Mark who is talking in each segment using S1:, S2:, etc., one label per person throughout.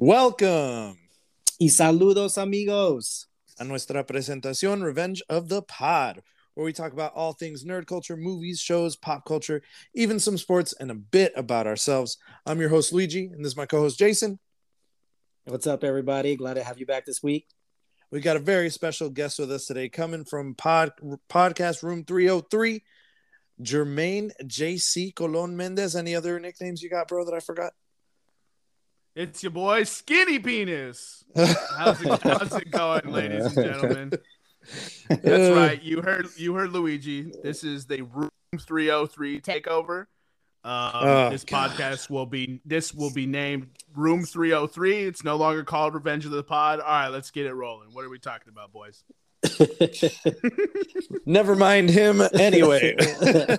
S1: Welcome
S2: Y saludos, amigos.
S1: a nuestra presentación Revenge of the Pod, where we talk about all things nerd culture, movies, shows, pop culture, even some sports, and a bit about ourselves. I'm your host, Luigi, and this is my co host, Jason.
S2: What's up, everybody? Glad to have you back this week.
S1: We got a very special guest with us today, coming from pod, podcast room 303, Jermaine JC Colon Mendez. Any other nicknames you got, bro, that I forgot?
S3: It's your boy Skinny Penis. How's it, how's it going, ladies and gentlemen? That's right. You heard you heard Luigi. This is the Room 303 takeover. Um,
S1: Oh,
S3: this
S1: God.
S3: podcast will be this will be named Room 303. It's no longer called Revenge of the Pod. All right, let's get it rolling. What are we talking about, boys?
S1: Never mind him anyway.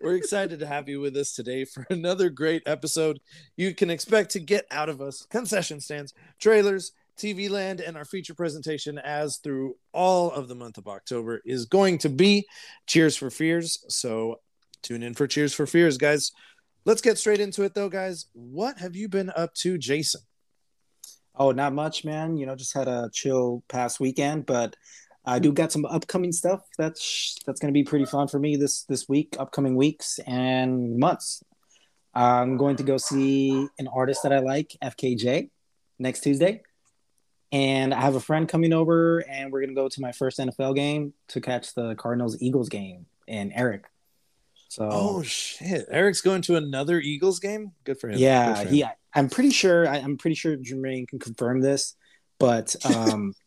S1: We're excited to have you with us today for another great episode. You can expect to get out of us concession stands, trailers, TV land, and our feature presentation as through all of the month of October is going to be Cheers for Fears. So tune in for Cheers for Fears, guys. Let's get straight into it though, guys. What have you been up to, Jason?
S2: oh, not much, man. You know, just had a chill past weekend, but I do got some upcoming stuff that's that's gonna be pretty fun for me this this week, upcoming weeks and months. I'm going to go see an artist that I like, FKJ, next Tuesday. And I have a friend coming over, and we're gonna go to my first NFL game to catch the Cardinals Eagles game and Eric. So
S1: Oh shit. Eric's going to another Eagles game. Good for him.
S2: Yeah,
S1: for him.
S2: he. I'm pretty sure. I, I'm pretty sure Jermaine can confirm this, but um,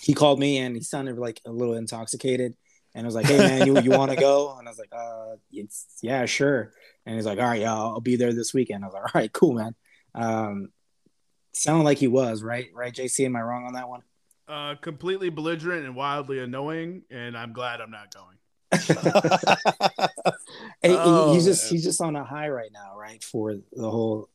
S2: he called me and he sounded like a little intoxicated, and I was like, "Hey man, you you want to go?" And I was like, "Uh, it's yeah, sure." And he's like, "All right, yeah, I'll, I'll be there this weekend." I was like, "All right, cool, man." Um, sounded like he was right, right, JC. Am I wrong on that one?
S3: Uh, completely belligerent and wildly annoying, and I'm glad I'm not going.
S2: Hey,
S1: Oh,
S2: he's just
S1: man.
S2: he's just on a high right now, right? For the whole,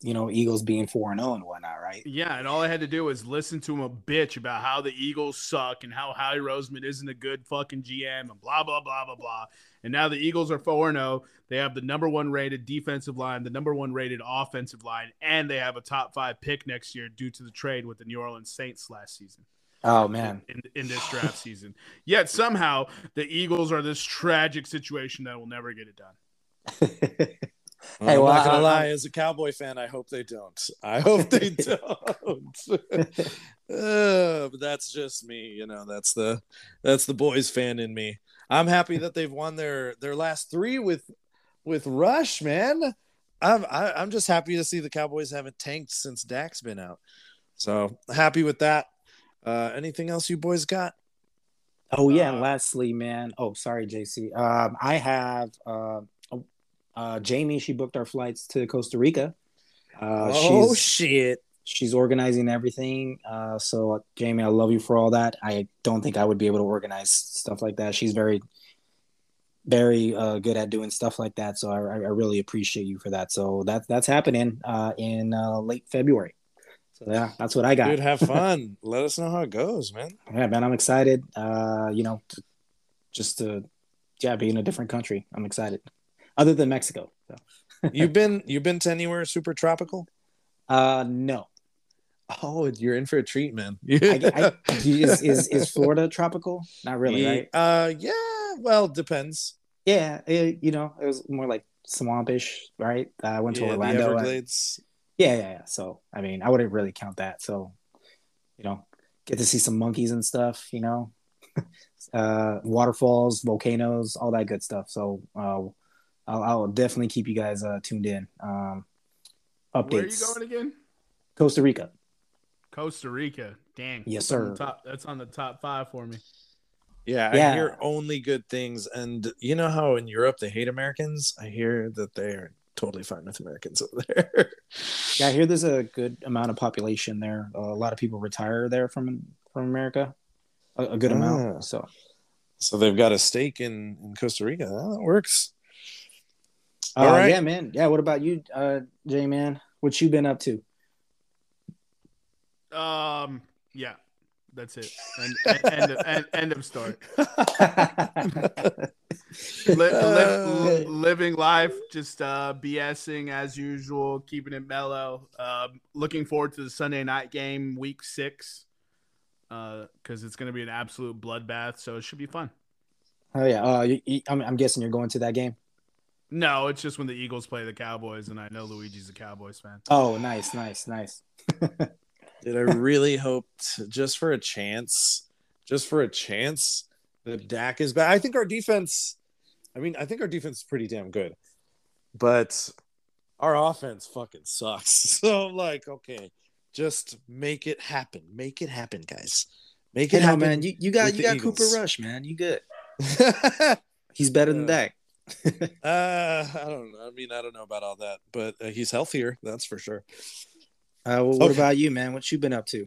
S2: you know, Eagles being four and zero and whatnot, right?
S3: Yeah, and all I had to do was listen to him a bitch about how the Eagles suck and how Howie Roseman isn't a good fucking GM and blah blah blah blah blah. And now the Eagles are four and zero. They have the number 1 rated defensive line, the number 1 rated offensive line, and they have a top 5 pick next year due to the trade with the New Orleans Saints last season.
S2: Oh man.
S3: In, in this draft season. Yet somehow the Eagles are this tragic situation that will never get it done.
S2: Hey,
S1: I'm
S2: well,
S1: not gonna
S2: I-
S1: lie. As a Cowboy fan, I hope they don't. I hope they don't. Uh, but that's just me. You know, that's the that's the boys fan in me. I'm happy that they've won their their last three with with Rush. Man, I'm I, I'm just happy to see the Cowboys haven't tanked since Dak's been out. So happy with that. Uh, anything else you boys got?
S2: Oh yeah, and
S3: Uh,
S2: lastly, man. Oh, sorry, JC. Um, I have uh, uh, Jamie. She booked our flights to Costa Rica. Uh,
S1: oh
S2: she's
S1: shit!
S2: she's organizing everything. Uh, so uh, Jamie, I love you for all that. I don't think I would be able to organize stuff like that. She's very, very uh, good at doing stuff like that. So I, I really appreciate you for that. So that that's happening uh, in uh, late February. So yeah, that's what I got.
S1: Dude, have fun. Let us know how it goes, man.
S2: Yeah, man, I'm excited. Uh, you know, just to yeah, be in a different country. I'm excited. Other than Mexico. So.
S1: You've been you've been to anywhere super tropical?
S2: Uh, no.
S1: Oh, you're in for a treat, man.
S2: I, I, is, is is Florida tropical? Not really, right?
S1: Uh, yeah. Well, depends.
S2: Yeah, it, you know, it was more like swampish, right? Uh, I went to
S1: Yeah,
S2: Orlando. and- yeah, yeah, yeah. So I mean, I wouldn't really count that. So, you know, get to see some monkeys and stuff. You know, uh, waterfalls, volcanoes, all that good stuff. So, uh, I'll, I'll definitely keep you guys uh, tuned in. Um, updates.
S3: Where are you going again?
S2: Costa Rica.
S3: Costa Rica. Dang.
S2: Yes,
S3: That's on
S2: sir.
S3: top- that's on the top 5 for me.
S1: Yeah, I
S2: Yeah.
S1: hear only good things. And you know how in Europe they hate Americans? I hear that they're totally fine with Americans over there.
S2: Yeah, I hear there's a good amount of population there. a lot of people retire there from from America. A, a good
S1: Ah.
S2: amount. So
S1: So they've got a stake in, in Costa Rica. Oh, that works.
S2: Uh,
S1: All right.
S2: Yeah, man. Yeah. What about you, uh, J man? What you been up to?
S3: Um, yeah. That's it. And, and, end, of, end, end of story. Li- li- living life, just uh, BSing as usual, keeping it mellow. Uh, looking forward to the Sunday night game, week six, because it's going to be an absolute bloodbath. So it should be fun.
S2: Oh yeah. Uh, you, you, I'm, I'm guessing you're going to that game.
S3: No, it's just when the Eagles play the Cowboys, and I know Luigi's a Cowboys fan.
S2: Oh, nice, nice, nice.
S1: Did I really hoped just for a chance, just for a chance that Dak is back? I think our defense. I mean, I think our defense is pretty damn good, but our offense fucking sucks. So I'm like, okay, just make it happen. Make it happen, guys. Make it
S2: You know,
S1: happen,
S2: man. You, you got you
S1: the
S2: got Cooper Rush, man. You good. He's better than Dak.
S1: uh, I don't know. I mean, I don't know about all that, but uh, he's healthier. That's for sure.
S2: Uh, well, what
S1: okay.
S2: about you, man? What you been up to?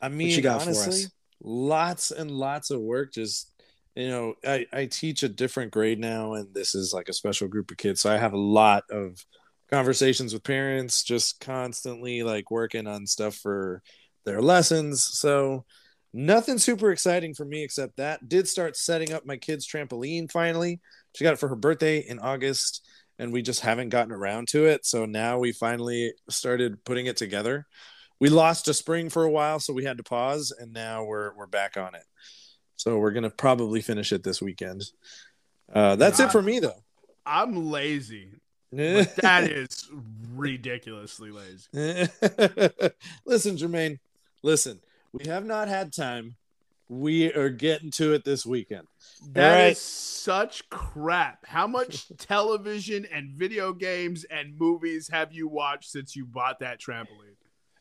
S1: I mean,
S2: you got for
S1: honestly,
S2: us?
S1: lots and lots of work. Just you know, I I teach a different grade now, and this is like a special group of kids, so I have a lot of conversations with parents, just constantly like working on stuff for their lessons. So nothing super exciting for me except that. Did start setting up my kids' trampoline finally. She got it for her birthday in August. And we just haven't gotten around to it. So now we finally started putting it together we lost a spring for a while, so we had to pause, and now we're we're back on it. So we're gonna probably finish it this weekend. Uh, that's it for me, though.
S3: I'm lazy. That is ridiculously lazy.
S1: listen, Jermaine. Listen, we have not had time. We are getting to it this weekend.
S3: That is
S1: right.
S3: such crap. How much television and video games and movies have you watched since you bought that trampoline?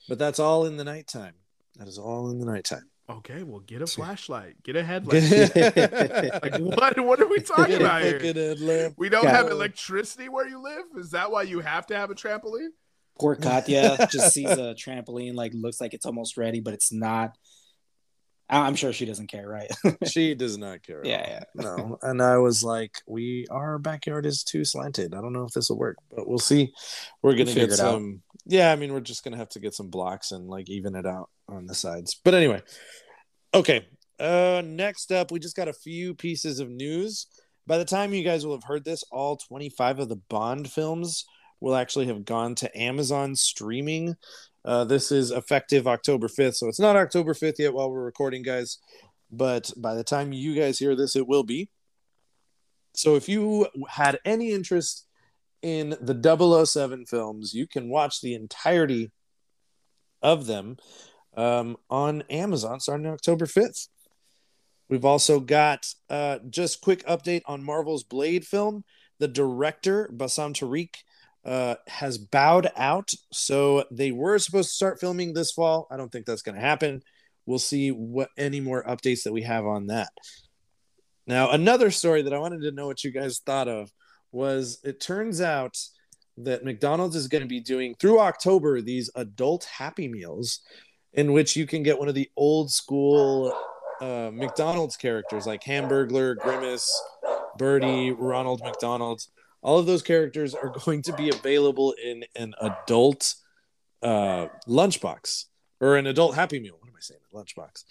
S1: But that's all in the nighttime. That is all in the nighttime.
S3: Okay, well, get a flashlight, get a headlight. like,
S1: like,
S3: what? What are we talking about here? We don't
S2: Yeah.
S3: have electricity where you live. Is that why you have to have a trampoline?
S2: Poor Katya just sees a trampoline, like looks like it's almost ready, but it's not. I'm sure she doesn't care, right?
S1: she does not care. at
S2: Yeah.
S1: No. And I was like, we our backyard is too slanted. I don't know if this will work, but we'll see. We're gonna
S2: We'll
S1: get
S2: it out.
S1: some. Yeah, I mean, we're just gonna have to get some blocks and like even it out on the sides. But anyway, okay. Uh, next up, we just got a few pieces of news. By the time you guys will have heard this, all 25 of the Bond films will actually have gone to Amazon streaming. Uh, this is effective October 5th, so it's not October 5th yet while we're recording, guys. But by the time you guys hear this, it will be. So if you had any interest in the 007 films, you can watch the entirety of them um, on Amazon starting October 5th. We've also got uh, just quick update on Marvel's Blade film. The director, Bassam Tariq, uh, has bowed out. So they were supposed to start filming this fall. I don't think that's going to happen. We'll see what any more updates that we have on that. Now, another story that I wanted to know what you guys thought of was it turns out that McDonald's is going to be doing through October these adult Happy Meals in which you can get one of the old school uh, McDonald's characters like Hamburglar, Grimace, Birdie, Ronald McDonald. All of those characters are going to be available in an adult uh, lunchbox or an adult Happy Meal. What am I saying? A lunchbox.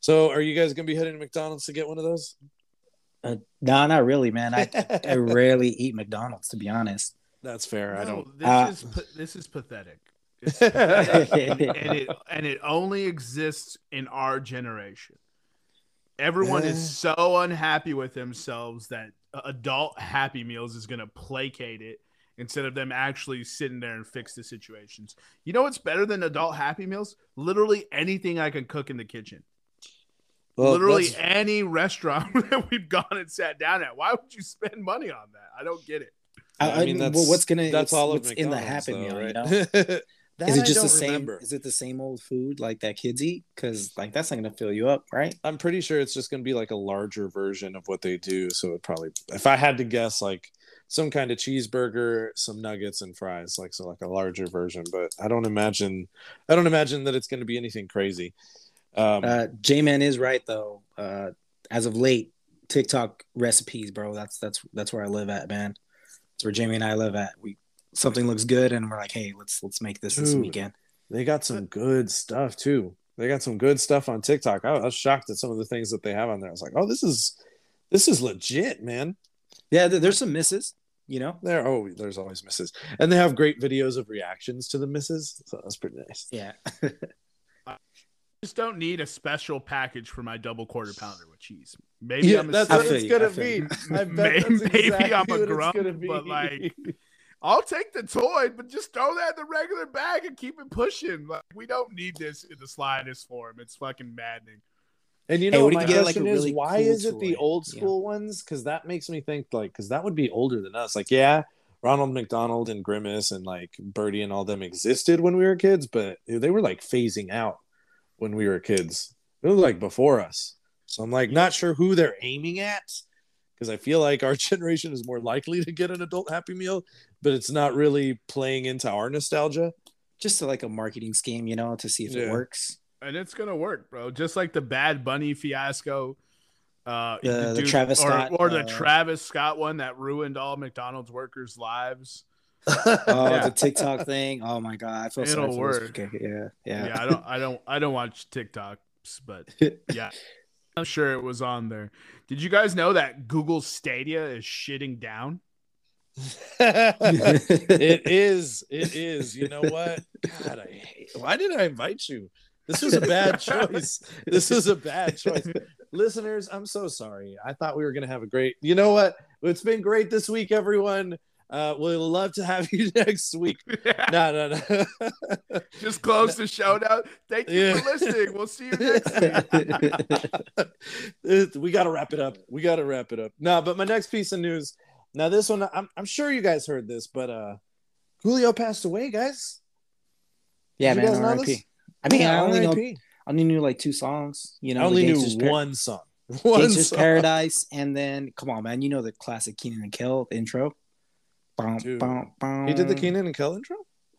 S1: So, are you guys going to be heading to McDonald's to get one of those?
S2: Uh, no, not really, man. I I rarely eat McDonald's, to be honest.
S1: That's fair. I don't.
S3: This
S2: Uh,
S3: is this is pathetic. Pathetic. and it and it only exists in our generation. Everyone is so unhappy with themselves that adult Happy Meals is going to placate it instead of them actually sitting there and fix the situations. You know what's better than adult Happy Meals? Literally anything I can cook in the kitchen.
S1: Well,
S3: Literally
S1: that's-
S3: any restaurant that we've gone and sat down at. Why would you spend money on that? I don't get it.
S2: I, I mean, well, what's gonna
S1: that's
S2: it's-
S1: all of
S2: what's in the Happy
S1: though,
S2: Meal?
S1: right?
S2: You know,
S1: That
S2: is it just the same?
S1: remember.
S2: Is it the same old food like that kids eat? Because like that's not gonna fill you up, right?
S1: I'm pretty sure it's just going to be like a larger version of what they do. So it probably, if I had to guess, like some kind of cheeseburger, some nuggets, and fries, like so, like a larger version. But I don't imagine, I don't imagine that it's going to be anything crazy. Um,
S2: Uh, J Man is right though. Uh, as of late, TikTok recipes, bro. That's that's that's where I live at, man. That's where Jamie and I live at. We something looks good, and we're like, hey, let's let's make this this weekend.
S1: they got some good stuff too. They got some good stuff on TikTok. I, I was shocked at some of the things that they have on there. I was like, oh, this is this is legit, man.
S2: Yeah, there- there's some misses. You know.
S1: There, oh, there's always misses, and they have great videos of reactions to the misses. So that's pretty nice.
S2: Yeah.
S3: just don't need a special package for my double quarter pounder with cheese. Maybe
S1: Yeah,
S3: I'm a
S1: that's what it's gonna be.
S2: you.
S1: I bet
S3: Maybe-
S1: exactly
S3: I'm a grump,
S1: gonna be.
S3: but, like, I'll take the toy, but just throw that in the regular bag and keep it pushing. Like we don't need this in the slightest form. It's fucking maddening.
S1: And you
S2: Hey,
S1: know,
S2: what
S1: my
S2: you get, like,
S1: question is,
S2: really
S1: why
S2: cool
S1: is it the
S2: toy?
S1: old
S2: Yeah.
S1: school ones? Because that makes me think, like, because that would be older than us. Like, yeah, Ronald McDonald and Grimace and like Birdie and all them existed when we were kids, but they were like phasing out when we were kids. It was like before us. So I'm like not sure who they're aiming at because I feel like our generation is more likely to get an adult Happy Meal, but it's not really playing into our nostalgia.
S2: Just like a marketing scheme, you know, to see if it works.
S3: And it's gonna work, bro. Just like the Bad Bunny fiasco. Uh,
S2: The- the Travis
S3: or,
S2: Scott,
S3: or the
S2: uh,
S3: Travis Scott one that ruined all McDonald's workers' lives.
S2: Oh,
S3: Yeah.
S2: the TikTok thing. Oh my god, I feel
S3: It'll
S2: for those-
S3: work.
S2: okay, Yeah,
S3: Yeah.
S2: yeah.
S3: I don't, I don't, I don't watch TikToks, but yeah, I'm sure it was on there. Did you guys know that Google Stadia is shitting down?
S1: It is. It is. You know what? God, I hate. Why did I invite you? This was a bad choice. This was a bad choice. Listeners, I'm so sorry. I thought we were going to have a great. You know what? It's been great this week, everyone. Uh, we'll love to have you next week. No, no, no.
S3: Just close the show down. Thank you
S1: Yeah.
S3: for listening. We'll see you next week.
S1: We got to wrap it up. We got to wrap it up. No, but my next piece of news. Now, this one, I'm, I'm sure you guys heard this, but uh, Coolio passed away, guys.
S2: yeah,
S1: Did you
S2: man.
S1: guys know
S2: R.I.P.
S1: this?
S2: I mean,
S1: Yeah,
S2: I only know, I only knew like two songs. You know,
S1: I only knew
S2: Par-
S1: one song. One
S2: Gangsta's
S1: song.
S2: Paradise, and then come on, man, you know the classic Kenan and Kel intro. Bum,
S1: Dude.
S2: bum, bum.
S1: He did the Kenan and Kel intro.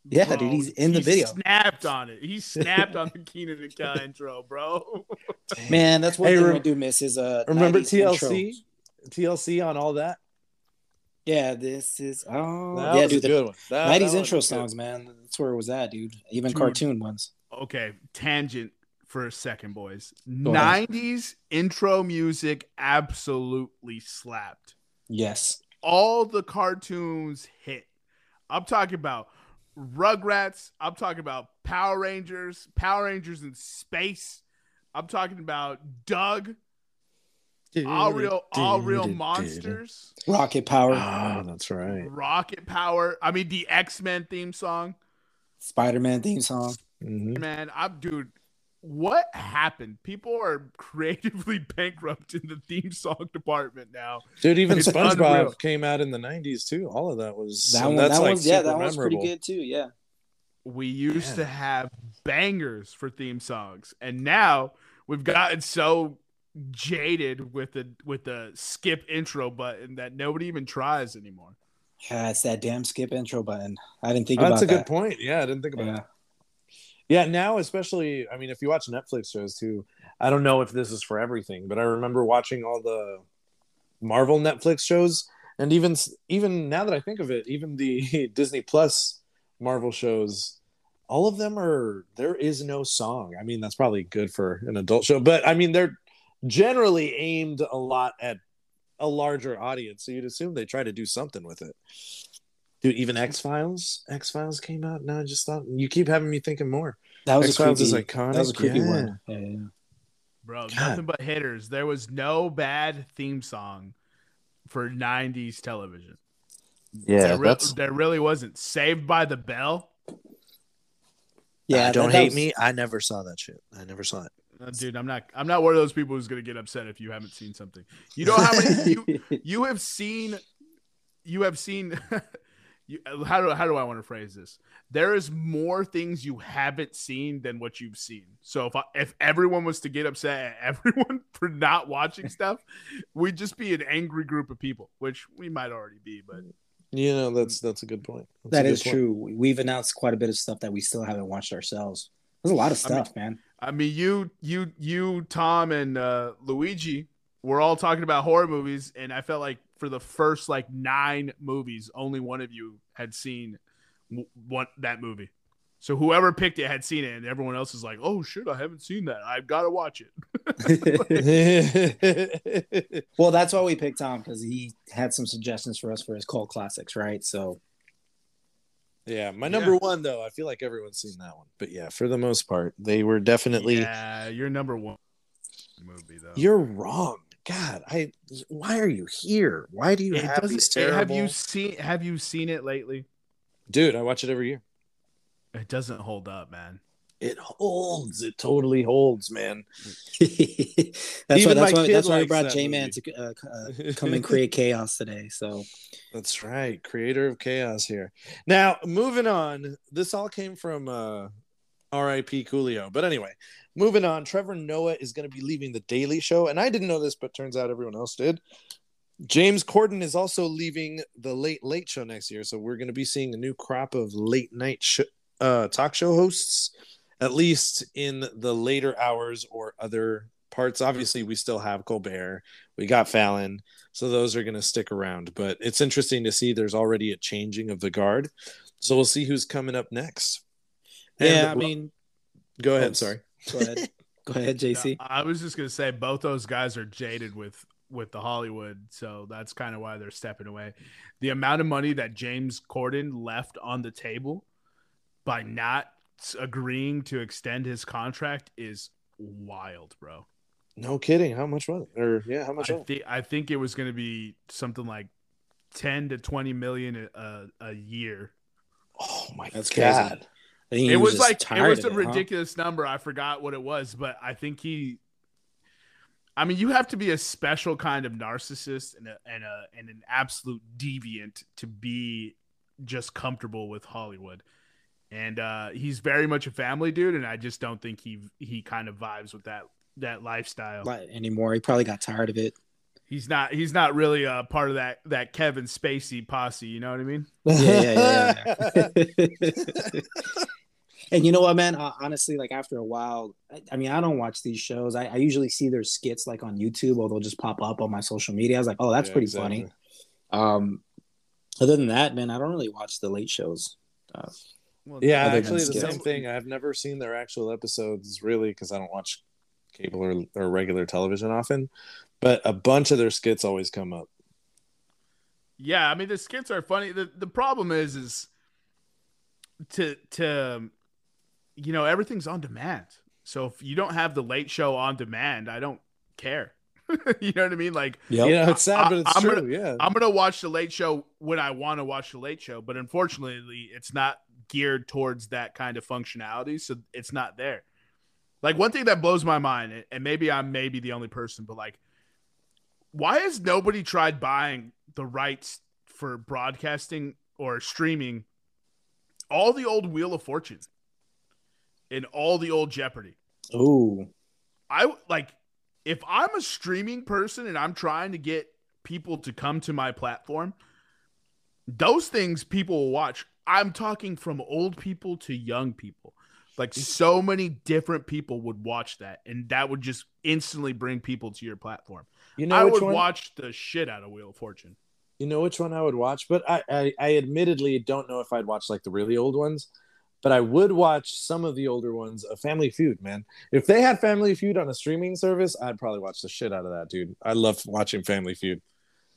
S2: Yeah,
S3: Bro,
S2: dude, he's in the video.
S3: he
S2: video.
S3: Snapped on it. He snapped on the Kenan and Kel intro, bro.
S2: Man, that's one
S1: Hey,
S2: thing
S1: rem-
S2: I do miss is uh
S1: Remember
S2: 90s
S1: TLC?
S2: intros.
S1: TLC on all that.
S2: Yeah, this is oh
S1: That
S2: yeah,
S1: was
S2: dude.
S1: a
S2: The
S1: good one. That, that
S2: 90s
S1: was
S2: intro
S1: good.
S2: songs, man. That's where it was at, dude. Even
S3: Dude.
S2: cartoon ones.
S3: okay, tangent for a second, boys. 90s intro music absolutely slapped.
S2: Yes.
S3: All the cartoons hit. I'm talking about Rugrats. I'm talking about Power Rangers, Power Rangers in space. I'm talking about Doug, all real, all real monsters,
S2: Rocket Power,
S1: Oh, that's right.
S3: Rocket Power. I mean, the X Men theme song.
S2: Spider-Man theme song.
S1: Mhm.
S3: Man, I'm dude. What happened? People are creatively bankrupt in the theme song department now.
S1: Dude, even
S3: It's
S1: SpongeBob
S3: unreal.
S1: came out in the '90s too. All of that was
S2: That
S1: and
S2: one,
S1: That's
S2: that
S1: like
S2: one's yeah, that one's pretty good too. Yeah.
S3: We used
S1: Yeah.
S3: to have bangers for theme songs, and now we've gotten so jaded with the with the skip intro button that nobody even tries anymore.
S2: Yeah, it's that damn skip intro button. I didn't think
S1: Oh,
S2: about
S1: that's a good point. Yeah, I didn't think about
S2: Yeah.
S1: that. Yeah, now especially, I mean, if you watch Netflix shows too, I don't know if this is for everything, but I remember watching all the Marvel Netflix shows, and even even now that I think of it, even the Disney Plus Marvel shows, all of them are there is no song. I mean, that's probably good for an adult show, but I mean, they're generally aimed a lot at a larger audience, so you'd assume they try to do something with it. Dude, even X Files, X Files came out. Now I just thought you keep having me thinking more.
S2: That was a
S1: X-Files
S2: creepy.
S1: is iconic.
S2: That was a creepy
S1: Yeah.
S2: one. Yeah, yeah.
S3: Bro,
S1: God.
S3: nothing but hitters. There was no bad theme song for 90s television. there, re- there really wasn't. Saved by the Bell.
S2: Yeah,
S1: Uh, don't
S2: that- that
S1: hate
S2: was-
S1: me. I never saw that shit. I never saw it.
S3: Dude, I'm not. I'm not one of those people who's gonna get upset if you haven't seen something. You know how many you you have seen. You have seen. you, how do how do I want to phrase this? There is more things you haven't seen than what you've seen. So if I, if everyone was to get upset at everyone for not watching stuff, we'd just be an angry group of people, which we might already be. But
S1: You know, that's that's a good point. That's
S2: That
S1: a good
S2: is
S1: point.
S2: true. We've announced quite a bit of stuff that we still haven't watched ourselves. There's a lot of
S3: I mean-
S2: stuff, man.
S3: I mean, you, you, you, Tom, and uh, Luigi were all talking about horror movies, and I felt like for the first like nine movies, only one of you had seen w- one that movie. So whoever picked it had seen it, and everyone else is like, "Oh shit, I haven't seen that. I've got to watch it."
S2: well, that's why we picked Tom because he had some suggestions for us for his cult classics, right? So
S1: yeah, my number
S3: Yeah.
S1: one though, I feel like everyone's seen that one. But yeah, for the most part, they were definitely
S3: yeah, your number one movie though.
S1: You're wrong. God, I why are you here? Why do you
S3: It
S1: have these
S3: Have you seen Have you seen it lately?
S1: Dude, I watch it every year.
S3: It doesn't hold up, man.
S1: It holds. It totally holds, man.
S2: that's why that's why that's why we brought J Man to uh, uh, come and create chaos today. So
S1: That's right. Creator of chaos here. Now, moving on. This all came from uh RIP Coolio. But anyway, moving on. Trevor Noah is going to be leaving the Daily Show. And I didn't know this, but turns out everyone else did. James Corden is also leaving the Late Late Show next year. So we're going to be seeing a new crop of late night sh- uh, talk show hosts, at least in the later hours or other parts. Obviously, we still have Colbert, we got Fallon. So those are going to stick around. But it's interesting to see there's already a changing of the guard. So we'll see who's coming up next.
S2: yeah, I
S1: And-
S2: mean,
S1: go ahead. Sorry.
S2: go ahead, go ahead, JC.
S3: I was just gonna say both those guys are jaded with with the Hollywood, so that's kind of why they're stepping away. The amount of money that James Corden left on the table by not agreeing to extend his contract is wild, bro.
S1: No kidding. How much was it? Or yeah, how much?
S3: I
S1: was it?
S3: think I think it was going to be something like ten to twenty million a, a year.
S1: Oh my
S2: That's crazy.
S1: god.
S2: I think
S3: It was
S2: just
S3: like it was a
S2: of it, huh?
S3: ridiculous number. I forgot what it was, but I think he. I mean, you have to be a special kind of narcissist and a, and a and an absolute deviant to be just comfortable with Hollywood. And uh, he's very much a family dude, and I just don't think he he kind of vibes with that that lifestyle.
S2: Like, anymore. He probably got tired of it.
S3: He's not he's not really a part of that that Kevin Spacey posse. You know what I mean?
S2: Yeah, yeah, yeah. yeah. and you know what, man? Uh, honestly, like after a while, I, I mean, I don't watch these shows. I, I usually see their skits like on YouTube, or they'll just pop up on my social media. I was like, oh, that's
S1: Yeah,
S2: pretty
S1: exactly.
S2: funny. Um, other than that, man, I don't really watch the late shows. Uh,
S3: Well,
S1: Yeah, actually, the same thing. I've never seen their actual episodes really because I don't watch cable or, or regular television often. But a bunch of their skits always come up.
S3: Yeah, I mean the skits are funny. The the problem is is to to you know everything's on demand. So if you don't have the late show on demand, I don't care. you know what I mean? Like
S2: yep.
S1: You know, it's sad,
S3: I-
S1: but it's
S3: I'm
S1: true.
S3: gonna-
S1: yeah.
S3: I'm gonna watch the late show when I want to watch the late show, but unfortunately, it's not geared towards that kind of functionality, so it's not there. Like one thing that blows my mind, and maybe I'm maybe the only person, but like, why has nobody tried buying the rights for broadcasting or streaming all the old Wheel of Fortune and all the old Jeopardy?
S2: Ooh,
S3: I like if I'm a streaming person and I'm trying to get people to come to my platform, those things people will watch. I'm talking from old people to young people. Like so many different people would watch that, and that would just instantly bring people to your platform.
S1: You know
S3: I would
S1: one?
S3: watch the shit out of Wheel of Fortune.
S1: You know which one I would watch, but I, I, I admittedly don't know if I'd watch like the really old ones, but I would watch some of the older ones. A Family Feud, man. If they had Family Feud on a streaming service, I'd probably watch the shit out of that, dude. I love watching Family Feud.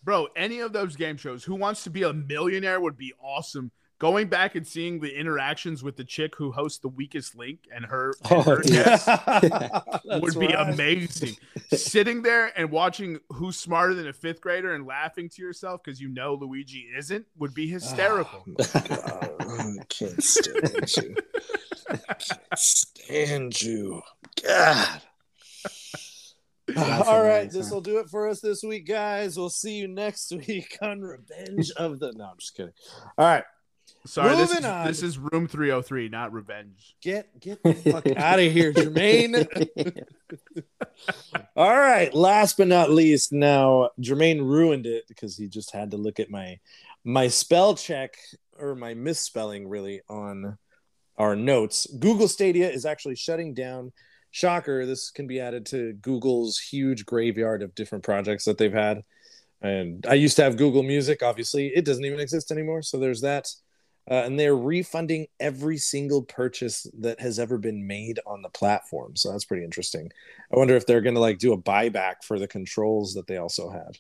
S3: Bro, any of those game shows, Who Wants to Be a Millionaire would be awesome. Going back and seeing the interactions with the chick who hosts the weakest link and her, and
S2: Oh,
S3: her
S2: dude.
S3: guests
S1: That's
S3: would be
S1: right.
S3: amazing. Sitting there and watching who's smarter than a fifth grader and laughing to yourself because you know Luigi isn't would be ah, hysterical.
S1: Oh, my I can't stand you. I can't stand you. God.
S2: That's
S1: All right, this will do it for us this week, guys. We'll see you next week on Revenge of the. No, I'm just kidding. All right,
S3: Sorry, this is, this is room 303, not revenge.
S1: get get the fuck out of here, Jermaine. All right, last but not least, now Jermaine ruined it because he just had to look at my my spell check or my misspelling really on our notes. Google Stadia is actually shutting down. Shocker, this can be added to Google's huge graveyard of different projects that they've had. And I used to have Google Music, obviously. It doesn't even exist anymore. So there's that. Uh, and they're refunding every single purchase that has ever been made on the platform. So that's pretty interesting. I wonder if they're going to like do a buyback for the controls that they also had.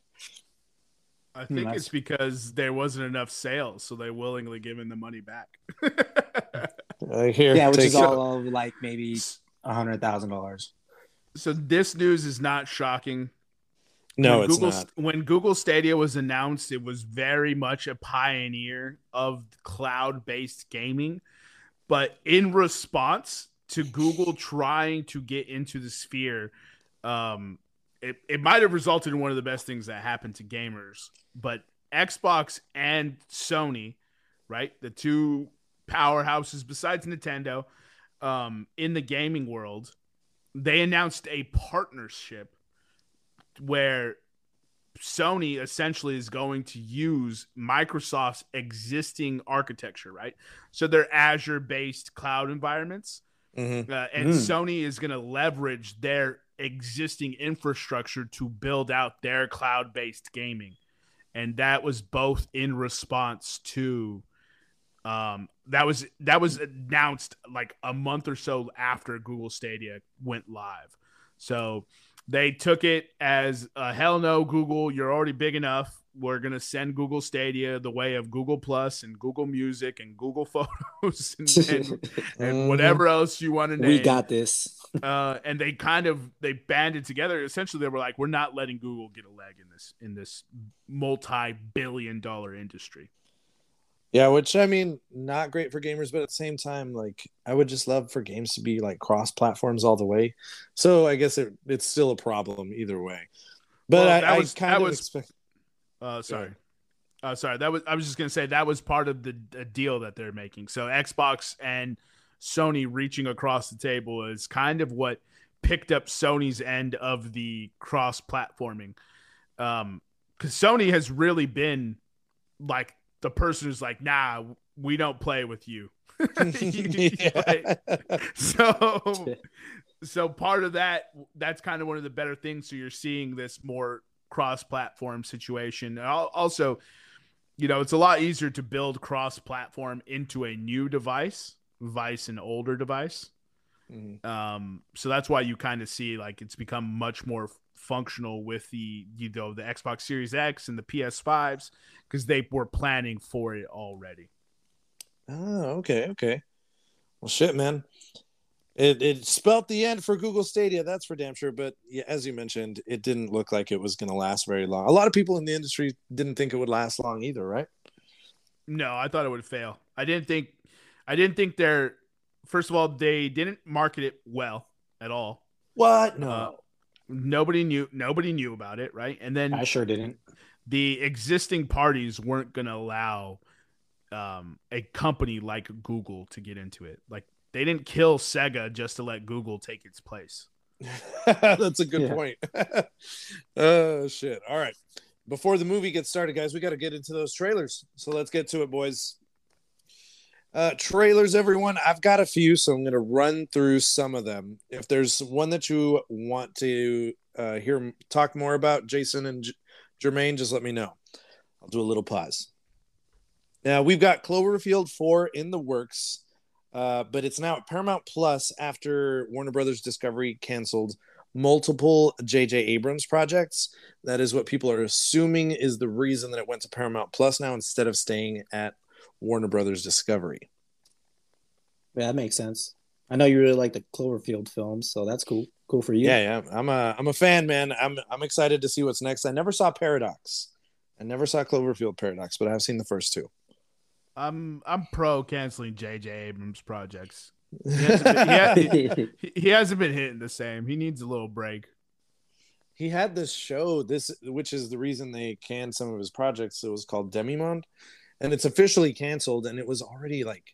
S3: I think
S2: nice.
S3: it's because there wasn't enough sales, so they willingly giving the money back.
S1: Uh, here,
S2: yeah, which is
S1: it.
S2: all of like maybe a hundred thousand dollars.
S3: so this news is not shocking.
S1: No,
S3: when
S1: it's
S3: Google,
S1: not.
S3: When Google Stadia was announced, it was very much a pioneer of cloud-based gaming. But in response to Google trying to get into the sphere, um, it, it might have resulted in one of the best things that happened to gamers. But Xbox and Sony, right, the two powerhouses besides Nintendo, um, in the gaming world, they announced a partnership where Sony essentially is going to use Microsoft's existing architecture, right? So they're Azure based cloud environments.
S1: Mhm.
S3: Uh, and
S2: Hmm.
S3: Sony is going to leverage their existing infrastructure to build out their cloud based gaming. And that was both in response to um that was that was announced like a month or so after Google Stadia went live. So they took it as a hell no Google, you're already big enough. We're gonna send Google Stadia the way of Google Plus and Google Music and Google Photos and, and, and whatever else you want to name.
S2: we got this.
S3: uh, and they kind of they banded together. Essentially, they were like, "We're not letting Google get a leg in this in this multi-billion dollar industry."
S1: Yeah, which I mean, not great for gamers, but at the same time, like I would just love for games to be like cross platforms all the way. So I guess it, it's still a problem either way. But
S3: Well,
S1: I,
S3: that
S1: I
S3: was-
S1: kind of
S3: was-
S1: expect.
S3: Uh, sorry. Uh, sorry. That was I was just gonna say that was part of the, the deal that they're making. So Xbox and Sony reaching across the table is kind of what picked up Sony's end of the cross platforming. Um, because Sony has really been like the person who's like, nah, we don't play with you.
S1: yeah.
S3: so so part of that that's kind of one of the better things so you're seeing this more cross-platform situation Al- also you know it's a lot easier to build cross-platform into a new device vice an older device
S1: Mhm.
S3: um so that's why you kind of see like it's become much more functional with the you know the xbox series x and the ps5s because they were planning for it already
S1: Oh, okay, okay. Well, shit, man. It it spelt the end for Google Stadia, that's for damn sure. But yeah, as you mentioned, it didn't look like it was going to last very long. A lot of people in the industry didn't think it would last long either, right?
S3: No, I thought it would fail. I didn't think I didn't think they're first of all, they didn't market it well at all.
S1: What?
S3: Uh, nobody knew nobody knew about it, right? And then
S2: I sure didn't.
S3: the existing parties weren't going to allow um, a company like Google to get into it. Like they didn't kill Sega just to let Google take its place.
S1: That's a good
S2: Yeah.
S1: point. oh shit. All right. Before the movie gets started, guys, we got to get into those trailers. So let's get to it, boys. Uh, trailers, everyone. I've got a few, so I'm going to run through some of them. If there's one that you want to uh, hear talk more about, Jason and J- Jermaine, just let me know. I'll do a little pause. Now we've got Cloverfield 4 in the works, uh, but it's now at Paramount Plus after Warner Brothers Discovery canceled multiple J.J. Abrams projects. That is what people are assuming is the reason that it went to Paramount Plus now instead of staying at Warner Brothers Discovery.
S2: Yeah, that makes sense. I know you really like the Cloverfield films, so that's cool. Cool for you.
S1: Yeah, yeah. I'm a I'm a fan, man. I'm I'm excited to see what's next. I never saw Paradox. I never saw Cloverfield Paradox, but I've seen the first two.
S3: I'm I'm pro canceling J.J. Abrams projects. He hasn't been, he ha- he- he hasn't been hitting the same. He needs a little break.
S1: He had this show, this which is the reason they canned some of his projects. It was called Demimonde, and it's officially canceled. And it was already like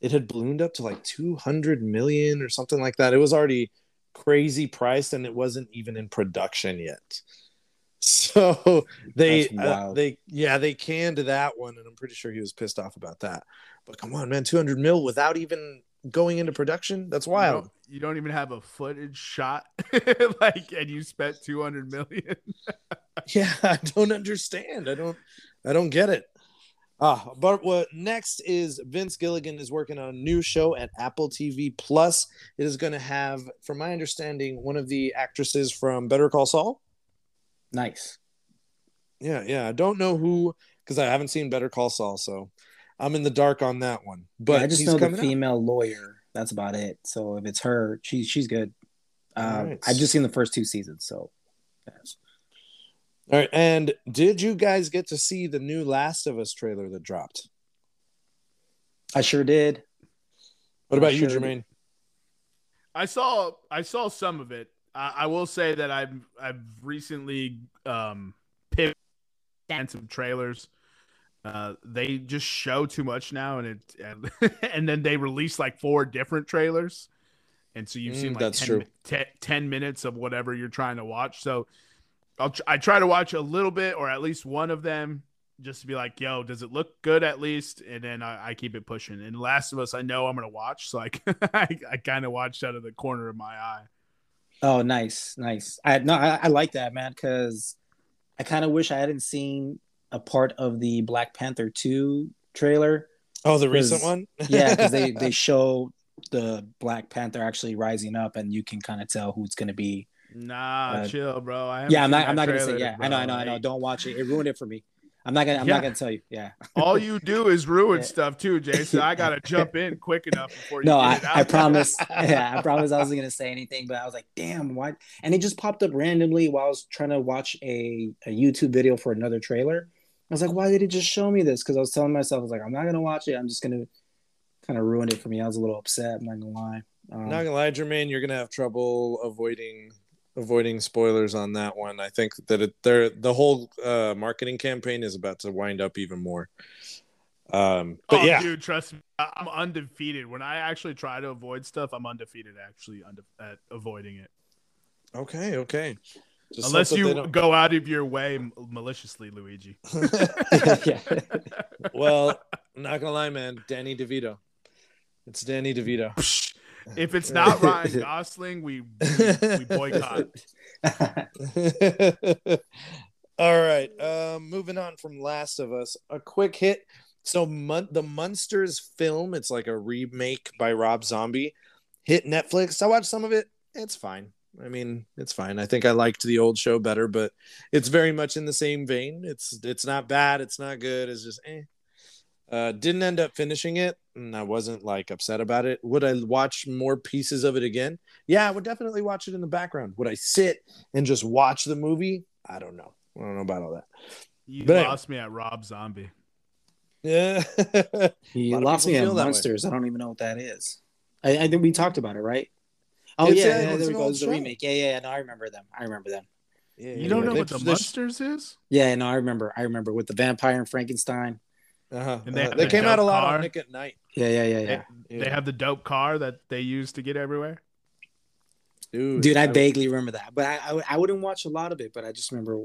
S1: it had ballooned up to like 200 million or something like that. It was already crazy priced, and it wasn't even in production yet. So they uh, they yeah they canned that one, and I'm pretty sure he was pissed off about that. But come on, man, 200 mil without even going into production. That's
S3: You
S1: wild.
S3: don't, you don't even have a footage shot, like, and you spent two hundred million.
S1: Yeah, I don't understand. I don't I don't get it. Ah, but what next is Vince Gilligan is working on a new show at Apple TV Plus. It is going to have, from my understanding, one of the actresses from Better Call Saul.
S2: Nice.
S1: Yeah, yeah. I don't know who because I haven't seen Better Call Saul, so I'm in the dark on that one. But
S2: yeah, I just
S1: he's
S2: know the
S1: coming out.
S2: female lawyer. That's about it. So if it's her, she's she's good. Uh,
S1: Alright.
S2: I've just seen the first two seasons, so yes.
S1: All right, and did you guys get to see the new Last of Us trailer that dropped?
S2: I sure did.
S1: What about
S2: I
S1: you,
S2: sure
S1: Jermaine?
S3: I saw I saw some of it. I, I will say that I've I've recently um pivoted on some trailers. Uh, they just show too much now, and it and, and then they release like four different trailers, and so you've
S1: Mm,
S3: seen like
S1: that's
S3: 10,
S1: true.
S3: mi- 10 minutes of whatever you're trying to watch. So I'll tr- I try to watch a little bit or at least one of them just to be like, yo, does it look good at least? And then I, I keep it pushing. And Last of Us, I know I'm gonna watch, so I I, I kind of watched out of the corner of my eye.
S2: Oh, nice, nice. I no, I, I like that man because I kind of wish I hadn't seen a part of the Black Panther two trailer.
S1: Oh, the recent one?
S2: Yeah, because they they show the Black Panther actually rising up, and you can kind of tell who's going to be.
S3: Nah,
S2: Uh,
S3: chill, bro. I
S2: Yeah, I'm not. I'm not going to say. Yeah, I know. I know. I know. Don't watch it. It ruined it for me. I'm not gonna. I'm
S3: Yeah.
S2: not gonna tell you. Yeah.
S3: All you do is ruin
S2: Yeah.
S3: stuff too, Jason. I gotta jump in quick enough before you
S2: No,
S3: get
S2: I,
S3: it out.
S2: I promise. Yeah, I promise I wasn't gonna say anything, but I was like, damn, why? And it just popped up randomly while I was trying to watch a, a YouTube video for another trailer. I was like, why did it just show me this? Because I was telling myself, I was like, I'm not gonna watch it. I'm just gonna kind of ruin it for me. I was a little upset. I'm not gonna lie. Um,
S1: Not gonna lie, Jermaine, you're gonna have trouble avoiding avoiding spoilers on that one. I think that it, they're, the whole uh, marketing campaign is about to wind up even more. Um, but
S3: oh,
S1: yeah,
S3: dude, trust me, I- I'm undefeated. When I actually try to avoid stuff, I'm undefeated. Actually, unde- at avoiding it,
S1: okay, okay. Just
S3: unless you go out of your way maliciously, Luigi.
S2: yeah.
S1: well, I'm not gonna lie, man. Danny DeVito. It's Danny DeVito.
S3: If it's not Ryan Gosling, we we, we boycott.
S1: All right. Um, moving on from Last of Us, a quick hit. So, the Munsters film, it's like a remake by Rob Zombie, hit Netflix. I watched some of it. It's fine. I mean, it's fine. I think I liked the old show better, but it's very much in the same vein. It's it's not bad. It's not good. It's just eh. Uh, didn't end up finishing it, and I wasn't like upset about it. Would I watch more pieces of it again? Yeah, I would definitely watch it in the background. Would I sit and just watch the movie? I don't know. I don't know about all that.
S3: You
S1: But anyway.
S3: lost me at Rob Zombie.
S1: Yeah.
S2: He
S1: A lot of
S2: lost me
S1: people
S2: at
S1: feel way.
S2: Munsters. I don't even know what that is. I, I think we talked about it, right? Oh
S1: It's-
S2: yeah,
S1: yeah,
S2: yeah, there
S1: an
S2: we go.
S1: old
S2: It's the remake. Yeah, yeah, yeah. No, I remember them. I remember them.
S1: Yeah,
S3: You don't know what the Munsters is?
S2: Yeah, no, I remember. I remember with the vampire and Frankenstein.
S1: Uh-huh.
S3: And they
S1: uh-huh. They
S3: the
S1: came out a lot
S3: car.
S1: on Nick at Night.
S2: Yeah, yeah, yeah, yeah.
S3: They, they have the dope car that they use to get everywhere.
S1: dude.
S2: Dude, I
S1: would-
S2: vaguely remember that, but I, I I wouldn't watch a lot of it. But I just remember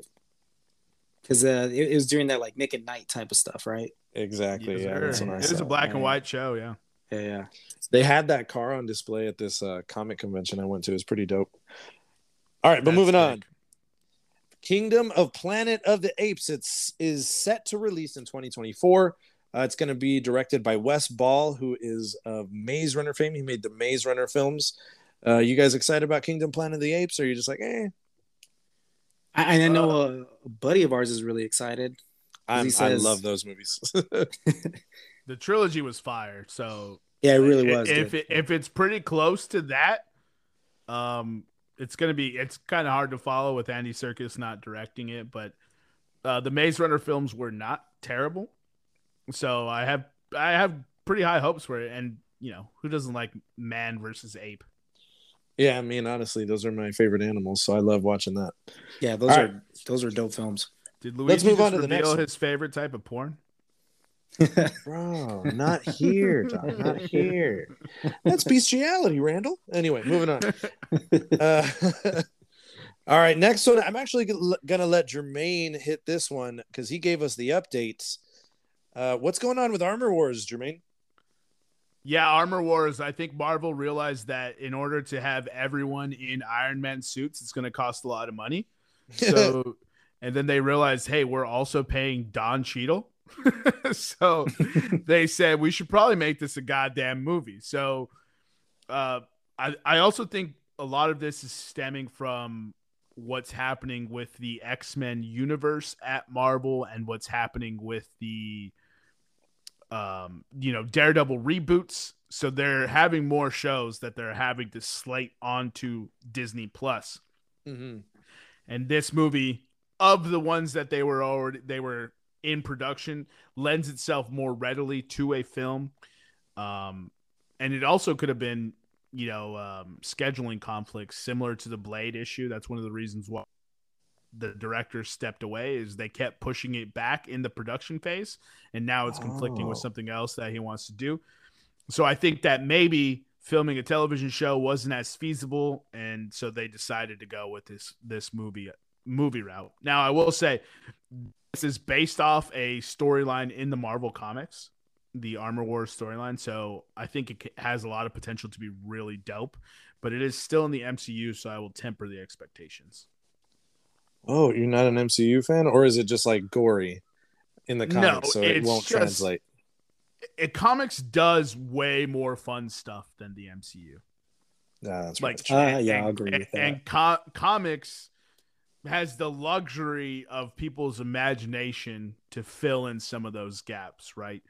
S2: because uh, it, it was during that like Nick at Night type of stuff, right?
S1: exactly.
S3: Yes,
S1: yeah,
S3: sir.
S1: that's when I
S3: it was a black
S2: Yeah.
S3: and white show, yeah.
S2: Yeah, yeah.
S1: They had that car on display at this uh, comic convention I went to. It was pretty dope. All right, but
S3: That's
S1: moving
S3: sick.
S1: on. Kingdom of Planet of the Apes. It's is set to release in 2024. Uh, it's going to be directed by Wes Ball, who is of Maze Runner fame. He made the Maze Runner films. Uh, you guys excited about Kingdom Planet of the Apes, or are you just like, eh?
S2: I, I know a, a buddy of ours is really excited.
S1: I'm,
S2: says-
S1: I love those movies.
S3: The trilogy was fire, so
S2: Yeah, it really was.
S3: If it, if it's pretty close to that, um, it's gonna be it's kind of hard to follow with Andy Serkis not directing it, but uh, the Maze Runner films were not terrible, so I have I have pretty high hopes for it. And you know, who doesn't like man versus ape?
S1: yeah, I mean, honestly, those are my favorite animals, so I love watching that.
S2: yeah, those
S1: All
S2: are
S1: right.
S2: those are dope films.
S3: Did Luigi
S1: Let's move
S3: just
S1: on to the next
S3: reveal
S1: one.
S3: his favorite type of porn?
S1: Bro, not here, Doc, not here. That's bestiality, Randall. Anyway, moving on. Uh, all right, next one. I'm actually gonna gonna let Jermaine hit this one because he gave us the updates. Uh, what's going on with Armor Wars, Jermaine?
S3: Yeah, Armor Wars. I think Marvel realized that in order to have everyone in Iron Man suits, it's going to cost a lot of money. So, and then they realized, hey, we're also paying Don Cheadle. so they said we should probably make this a goddamn movie. So uh, I I also think a lot of this is stemming from what's happening with the X-Men universe at Marvel and what's happening with the um you know Daredevil reboots so they're having more shows that they're having to slate onto Disney Plus.
S1: Mm-hmm.
S3: And this movie of the ones that they were already they were in production lends itself more readily to a film. Um and it also could have been you know, um, scheduling conflicts similar to the Blade issue. That's one of the reasons why the director stepped away is they kept pushing it back in the production phase, and now it's conflicting with
S1: Oh.
S3: something else that he wants to do. So I think that maybe filming a television show wasn't as feasible, and so they decided to go with this this movie movie route. Now I will say this is based off a storyline in the Marvel comics the Armor Wars storyline. So I think it has a lot of potential to be really dope, but it is still in the MCU, so I will temper the expectations.
S1: Oh, you're not an MCU fan, or is it just like gory in the
S3: No,
S1: comics, so it won't
S3: just-
S1: translate?
S3: It comics does way more fun stuff than the MCU.
S1: Nah, that's
S3: Like,
S1: right.
S2: Uh, yeah, I'll agree
S3: and,
S2: with that.
S3: and co- comics has the luxury of people's imagination to fill in some of those gaps, right?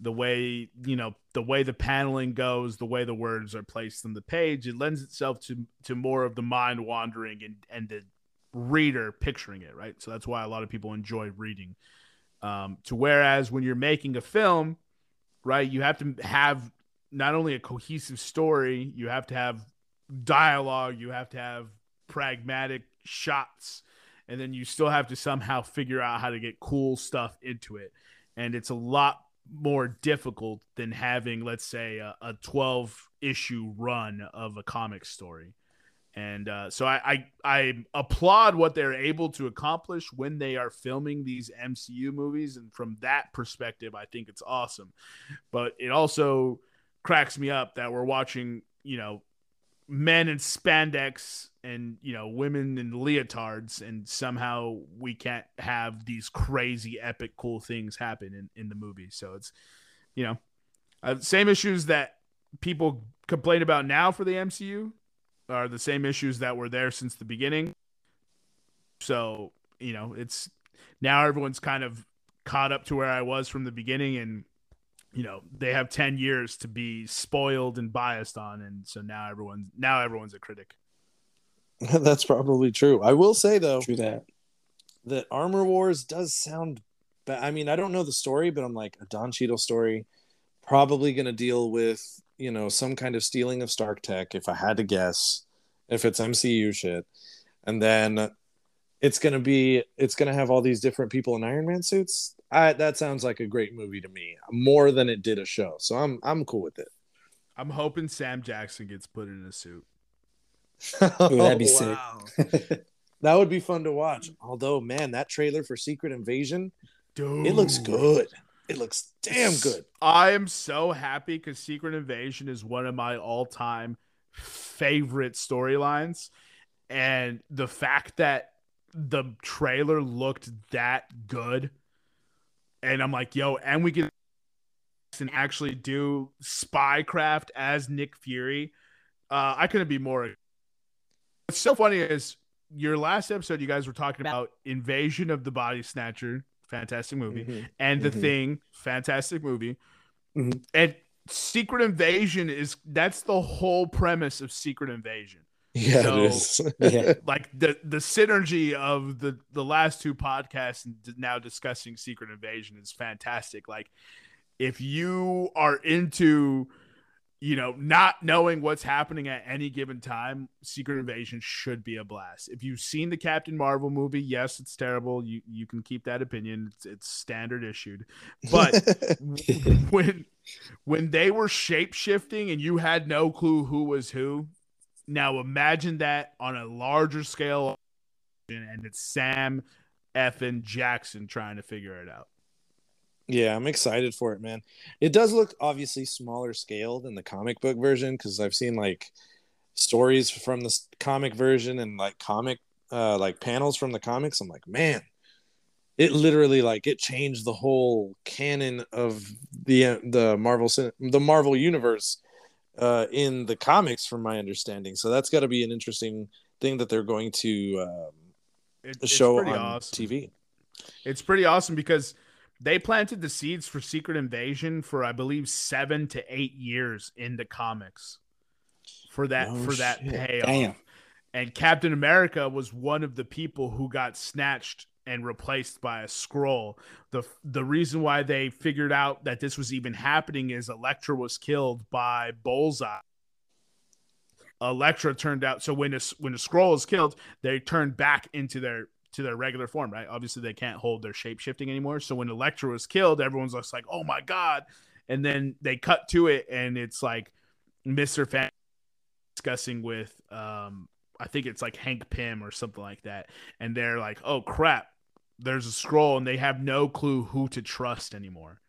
S3: The way you know the way the paneling goes, the way the words are placed on the page, it lends itself to to more of the mind wandering and and the reader picturing it, right? So that's why a lot of people enjoy reading. Um, to whereas when you're making a film, right, you have to have not only a cohesive story, you have to have dialogue, you have to have pragmatic shots, and then you still have to somehow figure out how to get cool stuff into it. And it's a lot more difficult than having, let's say, a, a 12 issue run of a comic story. And uh, so I, I I applaud what they're able to accomplish when they are filming these MCU movies, and from that perspective, I think it's awesome. But it also cracks me up that we're watching, you know, men in spandex and you know women in leotards, and somehow we can't have these crazy epic cool things happen in in the movie. So it's, you know, uh, same issues that people complain about now for the MCU are the same issues that were there since the beginning. So, you know, it's now everyone's kind of caught up to where I was from the beginning and you know, they have 10 years to be spoiled and biased on and so now everyone's now everyone's a critic.
S1: that's probably true. I will say though
S2: True that.
S1: that Armor Wars does sound. Ba- I mean, I don't know the story, but I'm like a Don Cheadle story, probably going to deal with you know some kind of stealing of Stark tech. If I had to guess, if it's MCU shit, and then it's going to be it's going to have all these different people in Iron Man suits. I, that sounds like a great movie to me, more than it did a show. So I'm I'm cool with it.
S3: I'm hoping Sam Jackson gets put in a suit.
S2: Ooh, that'd be
S1: sick. That would be fun to watch. Although, man, that trailer for Secret Invasion,
S3: Dude.
S1: it looks good. It looks damn good.
S3: I am so happy because Secret Invasion is one of my all time favorite storylines. And the fact that the trailer looked that good, and I'm like, yo, and we can and actually do spycraft as Nick Fury. Uh, I couldn't be more. What's so funny is your last episode, you guys were talking about Invasion of the Body Snatcher, fantastic movie
S1: Mhm.
S3: and the
S1: Mhm.
S3: thing fantastic movie
S2: Mhm.
S3: and secret invasion is that's the whole premise of secret invasion
S1: Yeah,
S3: So-
S1: it is.
S2: Yeah.
S3: like the the synergy of the the last two podcasts and now discussing secret invasion is fantastic like if you are into you know not knowing what's happening at any given time secret invasion should be a blast. If you've seen the captain marvel movie yes it's terrible. You you can keep that opinion. It's, it's standard issued. But when when they were shape shifting and you had no clue who was who now imagine that on a larger scale and it's sam effin jackson trying to figure it out
S1: yeah, I'm excited for it, man. It does look obviously smaller scale than the comic book version because I've seen like stories from the comic version and like comic uh like panels from the comics. I'm like, man, it literally like it changed the whole canon of the the Marvel the Marvel universe uh, in the comics, from my understanding. So that's got to be an interesting thing that they're going to um, it, show on awesome. TV.
S3: It's pretty awesome because they planted the seeds for Secret Invasion for I believe seven to eight years in the comics for that oh, for that shit. payoff. Damn. And Captain America was one of the people who got snatched and replaced by a Skrull. The the reason why they figured out that this was even happening is Elektra was killed by Bullseye. Elektra turned out so when a, when a Skrull is killed, they turn back into their to their regular form, right? Obviously they can't hold their shape shifting anymore. So when Elektra was killed, everyone's just like, "Oh my god." And then they cut to it and it's like Mr. Fan discussing with um I think it's like Hank Pym or something like that. And they're like, oh crap, there's a Skrull, and they have no clue who to trust anymore.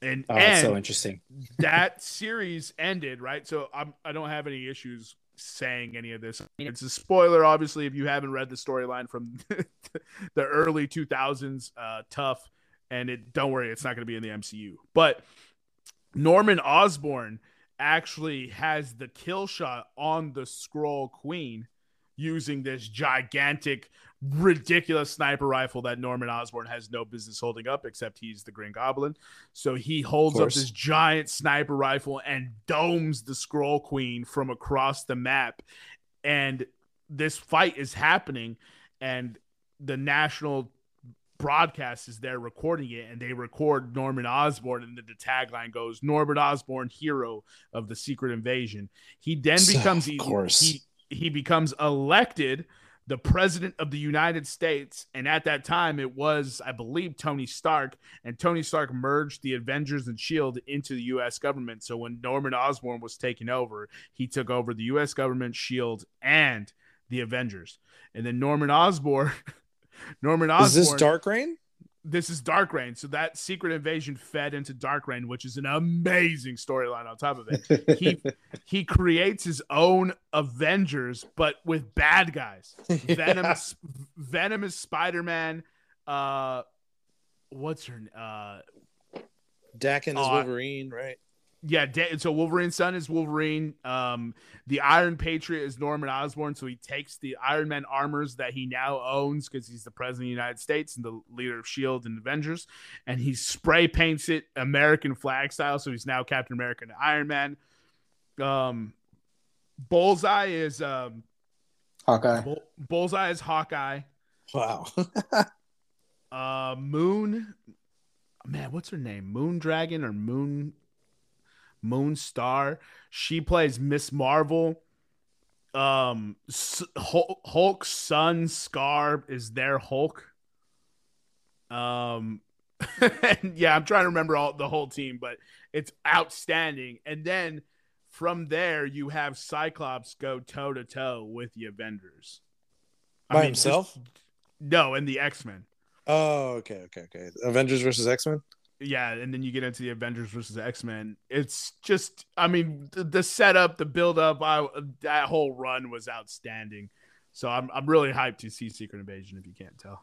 S3: And,
S2: oh, and so interesting.
S3: that series ended, right? So I'm, I don't have any issues saying any of this. It's a spoiler, obviously, if you haven't read the storyline from the early 2000s, uh, tough. And it, don't worry, it's not going to be in the MCU. But Norman Osborn actually has the kill shot on the Skrull Queen using this gigantic, ridiculous sniper rifle that Norman Osborn has no business holding up, except he's the Green Goblin. So he holds up this giant sniper rifle and domes the Skrull Queen from across the map. And this fight is happening, and the national broadcast is there recording it and they record Norman Osborn and the, the tagline goes Norman Osborn hero of the secret invasion. He then becomes
S1: of course.
S3: he he becomes elected the president of the United States and at that time it was I believe Tony Stark and Tony Stark merged the Avengers and Shield into the US government. So when Norman Osborn was taken over, he took over the US government, Shield and the Avengers. And then Norman Osborn Norman Osborn. Is
S1: this Dark Reign?
S3: This is Dark Reign. So that Secret Invasion fed into Dark Reign, which is an amazing storyline on top of it. He he creates his own Avengers, but with bad guys. yeah. Venom is Venom is Spider Man. Uh, what's her? Uh,
S1: Daken is uh, Wolverine, right?
S3: Yeah, so Wolverine's son is Wolverine. Um, the Iron Patriot is Norman Osborn. So he takes the Iron Man armors that he now owns because he's the president of the United States and the leader of Shield and Avengers, and he spray paints it American flag style. So he's now Captain America and Iron Man. Um, Bullseye is um,
S2: Hawkeye.
S3: Bull- Bullseye is Hawkeye.
S1: Wow.
S3: uh, Moon. Man, what's her name? Moon Dragon or Moon Moon Star. She plays Miss Marvel. Um, Hulk's son Skaar is their Hulk. Um, and yeah, I'm trying to remember all the whole team, but it's outstanding. And then from there, you have Cyclops go toe to toe with the Avengers.
S1: By mean, himself? Just,
S3: no, and the X Men.
S1: Oh, okay, okay, okay. Avengers versus X Men
S3: yeah, and then you get into the Avengers versus X Men. It's just, I mean, the, the setup, the build up, that whole run was outstanding. So I'm I'm really hyped to see Secret Invasion. If you can't tell,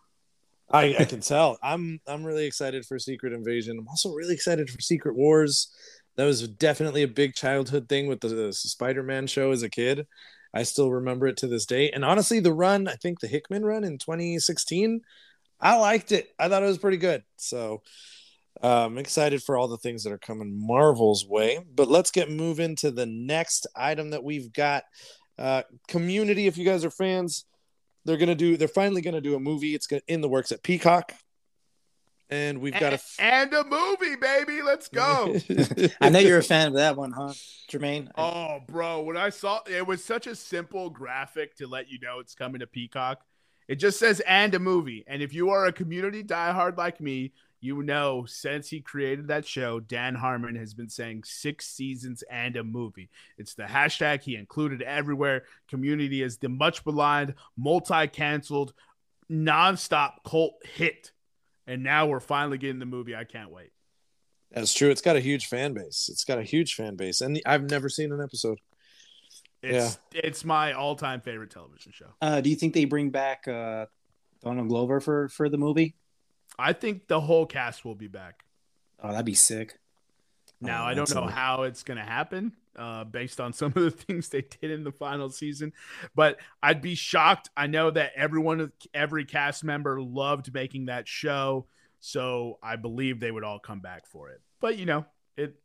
S1: I, I can tell. I'm I'm really excited for Secret Invasion. I'm also really excited for Secret Wars. That was definitely a big childhood thing with the, the Spider-Man show as a kid. I still remember it to this day. And honestly, the run, I think the Hickman run in 2016, I liked it. I thought it was pretty good. So I'm excited for all the things that are coming Marvel's way. But let's get moving to the next item that we've got. Uh, community, if you guys are fans, they're gonna do. They're finally gonna do a movie. It's gonna, in the works at Peacock, and we've got a f-
S3: and a movie, baby. Let's go.
S2: I know you're a fan of that one, huh, Jermaine?
S3: Oh, bro, when I saw it was such a simple graphic to let you know it's coming to Peacock. It just says and a movie, and if you are a community diehard like me, you know, since he created that show, Dan Harmon has been saying six seasons and a movie. It's the hashtag he included everywhere. Community is the much maligned, multi canceled, nonstop cult hit. And now we're finally getting the movie. I can't wait.
S1: That's true. It's got a huge fan base. It's got a huge fan base. And I've never seen an episode.
S3: It's, yeah. it's my all time favorite television show.
S2: Uh, do you think they bring back uh, Donald Glover for for the movie.
S3: I think the whole cast will be back.
S2: Oh, that'd be sick.
S3: Now
S1: Oh,
S3: I don't know how it's going to happen, uh, based on some of the things they did in the final season, but I'd be shocked. I know that everyone, every cast member loved making that show, so I believe they would all come back for it. But you know, it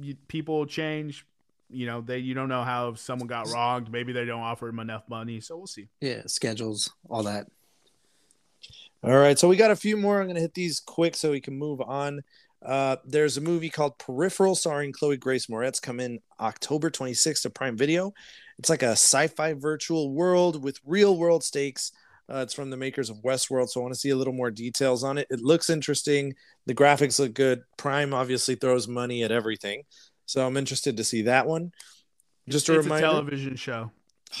S3: you, people change. You know, they you don't know how if someone got wronged. Maybe they don't offer them enough money, so we'll see.
S2: Yeah, schedules, all that.
S1: All right, so we got a few more. I'm going to hit these quick so we can move on. Uh, there's a movie called Peripheral starring Chloe Grace Moretz come in October 26th to Prime Video. It's like a sci-fi virtual world with real world stakes. Uh, it's from the makers of Westworld, so I want to see a little more details on it. It looks interesting. The graphics look good. Prime obviously throws money at everything, so I'm interested to see that one. Just a
S3: it's
S1: reminder.
S3: a television show.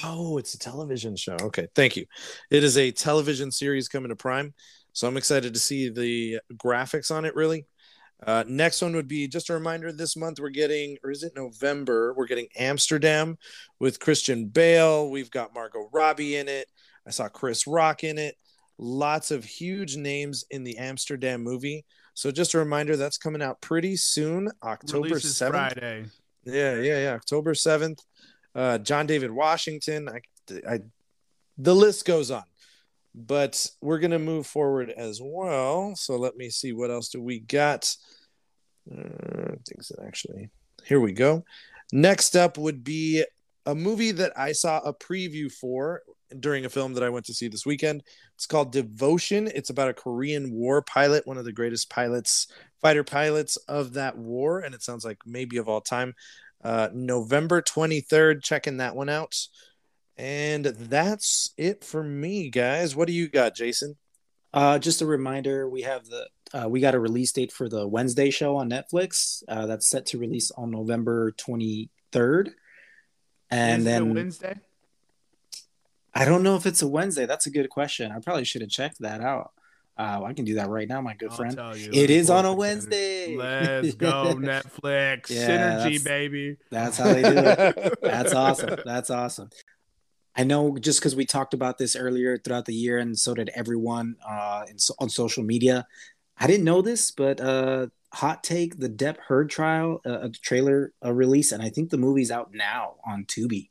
S1: Oh, it's a television show. Okay, thank you. It is a television series coming to Prime, so I'm excited to see the graphics on it. Really. Uh, next one would be just a reminder. This month we're getting, or is it November? We're getting Amsterdam with Christian Bale. We've got Margot Robbie in it. I saw Chris Rock in it. Lots of huge names in the Amsterdam movie. So just a reminder, that's coming out pretty soon, October seventh.
S3: Friday.
S1: Yeah, yeah, yeah. October seventh. Uh, John David Washington. I, I, the list goes on, but we're gonna move forward as well. So let me see what else do we got. Uh, things that actually. Here we go. Next up would be a movie that I saw a preview for during a film that I went to see this weekend. It's called Devotion. It's about a Korean War pilot, one of the greatest pilots, fighter pilots of that war, and it sounds like maybe of all time. Uh, November 23rd, checking that one out. And that's it for me, guys. What do you got, Jason?
S2: Uh, just a reminder, we have the uh, we got a release date for the Wednesday show on Netflix. Uh, that's set to release on November twenty third, and
S3: Is it a
S2: then
S3: Wednesday.
S2: I don't know if it's a Wednesday. That's a good question. I probably should have checked that out. Uh, I can do that right now, my good
S3: I'll
S2: friend.
S3: tell you.
S2: It is on a Wednesday.
S3: Let's go Netflix
S2: Yeah,
S3: synergy,
S2: that's-
S3: baby.
S2: That's how they do it. That's awesome. That's awesome. I know just because we talked about this earlier throughout the year, and so did everyone uh, in, on social media. I didn't know this, but uh, hot take: the Depp Heard trial, uh, a trailer uh, release, and I think the movie's out now on Tubi.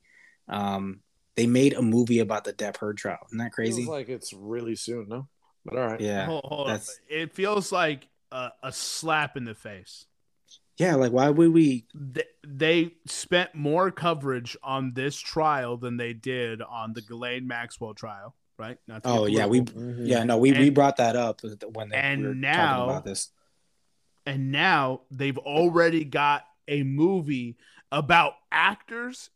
S2: Um, they made a movie about the Depp Heard trial. Isn't that crazy?
S1: Feels like it's really soon, no? But all right.
S2: yeah,
S3: Hold, hold
S2: that's-
S3: It feels like a, a slap in the face.
S2: yeah. Like, why would we?
S3: They, they spent more coverage on this trial than they did on the Ghislaine Maxwell trial, right? Not to get
S2: Oh yeah, we
S3: political.
S2: yeah no we, we brought that up when they
S3: and
S2: we were
S3: now-
S2: talking about this.
S3: and now they've already got a movie about actors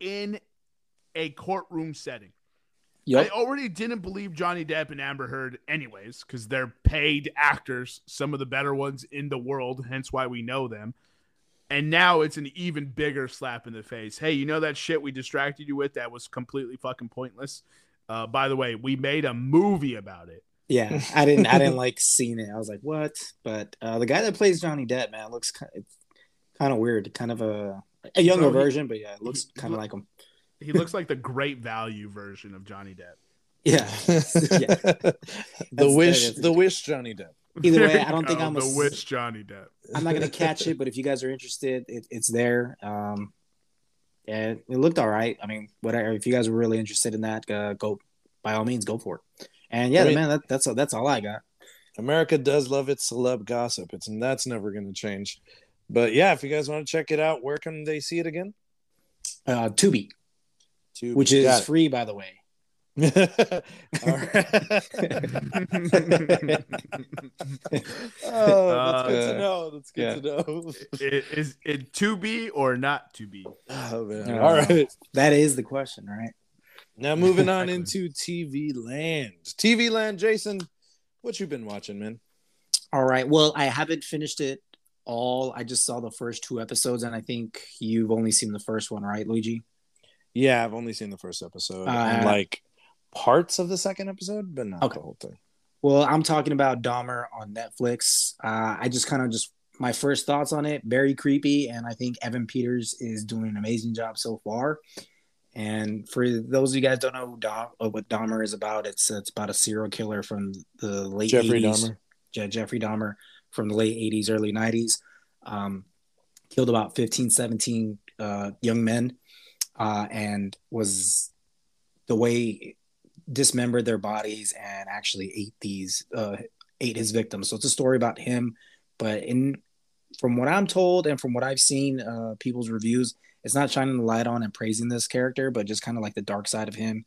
S3: in a courtroom setting.
S2: Yep.
S3: I already didn't believe Johnny Depp and Amber Heard, anyways, because they're paid actors, some of the better ones in the world, hence why we know them. And now it's an even bigger slap in the face. Hey, you know that shit we distracted you with that was completely fucking pointless? Uh, by the way, we made a movie about it.
S2: Yeah, I didn't. I didn't like seeing it. I was like, "What?" But uh, the guy that plays Johnny Depp, man, looks kind. It's kind of weird. Kind of a a younger
S3: Bro, he-
S2: version, but yeah, it looks kind of like him.
S3: He looks like the great value version of Johnny Depp.
S2: Yeah. yeah.
S1: the
S2: That's-
S1: wish, the wish, Johnny Depp.
S2: Either way, I don't think I'm a
S3: the
S2: s-
S3: wish Johnny Depp.
S2: I'm not gonna catch it, but if you guys are interested, it, it's there. Um, yeah, it looked all right. I mean, whatever. If you guys were really interested in that, uh, go by all means, go for it. And yeah,
S1: I mean-
S2: man, that, that's that's all I got.
S1: America does love its celeb gossip. It's and that's never going to change. But yeah, if you guys want to check it out, where can they see it again?
S2: Uh, Tubi,
S1: Tubi.
S2: which is
S1: Got
S2: free, by the way.
S1: it. All right. oh, that's good to
S2: Uh,
S1: know. That's good
S2: yeah.
S1: to know.
S3: I- Is it to be or not to be?
S1: Oh man. All right.
S2: That is the question, right?
S1: Now moving on into TV land. TV land, Jason. What you been watching, man?
S2: All right. Well, I haven't finished it all. I just saw the first two episodes, and I think you've only seen the first one, right, Luigi?
S1: Yeah, I've only seen the first episode
S2: Uh,
S1: and like parts of the second episode, but not
S2: Okay.
S1: the whole thing.
S2: Well, I'm talking about Dahmer on Netflix. Uh, I just kind of just my first thoughts on it. Very creepy, and I think Evan Peters is doing an amazing job so far. And for those of you guys don't know who Dom, uh, what Dahmer is about, it's it's about a serial killer from the late
S1: Jeffrey
S2: 80s.
S1: Dahmer.
S2: Je- Jeffrey Dahmer from the late 80s, early 90s. Um, killed about 15, 17 uh, young men uh, and was the way dismembered their bodies and actually ate these, uh, ate his victims. So it's a story about him. But in from what I'm told and from what I've seen, uh, people's reviews, it's not shining the light on and praising this character, but just kind of like the dark side of him.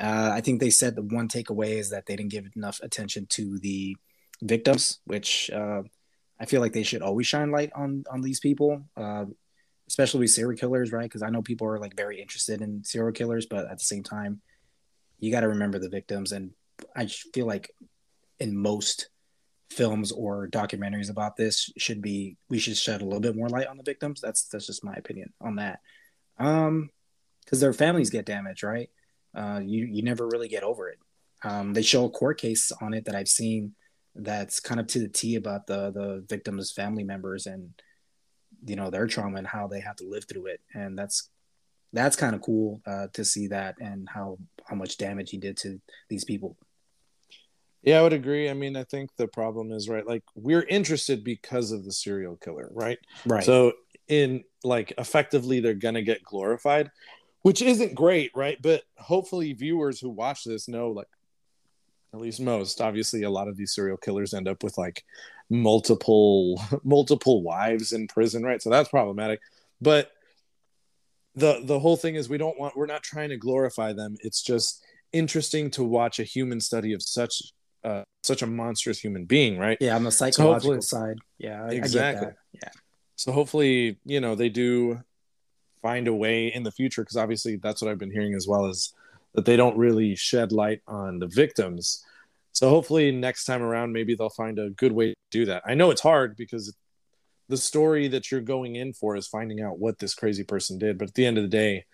S2: Uh, I think they said the one takeaway is that they didn't give enough attention to the victims, which uh, I feel like they should always shine light on on these people, uh, especially with serial killers, right? Because I know people are like very interested in serial killers, but at the same time, you got to remember the victims. And I feel like in most films or documentaries about this should be we should shed a little bit more light on the victims. That's that's just my opinion on that. Um, because their families get damaged, right? Uh, you you never really get over it. Um, they show a court case on it that I've seen that's kind of to the T about the the victims' family members and you know their trauma and how they have to live through it, and that's that's kind of cool uh, to see that and how how much damage he did to these people.
S1: Yeah, I would agree. I mean, I think the problem is right. Like we're interested because of the serial killer, right?
S2: Right.
S1: So in like effectively they're gonna get glorified, which isn't great, right? But hopefully viewers who watch this know like at least most, obviously a lot of these serial killers end up with like multiple multiple wives in prison, right? So that's problematic. But the the whole thing is we don't want we're not trying to glorify them. It's just interesting to watch a human study of such uh, such a monstrous human being, right?
S2: yeah, on the psychological
S1: hopefully-
S2: side, yeah, I,
S1: Exactly.
S2: I. Yeah.
S1: So hopefully, you know, they do find a way in the future because obviously that's what I've been hearing as well as that they don't really shed light on the victims. So hopefully next time around maybe they'll find a good way to do that. I know it's hard because the story that you're going in for is finding out what this crazy person did, but at the end of the day,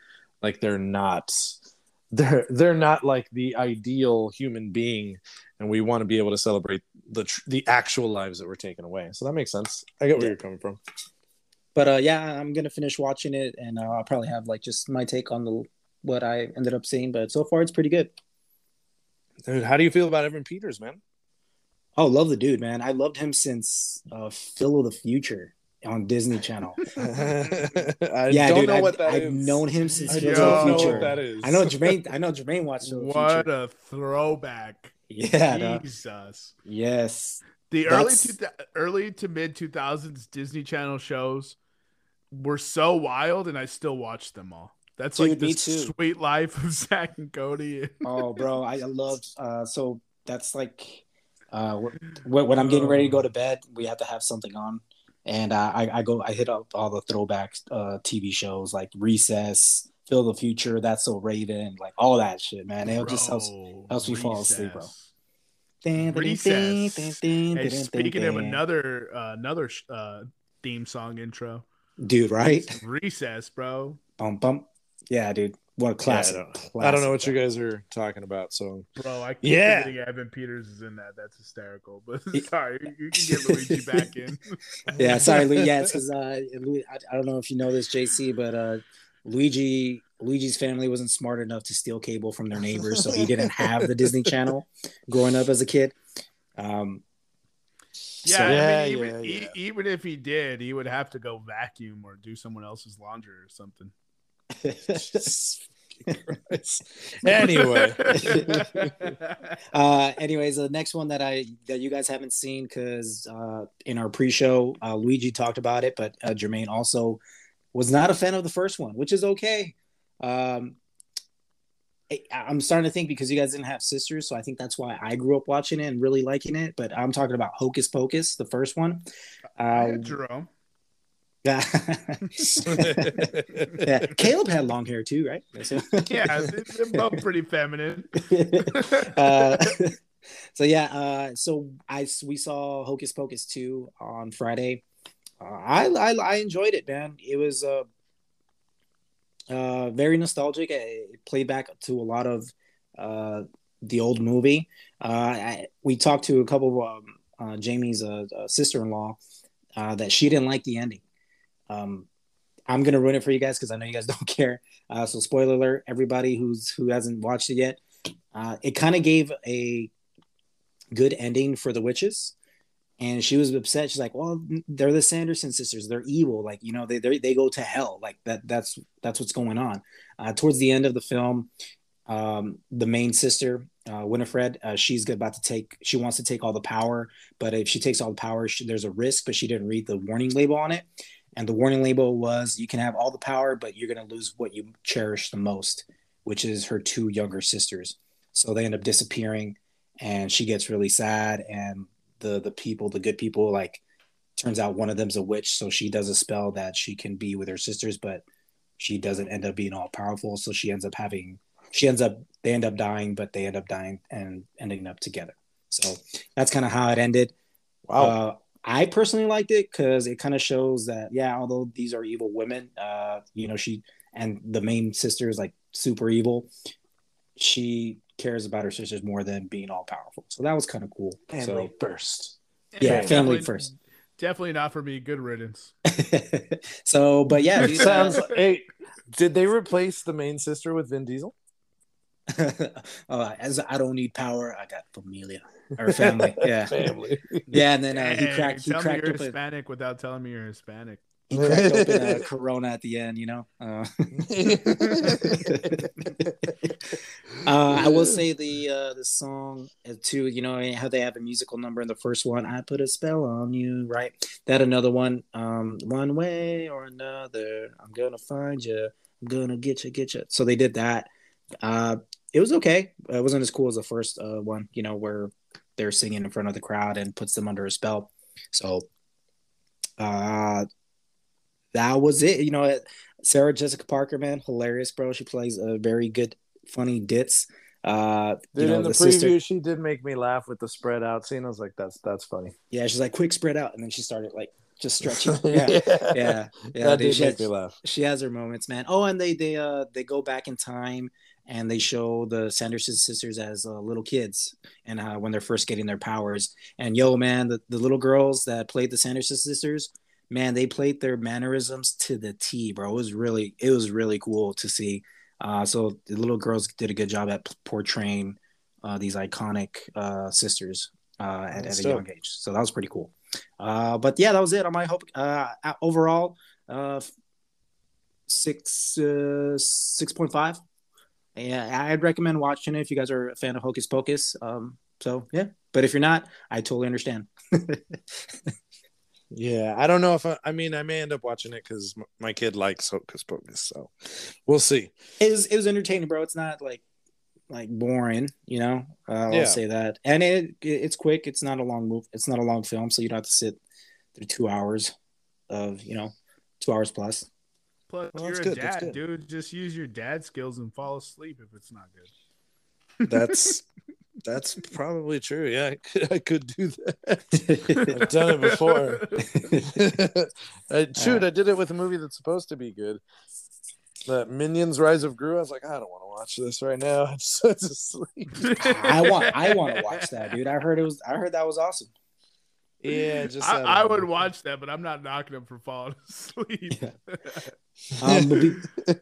S1: like they're not they're they're not like the ideal human being and we want to be able to celebrate the tr- the actual lives that were taken away. So that makes sense. I get where
S2: Yeah.
S1: you're coming from.
S2: But uh, yeah, I'm gonna finish watching it, and uh, I'll probably have like just my take on the what I ended up seeing. But so far, it's pretty good.
S1: Dude, how do you feel about Evan Peters, man?
S2: Oh, love the dude, man. I loved him since uh, Phil of the Future on Disney Channel.
S1: I
S2: yeah,
S1: don't
S2: dude,
S1: know
S2: I've,
S1: what that
S2: I've
S1: is.
S2: known him since
S1: I
S2: Phil
S3: don't
S2: of the
S3: know what
S2: Future.
S1: that is.
S2: I know Jermaine. I know Jermaine watched Phil of the
S3: What
S2: Future.
S3: a throwback!
S2: Yeah, dog.
S3: Jesus.
S2: yes.
S3: The early
S2: That's-
S3: two, early to mid two thousands Disney Channel shows were so wild, and I still watch them all. That's like the sweet life of Zach and Cody.
S2: Oh, bro, I, I loved. Uh, so that's like, uh, wh- when I'm getting ready to go to bed, we have to have something on, and uh, I, I go, I hit up all the throwback uh, TV shows like Recess, Phil the Future, That's So Raven, like all that shit, man. It just helps. Helps me fall asleep, bro.
S3: Recess. Hey, speaking of another uh, another uh, theme song intro,
S2: dude, right?
S3: Recess, bro.
S2: Bum bum. Yeah, dude. What a classic.
S1: I don't- I don't know what you guys are talking about. So
S3: Bro, I keep
S1: Yeah.
S3: forgetting Evan Peters is in that. That's hysterical. But sorry, you you can get Luigi back in.
S2: Yeah, sorry, Lu- yeah, it's because uh, I, I don't know if you know this, JC, but uh, Luigi Luigi's family wasn't smart enough to steal cable from their neighbors, so he didn't have the Disney Channel growing up as a kid. Um,
S3: Yeah,
S2: So-
S3: I
S1: Yeah,
S3: mean, even,
S1: yeah,
S3: e-
S1: yeah.
S3: even if he did, he would have to go vacuum or do someone else's laundry or something.
S1: Anyway,
S2: uh, anyways, the next one that I that you guys haven't seen because uh, in our pre-show, uh, Luigi talked about it, but uh, Jermaine also was not a fan of the first one, which is okay. Um, I- I'm starting to think because you guys didn't have sisters, so I think that's why I grew up watching it and really liking it. But I'm talking about Hocus Pocus, the first one.
S3: Yeah,
S2: Uh,
S3: Jerome.
S2: yeah, Caleb had long hair too, right?
S3: Yeah, they're both pretty feminine.
S2: uh, so yeah, uh, so I we saw Hocus Pocus two on Friday. Uh, I, I I enjoyed it, man. It was uh, uh, very nostalgic. It played back to a lot of uh, the old movie. Uh, I, we talked to a couple of um, uh, Jamie's sister in law uh, that she didn't like the ending. Um, I'm gonna ruin it for you guys because I know you guys don't care. Uh, so spoiler alert, everybody who's who hasn't watched it yet. Uh, it kind of gave a good ending for the witches, and she was upset. She's like, "Well, they're the Sanderson sisters. They're evil. Like you know, they they go to hell. Like that. That's that's what's going on." Uh, towards the end of the film, um, the main sister, uh, Winifred, uh, she's about to take. She wants to take all the power, but if she takes all the power, she, there's a risk. But she didn't read the warning label on it, and the warning label was, "You can have all the power, but you're going to lose what you cherish the most, which is her two younger sisters." So they end up disappearing, and she gets really sad. And the the people, the good people, like turns out one of them's a witch, so she does a spell that she can be with her sisters, but she doesn't end up being all powerful. So she ends up having she ends up they end up dying, but they end up dying and ending up together. So that's kind of how it ended. Wow. Uh, I personally liked it because it kind of shows that yeah, although these are evil women, uh, you know, she and the main sister is like super evil. She cares about her sisters more than being all powerful. So that was kind of cool.
S1: Family
S2: so,
S1: first.
S2: Yeah, family first.
S3: Definitely not for me. Good riddance.
S2: so, but yeah,
S1: it sounds. hey, did they replace the main sister with Vin Diesel?
S2: uh, as I don't need power, I got familia or family. Yeah,
S1: family.
S2: Yeah, and then uh, he cracked. He
S3: tell
S2: cracked
S3: me you're
S2: open,
S3: Hispanic without telling me you're Hispanic.
S2: He cracked open a Corona at the end. You know. Uh, uh, I will say the uh, the song uh, too. You know how they have a musical number in the first one. I put a spell on you, right? That another one. Um, one way or another, I'm gonna find you. I'm gonna get you, get you. So they did that. Uh, it was okay. It wasn't as cool as the first uh, one. You know where they're singing in front of the crowd and puts them under a spell. So uh, that was it. You know, Sarah Jessica Parker, man, hilarious, bro. She plays a very good, funny ditz. Uh,
S1: Dude,
S2: you know,
S1: in the,
S2: the
S1: preview,
S2: sister,
S1: she did make me laugh with the spread out scene. I was like, "That's that's funny."
S2: yeah, she's like quick spread out, and then she started like just stretching. Yeah, yeah, yeah.
S1: that
S2: dude,
S1: did
S2: she,
S1: make
S2: has,
S1: me laugh.
S2: she has her moments, man. Oh, and they they uh they go back in time and they show the Sanderson sisters as uh, little kids and uh, when they're first getting their powers. And yo, man, the, the little girls that played the Sanderson sisters, man, they played their mannerisms to the T, bro. It was really, it was really cool to see. Uh, so the little girls did a good job at portraying uh, these iconic uh, sisters uh, at, at a young age. So that was pretty cool. Uh, but yeah, that was it on my hope. Uh, overall, uh, six uh, six point five. Yeah, I'd recommend watching it if you guys are a fan of Hocus Pocus. Um, so yeah, but if you're not, I totally understand.
S1: Yeah, I don't know if I, I mean I may end up watching it because my kid likes Hocus Pocus, so we'll see.
S2: it was it was entertaining, bro. It's not like like boring, you know. Uh,
S1: Yeah.
S2: I'll say that, and it it's quick. It's not a long move. It's not a long film, so you don't have to sit through two hours of you know two hours plus.
S3: Plus,
S1: Well,
S3: you're a
S1: good,
S3: dad, dude. Just use your dad skills and fall asleep if it's not good.
S1: That's that's probably true. Yeah, I could, I could do that. I've done it before. I, shoot, I did it with a movie that's supposed to be good. That Minions: Rise of Gru. I was like, I don't want to watch this right now. I just went to.
S2: I want I want to watch that, dude. I heard it was I heard that was awesome.
S1: Yeah, just
S3: I, I would watch that, but I'm not knocking him for falling asleep.
S2: Um, but, be,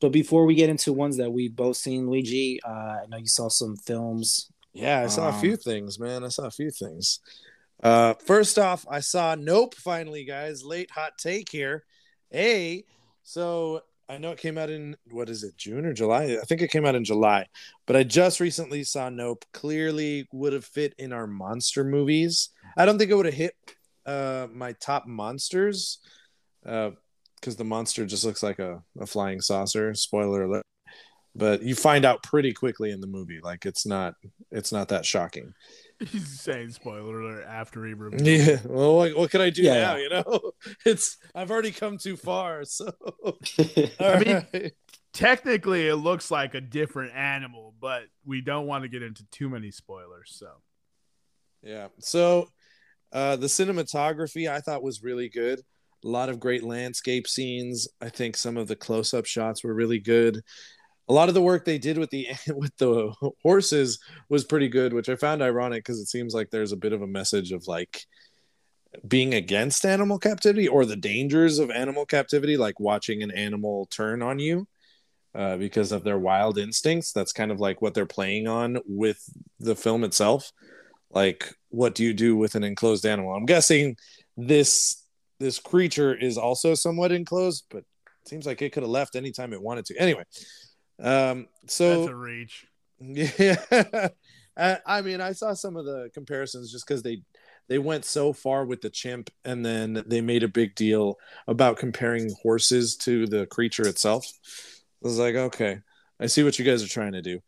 S2: but before we get into ones that we've both seen, Luigi, uh, I know you saw some films.
S1: Yeah, I saw a
S2: Um,
S1: few things, man. I saw a few things. Uh, first off, I saw Nope finally, guys. Late hot take here. Hey, so I know it came out in what is it, June or July? I think it came out in July, but I just recently saw Nope. Clearly would have fit in our monster movies. I don't think it would have hit uh, my top monsters because the monster just looks like a, a flying saucer. Spoiler alert. But you find out pretty quickly in the movie, like it's not it's not that shocking.
S3: He's saying spoiler alert after he revealed.
S1: Yeah. Well, what, what can I do
S2: Yeah,
S1: now?
S2: yeah.
S1: You know, it's I've already come too far. So,
S3: I mean- Technically, it looks like a different animal, but we don't want to get into too many spoilers. So,
S1: yeah. So, uh, the cinematography I thought was really good. A lot of great landscape scenes. I think some of the close-up shots were really good. A lot of the work they did with the with the horses was pretty good, which I found ironic because it seems like there's a bit of a message of like being against animal captivity or the dangers of animal captivity, like watching an animal turn on you uh, because of their wild instincts. That's kind of like what they're playing on with the film itself. Like, what do you do with an enclosed animal? I'm guessing this this creature is also somewhat enclosed, but it seems like it could have left anytime it wanted to. Anyway, um, so
S3: That's a reach.
S1: yeah, I, I mean, I saw some of the comparisons just because they they went so far with the chimp, and then they made a big deal about comparing horses to the creature itself. I was like, okay, I see what you guys are trying to do.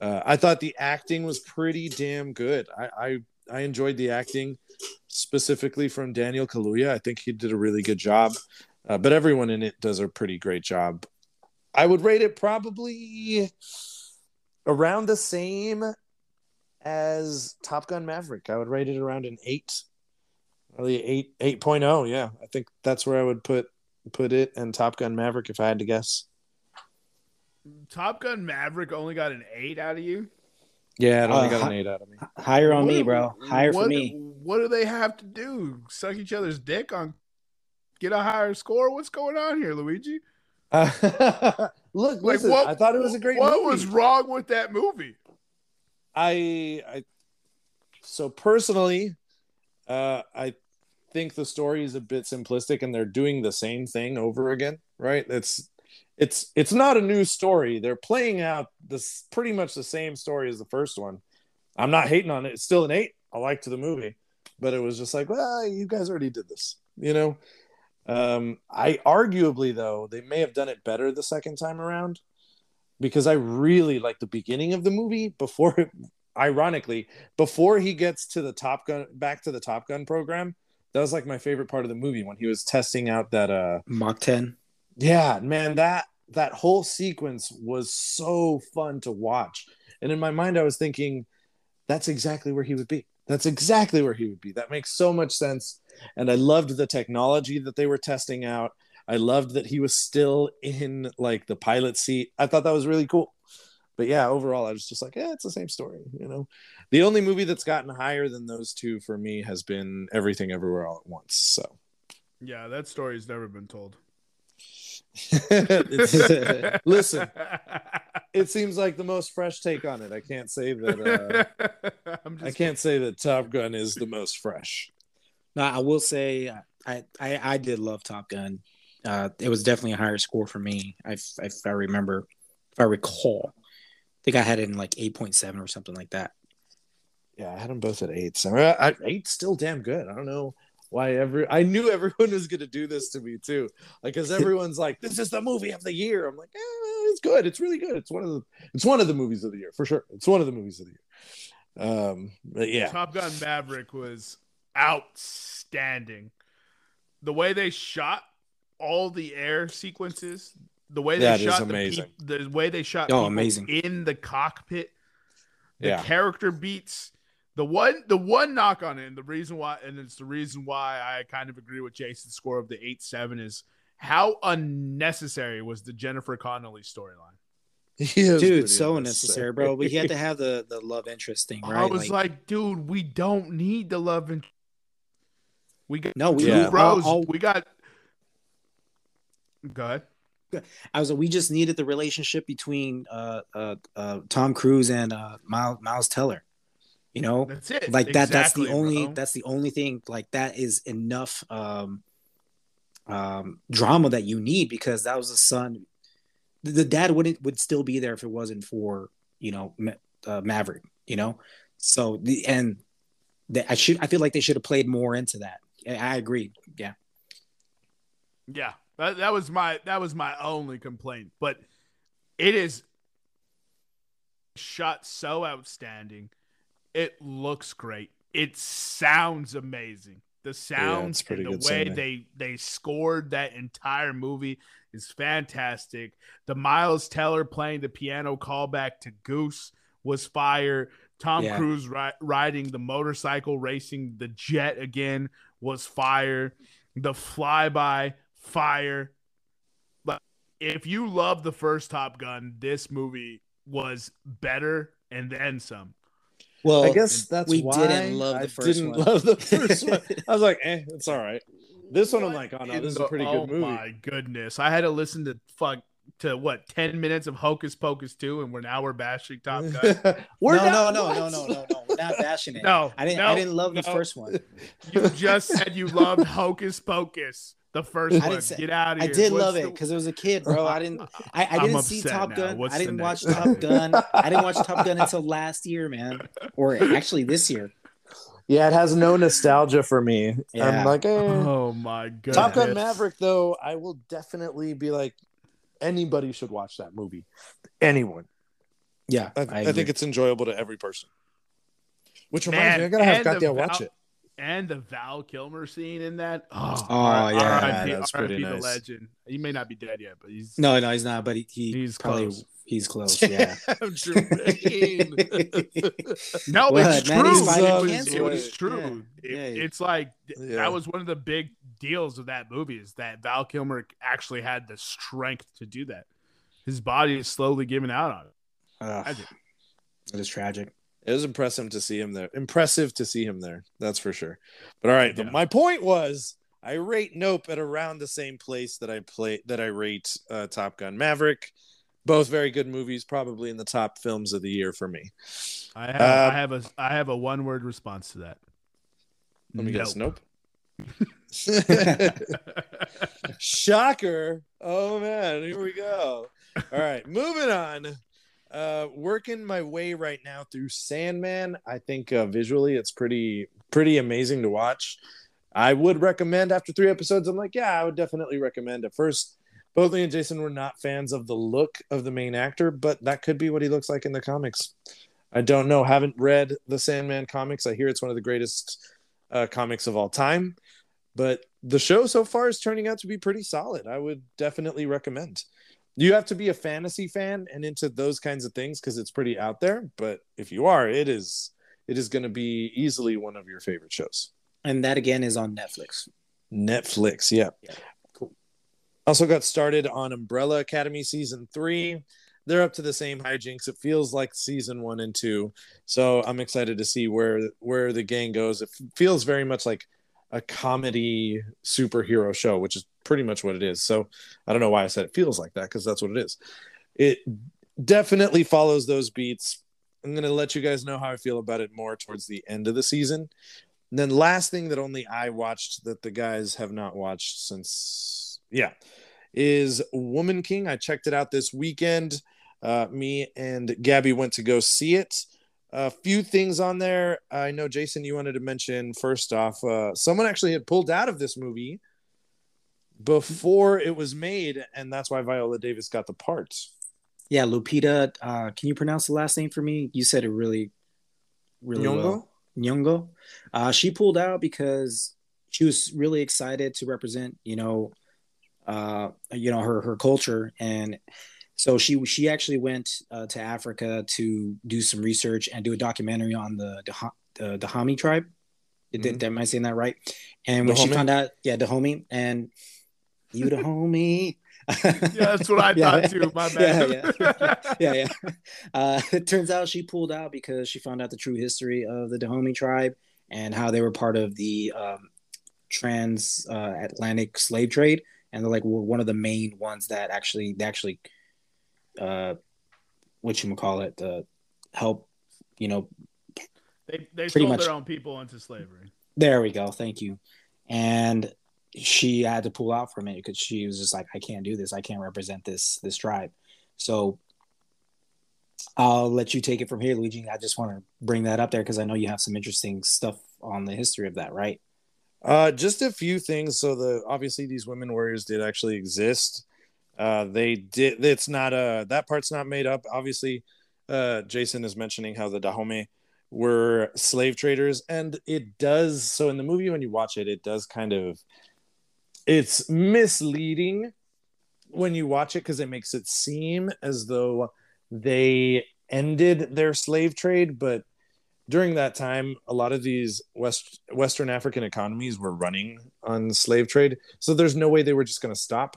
S1: Uh, I thought the acting was pretty damn good. I, I I enjoyed the acting specifically from Daniel Kaluuya. I think he did a really good job, uh, but everyone in it does a pretty great job. I would rate it probably around the same as Top Gun Maverick. I would rate it around an eight, really eight eight oh. Yeah, I think that's where I would put put it and Top Gun Maverick if I had to guess.
S3: Top Gun Maverick only got an eight out of you.
S1: Yeah, it only
S2: Uh,
S1: got an eight out of me.
S2: Higher on
S3: What
S2: me,
S3: do-
S2: bro. Higher
S3: what,
S2: for me.
S3: What do they have to do? Suck each other's dick on get a higher score? What's going on here, Luigi?
S1: Uh, look,
S3: Like
S1: listen,
S3: what?
S1: I thought it was a great movie.
S3: What
S1: movie.
S3: was wrong with that movie?
S1: I, I so personally, uh, I think the story is a bit simplistic, and they're doing the same thing over again. Right? It's it's it's not a new story. They're playing out this pretty much the same story as the first one. I'm not hating on it. It's still an eight. I liked the movie, but it was just like, well, you guys already did this, you know. Um, I arguably though they may have done it better the second time around because I really like the beginning of the movie before ironically before he gets to the Top Gun back to the Top Gun program. That was like my favorite part of the movie when he was testing out that uh
S2: Mach 10.
S1: Yeah, man, that that whole sequence was so fun to watch. And in my mind I was thinking that's exactly where he would be. That's exactly where he would be. That makes so much sense. And I loved the technology that they were testing out. I loved that he was still in like the pilot seat. I thought that was really cool. But yeah, overall, I was just like, yeah, it's the same story. You know, the only movie that's gotten higher than those two for me has been Everything Everywhere All at Once. So
S3: Yeah, that story's never been told.
S1: It's- listen, it seems like the most fresh take on it. I can't say that. Uh,
S3: I'm just
S1: I can't say that Top Gun is the most fresh.
S2: No, I will say I, I I did love Top Gun. Uh, it was definitely a higher score for me. I, if- if I remember, if I recall, I think I had it in like eight point seven or something like that.
S1: Yeah, I had them both at eight. So I, I, eight's still damn good. I don't know why every. I knew everyone was going to do this to me too. Like, because everyone's like, "This is the movie of the year." I'm like, eh, "It's good. It's really good. It's one of the. It's one of the movies of the year for sure. It's one of the movies of the year." Um, but yeah,
S3: Top Gun Maverick was outstanding. The way they shot all the air sequences, the way they
S1: That is
S3: shot the,
S1: amazing.
S3: peop- the way they shot
S2: Oh,
S3: people
S2: amazing.
S3: in the cockpit, the
S1: Yeah.
S3: character beats. The one, the one knock on it, and the reason why, and it's the reason why I kind of agree with Jason's score of the eight seven is how unnecessary was the Jennifer Connelly storyline.
S1: He is pretty
S2: Dude, so unnecessary, bro. But he had to have the the love interest thing, right?
S3: I was like, dude, we don't need the love and we got
S2: no, we
S3: two
S1: Yeah.
S3: bros.
S2: all- all-
S3: we got. Go ahead.
S2: I was like, we just needed the relationship between uh, uh, uh, Tom Cruise and uh, Miles, Miles Teller. You know,
S3: That's it.
S2: like that. That's the only.
S3: bro.
S2: That's the only thing. Like that is enough um, um, drama that you need because that was the son. The, the dad wouldn't would still be there if it wasn't for you know Ma- uh, Maverick. You know, so the and the, I should. I feel like they should have played more into that. I, I agree. Yeah.
S3: Yeah, that, that was my that was my only complaint. But it is shot so outstanding. It looks great. It sounds amazing. The sounds
S1: pretty
S3: and the way they they scored that entire movie is fantastic. The Miles Teller playing the piano callback to Goose was fire. Tom
S2: Yeah.
S3: Cruise ri- riding the motorcycle, racing the jet again was fire. The flyby, fire. But if you love the first Top Gun, this movie was better and then some.
S2: Well,
S1: I guess that's
S2: we
S1: why
S2: didn't love the
S1: I
S2: first
S1: didn't
S2: one.
S1: love the first one. I was like, eh, it's all right. This one, I'm like, oh no, this is a pretty
S3: oh
S1: good movie.
S3: Oh my goodness. I had to listen to fuck to what 10 minutes of Hocus Pocus 2 and we're now we're bashing Top Gun.
S1: We're
S2: no, no,
S1: not-
S2: no,
S1: what?
S2: no, no, no, no. We're not bashing it.
S3: No,
S2: I didn't.
S3: no,
S2: I didn't love the first one.
S3: You just said you loved Hocus Pocus, the first
S2: I
S3: one.
S2: didn't say-
S3: Get out of
S2: I did
S3: What's
S2: love
S3: the-
S2: it because it was a kid, bro. I didn't. I, I didn't see Top
S3: now.
S2: Gun.
S3: What's
S2: I didn't watch
S3: next?
S2: Top Gun. I didn't watch Top Gun until last year, man, or actually this year.
S1: Yeah, it has no nostalgia for me.
S2: Yeah.
S1: I'm like, eh.
S3: Oh my god.
S1: Top Gun Maverick, though, I will definitely be like, anybody should watch that movie. Anyone.
S2: Yeah,
S1: I, I, think it's enjoyable to every person. Which reminds
S3: Man,
S1: me, I gotta have
S3: and
S1: Katya watch it.
S3: And the Val Kilmer scene in that. Oh,
S2: Oh, yeah,
S3: R.I.P.
S1: that's pretty
S3: R.I.P.
S1: nice.
S3: the legend. He may not be dead yet, but he's
S2: no, no, he's not. But he, he
S3: He's
S2: probably
S3: close.
S2: he's close. Yeah.
S1: Jermaine.
S3: No,
S2: What,
S3: it's
S2: man?
S3: True.
S1: fighting
S3: It was,
S1: cancer.
S3: it was
S1: Yeah.
S3: true. It-
S2: Yeah.
S3: it's like
S1: Yeah.
S3: that was one of the big deals of that movie is that Val Kilmer actually had the strength to do that. His body is slowly giving out on it.
S2: Ugh,
S3: I
S2: it is tragic.
S1: It was impressive to see him there. Impressive to see him there. That's for sure. But all right,
S3: Yeah.
S1: but my point was I rate Nope at around the same place that I play that I rate uh, Top Gun Maverick. Both very good movies, probably in the top films of the year for me.
S3: I have,
S1: Uh,
S3: I have a I have a one word response to that.
S1: Let me guess.
S3: Nope.
S1: Nope. Shocker. Oh man, here we go. All right, moving on. Uh working my way right now through Sandman. I think uh, visually it's pretty pretty amazing to watch. I would recommend after 3 episodes I'm like, yeah, I would definitely recommend at first. Both me and Jason were not fans of the look of the main actor, but that could be what he looks like in the comics. I don't know. Haven't read the Sandman comics. I hear it's one of the greatest uh, comics of all time. But the show so far is turning out to be pretty solid. I would definitely recommend. You have to be a fantasy fan and into those kinds of things because it's pretty out there. But if you are, it is it is going to be easily one of your favorite shows.
S2: And that again is on Netflix.
S1: Netflix, yeah.
S2: Yeah, cool.
S1: Also got started on Umbrella Academy season three. They're up to the same hijinks. It feels like season one and two. So I'm excited to see where where the gang goes. It feels very much like a comedy superhero show, which is pretty much what it is. So I don't know why I said it feels like that because that's what it is. It definitely follows those beats. I'm gonna let you guys know how I feel about it more towards the end of the season. And then last thing that only I watched that the guys have not watched since yeah is Woman King. I checked it out this weekend. Uh, me and Gabby went to go see it. A few things on there. I know Jason, you wanted to mention first off, uh, someone actually had pulled out of this movie before it was made, and that's why Viola Davis got the part.
S2: Yeah, Lupita. Uh, can you pronounce the last name for me? You said it really, really
S1: Nyong'o?
S2: well. Nyong'o. Uh, she pulled out because she was really excited to represent, you know, uh, you know her her culture, and so she she actually went uh, to Africa to do some research and do a documentary on the Dah- the Dahomey tribe. Did,
S1: Mhm.
S2: did, am I saying that right? And when she found out, yeah, Dahomey, and you Dahomey.
S3: Yeah, that's what I
S2: Yeah.
S3: thought too. My
S2: Yeah,
S3: bad.
S2: yeah, yeah. Uh, it turns out she pulled out because she found out the true history of the Dahomey tribe and how they were part of the um, trans uh, Atlantic slave trade, and they're like were one of the main ones that actually they actually, uh, what you call it, uh, help, you know.
S3: They they
S2: Pretty
S3: sold
S2: much.
S3: their own people into slavery.
S2: There we go. Thank you. And she had to pull out from it because she was just like, I can't do this. I can't represent this this tribe. So I'll let you take it from here, Luigi. I just want to bring that up there because I know you have some interesting stuff on the history of that, right?
S1: Uh, just a few things. So the obviously these women warriors did actually exist. Uh, they did. It's not uh that part's not made up. Obviously, uh, Jason is mentioning how the Dahomey were slave traders, and it does. So in the movie, when you watch it, it does kind of it's misleading when you watch it because it makes it seem as though they ended their slave trade, but during that time, a lot of these West Western African economies were running on slave trade, so there's no way they were just going to stop,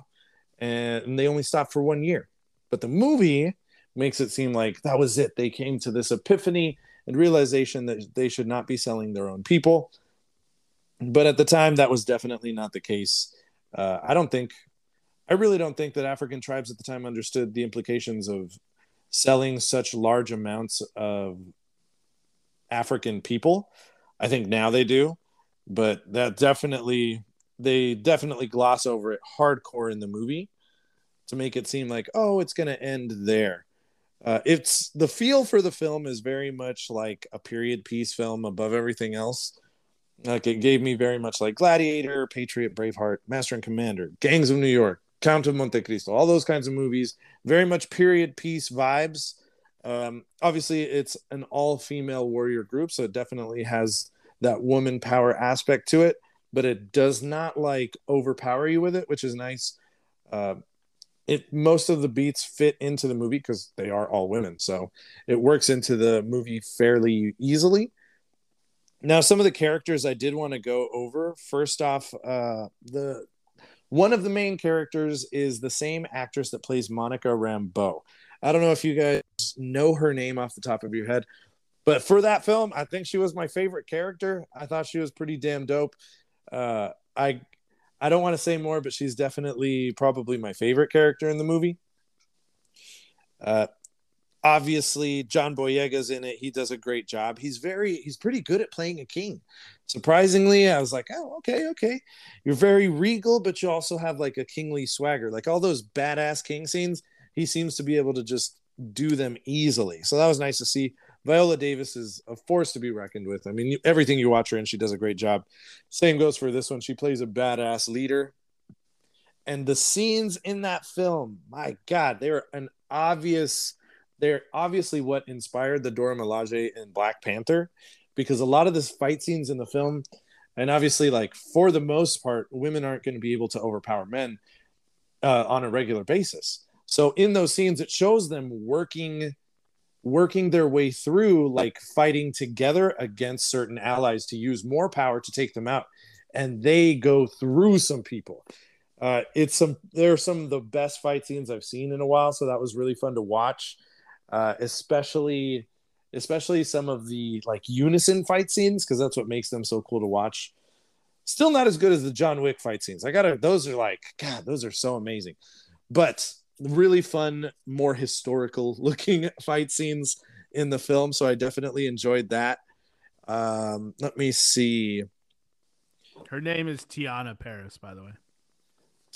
S1: and they only stopped for one year. But the movie makes it seem like that was it. They came to this epiphany and realization that they should not be selling their own people. But at the time, that was definitely not the case. Uh, I don't think, I really don't think that African tribes at the time understood the implications of selling such large amounts of African people. I think now they do, but that definitely, they definitely gloss over it hardcore in the movie to make it seem like, oh, it's going to end there. Uh, it's the feel for the film is very much like a period piece film above everything else. Like it gave me very much like Gladiator, Patriot, Braveheart, Master and Commander, Gangs of New York, Count of Monte Cristo, all those kinds of movies. Very much period piece vibes. Um, obviously, it's an all female warrior group, so it definitely has that woman power aspect to it, but it does not like overpower you with it, which is nice. Uh, it most of the beats fit into the movie because they are all women so it works into the movie fairly easily. Now some of the characters i did want to go over. First off uh the one of the main characters is the same actress that plays monica rambeau. I don't know if you guys know her name off the top of your head but for that film i think she was my favorite character. I thought she was pretty damn dope. Uh i I don't want to say more, but she's definitely probably my favorite character in the movie. Uh, obviously, John Boyega's in it. He does a great job. He's very, he's pretty good at playing a king. Surprisingly, I was like, oh, okay, okay. You're very regal, but you also have like a kingly swagger. Like all those badass king scenes, he seems to be able to just do them easily. So that was nice to see. Viola Davis is a force to be reckoned with. I mean, everything you watch her in, she does a great job. Same goes for this one. She plays a badass leader. And the scenes in that film, my God, they're an obvious, they're obviously what inspired the Dora Milaje in Black Panther, because a lot of this fight scenes in the film, and obviously, like for the most part, women aren't going to be able to overpower men uh, on a regular basis. So in those scenes, it shows them working working their way through like fighting together against certain allies to use more power to take them out and they go through some people. Uh, it's some there are some of the best fight scenes i've seen in a while so that was really fun to watch. Uh, especially especially some of the like unison fight scenes because that's what makes them so cool to watch. Still not as good as the john wick fight scenes. I gotta those are like god those are so amazing. But really fun, more historical looking fight scenes in the film. So I definitely enjoyed that. Um, let me see.
S3: Her name is Teyonah Parris, by the way.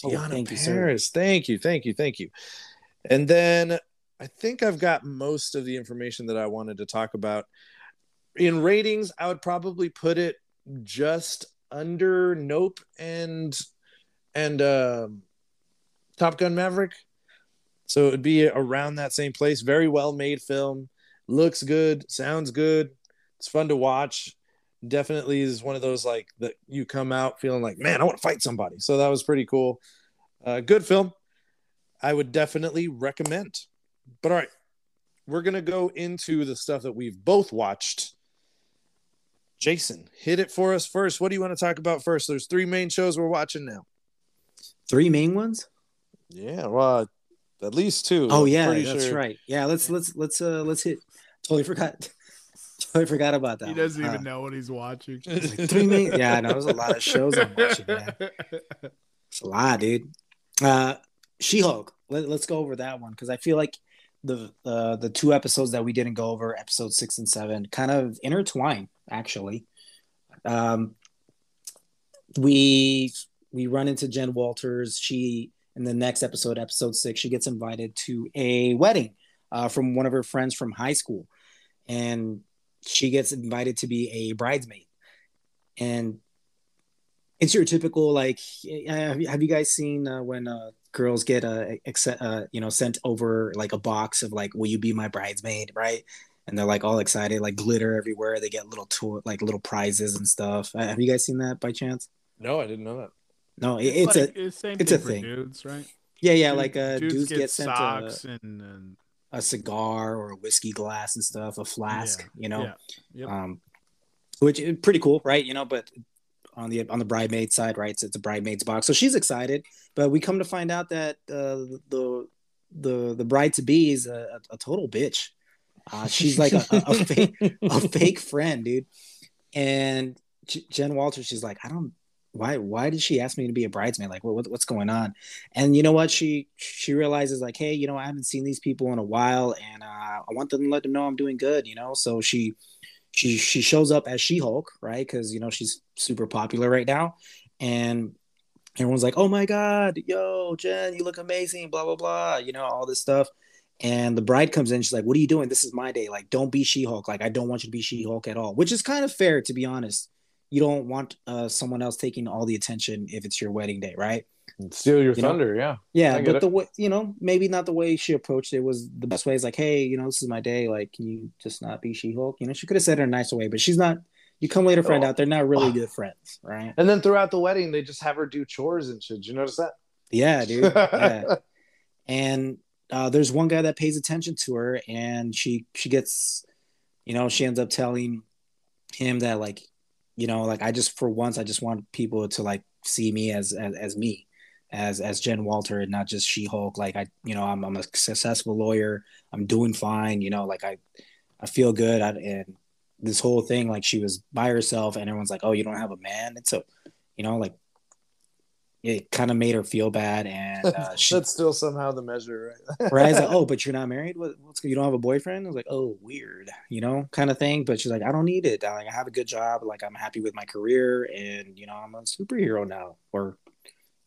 S1: Tiana oh, thank Parris. You, thank you. Thank you. Thank you. And then I think I've got most of the information that I wanted to talk about. In ratings, I would probably put it just under Nope and and uh, Top Gun Maverick. So it would be around that same place. Very well made film. Looks good, sounds good. It's fun to watch. Definitely is one of those like that you come out feeling like, man, I want to fight somebody. So that was pretty cool. Uh, good film. I would definitely recommend. But all right, we're gonna go into the stuff that we've both watched. Jason, hit it for us first. What do you want to talk about first? There's three main shows we're watching now.
S2: Three main ones?
S1: Yeah, well, at least two.
S2: Oh yeah, that's sure. right. Yeah, let's let's let's uh let's hit. Totally forgot. totally forgot about that.
S3: He doesn't one. even uh, know what he's watching.
S2: Like three minutes. Yeah, I know. there's a lot of shows I'm watching. Man. It's a lot, dude. Uh, She Hulk. Let, us go over that one because I feel like the uh, the two episodes that we didn't go over, episode six and seven, kind of intertwine. Actually, um, we we run into Jen Walters. She in the next episode, episode six, she gets invited to a wedding uh, from one of her friends from high school, and she gets invited to be a bridesmaid. And it's your typical like, have you, guys seen uh, when uh, girls get a, uh, you know sent over like a box of like, will you be my bridesmaid, right? And they're like all excited, like glitter everywhere. They get little tour, like little prizes and stuff. Uh, have you guys seen that by chance?
S1: No, I didn't know that.
S2: No, it, it's, like, a it's, it's a thing.
S3: Dudes, right?
S2: Yeah, yeah. Dudes, like uh, dudes, dudes get, get sent
S3: socks a, and, and,
S2: a cigar or a whiskey glass and stuff, a flask. Yeah, you know, yeah, yep. um, which is pretty cool, right? You know, but on the on the bridesmaid side, right? So it's a bridesmaid's box, so she's excited. But we come to find out that uh, the the the bride to be is a, a total bitch. Uh, she's like a, a, a fake a fake friend, dude. And J- Jen Walters, she's like, I don't why why did she ask me to be a bridesmaid? Like what, what's going on? And you know what? She she realizes like, hey, you know, I haven't seen these people in a while, and uh, I want them to let them know I'm doing good. You know, so she she she shows up as She Hulk, right? Because you know she's super popular right now, and everyone's like, "Oh my god, yo, Jen, you look amazing," blah blah blah, you know, all this stuff. And the bride comes in, she's like, "What are you doing? This is my day. Like, don't be She Hulk. Like, I don't want you to be She Hulk at all." Which is kind of fair, to be honest. You don't want uh, someone else taking all the attention if it's your wedding day, right?
S1: Steal your
S2: You know?
S1: thunder, yeah.
S2: Yeah, but
S1: it.
S2: the way you know, maybe not the way she approached it was the best way. Is like, hey, you know, this is my day. Like, can you just not be She Hulk? You know, she could have said it in a nicer way, but she's not. You come later, find
S1: Oh.
S2: out they're not really good friends, right?
S1: And then throughout the wedding, they just have her do chores and shit. Did you notice that?
S2: Yeah, dude. Yeah. and uh, there's one guy that pays attention to her, and she she gets, you know, she ends up telling him that like, you know, like I just for once I just want people to like see me as as, as me, as as Jen Walter, and not just She Hulk. Like I, you know, I'm I'm a successful lawyer. I'm doing fine. You know, like I I feel good. I, and this whole thing, like she was by herself, and everyone's like, oh, you don't have a man. It's a, you know, like. It kind of made her feel bad, and uh, she,
S1: That's still somehow the measure, right?
S2: right? I was like, oh, but you're not married. What, what's you don't have a boyfriend? I was like, oh, weird, you know, kind of thing. But she's like, I don't need it. I, like, I have a good job. Like, I'm happy with my career, and you know, I'm a superhero now, or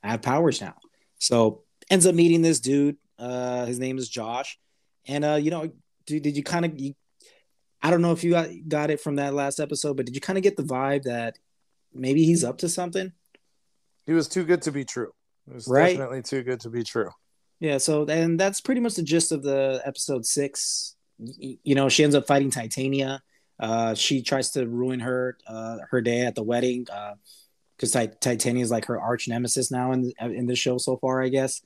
S2: I have powers now. So ends up meeting this dude. Uh, his name is Josh, and uh, you know, dude, did you kind of? I don't know if you got got it from that last episode, but did you kind of get the vibe that maybe he's up to something?
S1: He was too good to be true. It was
S2: Right.
S1: definitely too good to be true.
S2: Yeah, so and that's pretty much the gist of the episode six. You know, she ends up fighting Titania. Uh, she tries to ruin her uh, her day at the wedding because Titania is like her arch nemesis now in in the show so far, I guess.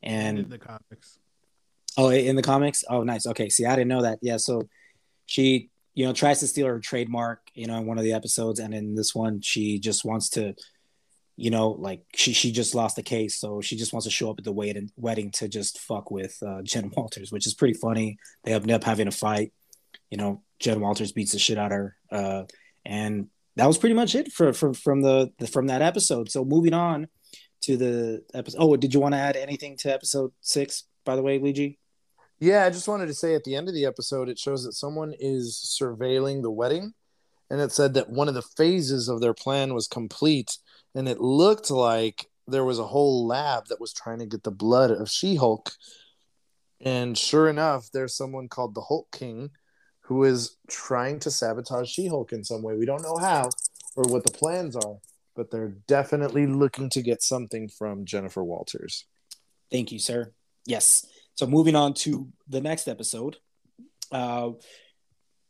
S3: And in
S2: And
S3: the comics.
S2: oh, in the comics, oh, nice. Okay, see, I didn't know that. Yeah, so she you know tries to steal her trademark, you know, in one of the episodes, and in this one, she just wants to you know, like she she just lost the case, so she just wants to show up at the wedding wedding to just fuck with uh, Jen Walters, which is pretty funny. They end up having a fight. You know, Jen Walters beats the shit out of her, uh, and that was pretty much it for, for from the, the from that episode. So moving on to the episode. Oh, did you want to add anything to episode six? By the way, Luigi.
S1: Yeah, I just wanted to say at the end of the episode, it shows that someone is surveilling the wedding, and it said that one of the phases of their plan was complete, and it looked like there was a whole lab that was trying to get the blood of She-Hulk. And sure enough, there's someone called the Hulk King who is trying to sabotage She-Hulk in some way. We don't know how or what the plans are, but they're definitely looking to get something from Jennifer Walters.
S2: Thank you, sir. Yes. So moving on to the next episode, uh,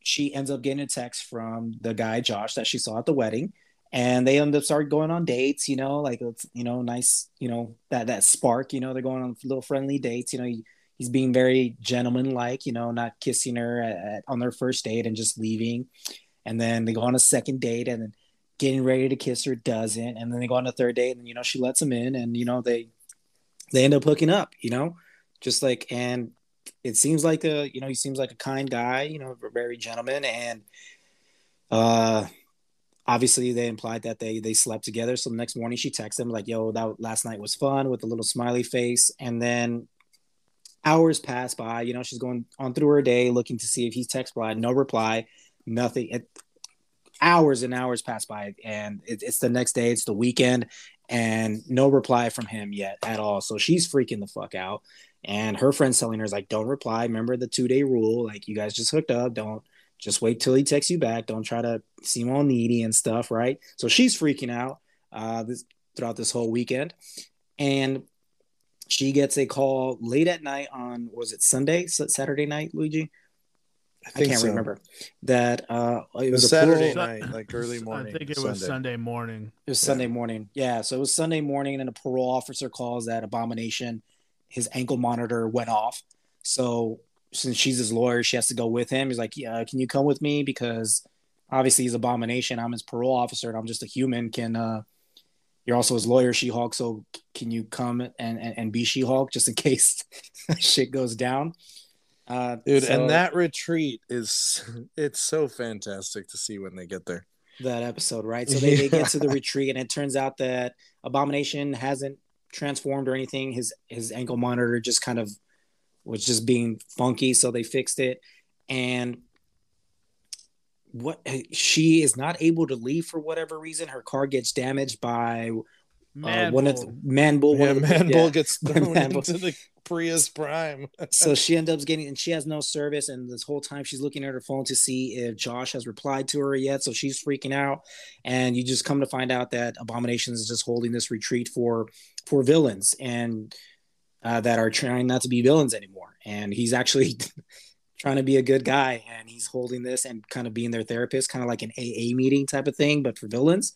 S2: she ends up getting a text from the guy Josh that she saw at the wedding, and they end up start going on dates. You know, like it's you know nice, you know that that spark. You know, they're going on little friendly dates. You know, he, he's being very gentleman-like. You know, not kissing her at, at, on their first date and just leaving, and then they go on a second date and then getting ready to kiss her doesn't, and then they go on a third date and you know she lets him in, and you know they they end up hooking up, you know, just like, and it seems like a, you know, he seems like a kind guy, you know, very gentleman. And, uh, obviously they implied that they, they slept together. So the next morning she texts him like, yo, that last night was fun with a little smiley face. And then hours pass by, you know, she's going on through her day, looking to see if he's text blind, no reply, nothing. It, hours and hours pass by and it, it's the next day, it's the weekend and no reply from him yet at all. So she's freaking the fuck out. And her friend's telling her, is like, don't reply. Remember the two day rule. Like, you guys just hooked up. Don't just wait till he texts you back. Don't try to seem all needy and stuff. Right. So she's freaking out uh, this throughout this whole weekend. And she gets a call late at night on, was it Sunday, Saturday night, Luigi? I, can't
S1: so.
S2: remember that. Uh, it
S1: It
S2: was
S1: was
S2: a
S1: Saturday
S2: parole-
S1: night, like early morning.
S3: I think it
S1: Sunday.
S3: was Sunday morning.
S2: It was Sunday morning. Yeah, so it was Sunday morning, and a parole officer calls that Abomination. His ankle monitor went off. So since she's his lawyer, she has to go with him. He's like, "Yeah, can you come with me? Because obviously he's Abomination. I'm his parole officer, and I'm just a human. Can uh, you're also his lawyer, She-Hulk? So can you come and and, and be She-Hulk just in case shit goes down?" Uh,
S1: dude.
S2: so
S1: and that retreat is it's so fantastic to see when they get there.
S2: that episode, right? So they, they get to the retreat, and it turns out that Abomination hasn't transformed or anything. His his ankle monitor just kind of was just being funky, so they fixed it. And what she is not able to leave for whatever reason. Her car gets damaged by uh, one of the man bull. one
S1: Yeah,
S2: of the-
S1: man,
S2: yeah.
S1: gets thrown
S2: Man Bull.
S1: into the Prius Prime.
S2: so she ends up getting and she has no service and this whole time she's looking at her phone to see if josh has replied to her yet so she's freaking out and you just come to find out that abomination is just holding this retreat for for villains and uh, that are trying not to be villains anymore and he's actually trying to be a good guy and he's holding this and kind of being their therapist kind of like an aa meeting type of thing but for villains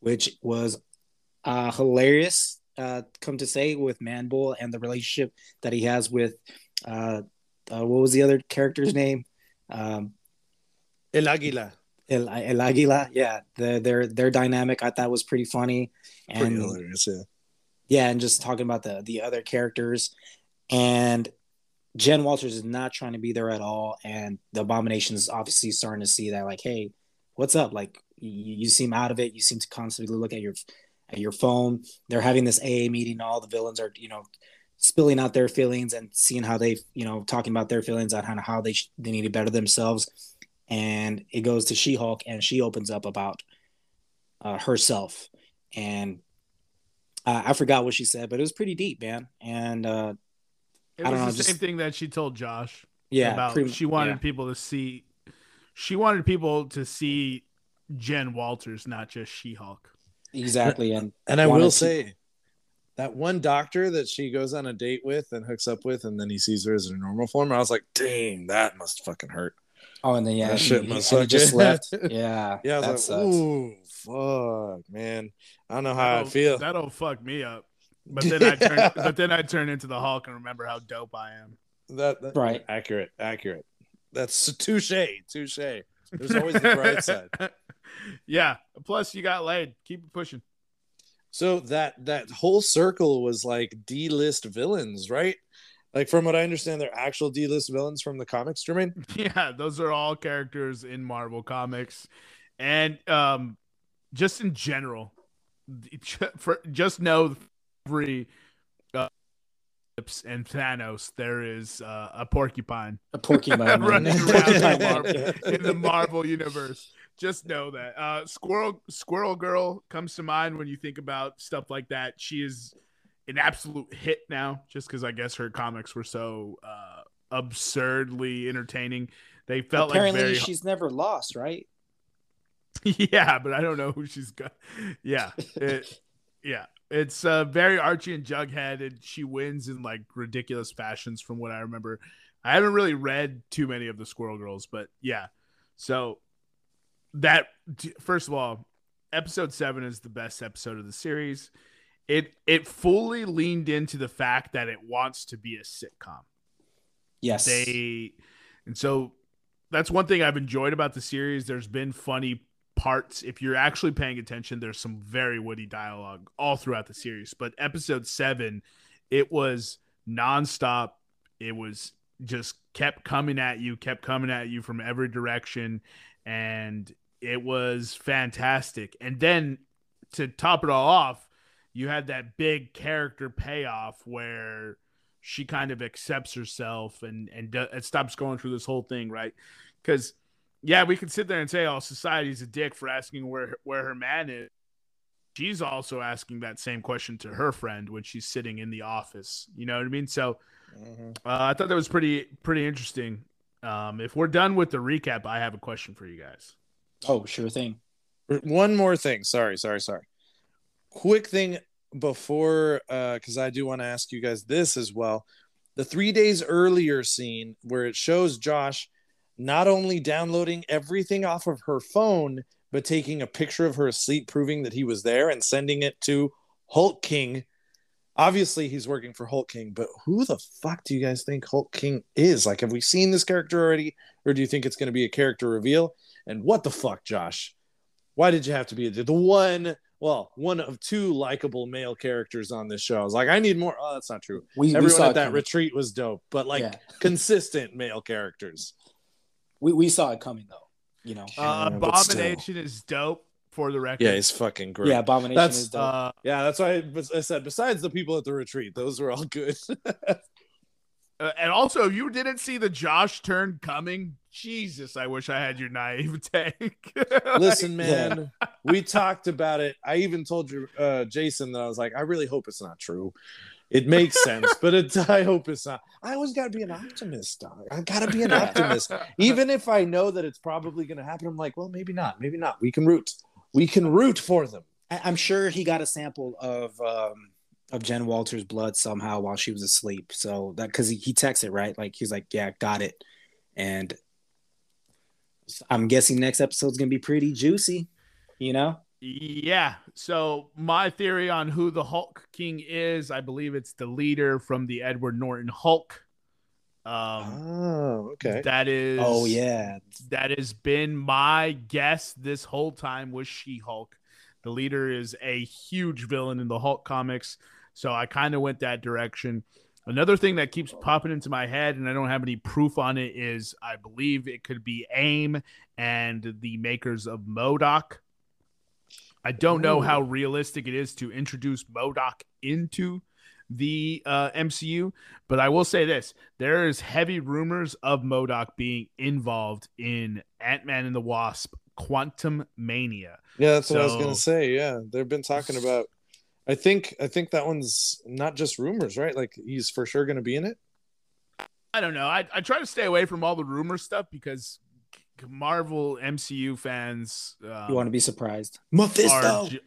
S2: which was uh, hilarious uh, come to say with manbull and the relationship that he has with uh, uh what was the other character's name um
S1: El Águila.
S2: El, El Aguila yeah the, their their dynamic i thought was pretty funny
S1: Pretty
S2: and
S1: hilarious, yeah.
S2: Yeah and just talking about the the other characters. And jen walters is not trying to be there at all. And the abomination is obviously starting to see that like hey what's up? Like you, you seem out of it. You seem to constantly look at your at your phone. They're having this aa meeting. All the villains are you know spilling out their feelings and seeing how they you know talking about their feelings on how, how they sh- they need to better themselves. And it goes to she-hulk and she opens up about uh, herself. And uh, I forgot what she said, but it was pretty deep, man. And uh,
S3: It
S2: I don't know,
S3: the
S2: just-
S3: same thing that she told Josh.
S2: yeah,
S3: about
S2: pretty-
S3: she wanted
S2: yeah.
S3: people to see. She wanted people to see Jen Walters, not just She Hulk.
S2: exactly. And
S1: And I will
S2: to-
S1: say that one doctor that she goes on a date with and hooks up with, and then he sees her as her normal form. I was like, dang, that must fucking hurt.
S2: Oh, and then yeah,
S1: That shit
S2: he-
S1: must
S2: and he
S1: suck.
S2: just left. Yeah,
S1: Yeah, I
S2: that
S1: was like,
S2: sucks.
S1: ooh, fuck, man. I don't know how I
S3: That'll-
S1: feel.
S3: That'll fuck me up. But then I turn. but then I turn into the Hulk and remember how dope I am.
S1: That, that-
S2: Right.
S1: accurate, accurate. That's touche, touche. There's always the bright side.
S3: yeah. Plus, you got laid. Keep pushing.
S1: So that that whole circle was like D-list villains, right? Like from what I understand, they're actual D-list villains from the comics, Jermaine.
S3: Yeah, those are all characters in Marvel comics, and um, just in general, for just know every uh, and Thanos, there is uh, a porcupine
S2: A porcupine.
S3: running around in. Marvel, in the Marvel universe. Just know that uh, Squirrel Squirrel Girl comes to mind when you think about stuff like that. She is an absolute hit now, just because I guess her comics were so uh, absurdly entertaining. They felt
S2: Apparently,
S3: like very
S2: she's never lost, right?
S3: yeah, but I don't know who she's got. Yeah, it, yeah, it's uh, very Archie and Jughead, and she wins in like ridiculous fashions, from what I remember. I haven't really read too many of the Squirrel Girls, but yeah. So that first of all, episode seven is the best episode of the series. It it fully leaned into the fact that it wants to be a sitcom.
S2: Yes.
S3: they and so that's one thing i've enjoyed about the series. There's been funny parts. If you're actually paying attention there's some very witty dialogue all throughout the series. But episode 7 it was nonstop. It was just kept coming at you kept coming at you from every direction. And it was fantastic. And then to top it all off you had that big character payoff where she kind of accepts herself and and, do, and stops going through this whole thing, right? Because yeah, we could sit there and say, "Oh, society's a dick for asking where where her man is." She's also asking that same question to her friend when she's sitting in the office. You know what I mean? So
S1: Mm-hmm.
S3: uh, I thought that was pretty pretty interesting. Um, if we're done with the recap, I have a question for you guys.
S2: oh, sure thing.
S1: One more thing. Sorry, sorry, sorry. Quick thing before, uh, because I do want to ask you guys this as well. The three days earlier scene where it shows Josh not only downloading everything off of her phone, but taking a picture of her asleep, proving that he was there and sending it to Hulk King. Obviously, he's working for Hulk King, but who the fuck do you guys think Hulk King is? Like, have we seen this character already, or do you think it's going to be a character reveal? And what the fuck, Josh? Why did you have to be the one well, one of two likable male characters on this show. I was like, I need more. Oh, that's not true.
S2: We, we
S1: Everyone
S2: saw
S1: at that
S2: coming.
S1: retreat was dope, but like
S2: Yeah.
S1: consistent male characters.
S2: we, we saw it coming though. You know.
S3: Uh,
S1: Yeah.
S3: Abomination is dope for the record.
S1: Yeah, he's fucking great.
S2: Yeah, Abomination
S1: That's,
S2: is dope.
S3: Uh,
S1: Yeah, that's why I, I said. Besides the people at the retreat, those were all good.
S3: uh, and also, you didn't see the Josh turn coming, Jesus, I wish I had your naive naivete.
S1: Listen,
S2: Yeah.
S1: man, we talked about it. I even told you, uh, Jason, that I was like, I really hope it's not true. It makes sense, but it, I hope it's not. I always got to be an optimist, dog. I got to be an optimist, even if I know that it's probably going to happen. I'm like, well, maybe not, maybe not. We can root. We can root for them.
S2: I- I'm sure he got a sample of um of Jen Walters' blood somehow while she was asleep. So that because he, he texted right, like he's like, "Yeah, got it," and I'm guessing next episode's gonna be pretty juicy. You know?
S3: Yeah. So my theory on who the Hulk King is, I believe it's the leader from the Edward Norton Hulk. Um,
S1: Oh, okay.
S3: that is.
S2: Oh yeah,
S3: That has been my guess this whole time was She Hulk. The leader is a huge villain in the Hulk comics, so I kind of went that direction. Another thing that keeps popping into my head, and I don't have any proof on it, is I believe it could be AIM and the makers of MODOK. I don't know how realistic it is to introduce MODOK into the uh, MCU, but I will say this: there is heavy rumors of MODOK being involved in Ant Man and the Wasp: Quantum Mania.
S1: Yeah, that's what I was gonna say. Yeah, they've been talking about. I think I think that one's not just rumors, right? Like he's for sure gonna be in it.
S3: I don't know. I, I try to stay away from all the rumor stuff because Marvel MCU fans um,
S2: you want to be surprised. Mephisto.
S3: ju-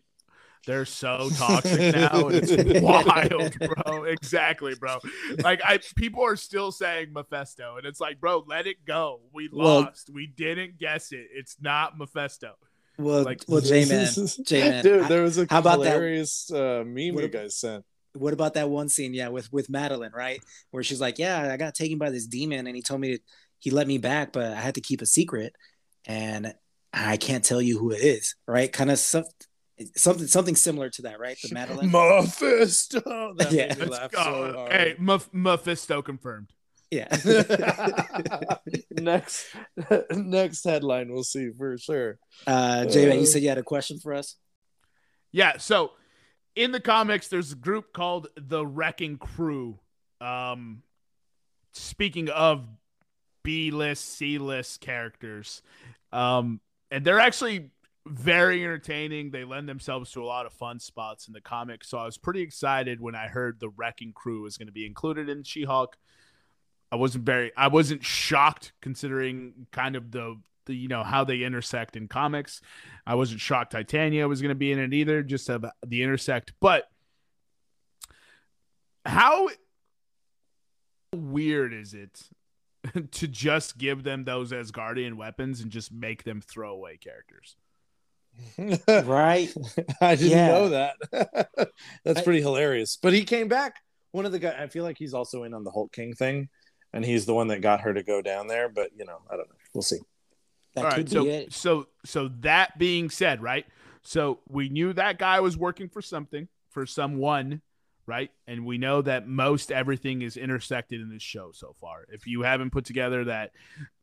S3: they're so toxic now. It's wild, bro. Exactly, bro. Like I people are still saying Mephisto, and it's like, bro, let it go. We
S2: Well-
S3: lost. We didn't guess it. It's not Mephisto.
S2: Well,
S3: Like-
S2: well, J man, J man.
S1: dude, there was a
S2: How about that-
S1: hilarious uh, meme
S2: What
S1: you guys sent.
S2: what about that one scene? Yeah, with with Madeline, right? Where she's like, "Yeah, I got taken by this demon, and he told me to, he let me back, but I had to keep a secret, and I can't tell you who it is." Right? Kind of some, something something similar to that, right? The Madeline.
S1: Mephisto. That
S2: Yeah.
S1: made me laugh so hard.
S3: hey, Meph- Mephisto confirmed.
S2: Yeah.
S1: next next headline we'll see for sure.
S2: uh, J man, you said you had a question for us.
S3: Yeah, so in the comics, there's a group called the Wrecking Crew. Um, speaking of B list, C list characters, um, and they're actually very entertaining. They lend themselves to a lot of fun spots in the comics. So I was pretty excited when I heard the Wrecking Crew was going to be included in She Hulk. I wasn't very, I wasn't shocked considering kind of the, the, you know, how they intersect in comics. I wasn't shocked Titania was going to be in it either, just of the intersect. But how weird is it to just give them those Asgardian weapons and just make them throwaway characters?
S2: Right?
S1: I didn't
S2: Yeah.
S1: know that. That's
S2: I-
S1: pretty hilarious. But he came back. One of the guys. I feel like he's also in on the Hulk King thing, and he's the one that got her to go down there. But you know, I don't know. We'll see.
S2: That
S3: All
S2: could
S3: right,
S2: be
S3: so
S2: it.
S3: so so that being said, right? So we knew that guy was working for something, for someone, right? And we know that most everything is intersected in this show so far. If you haven't put together that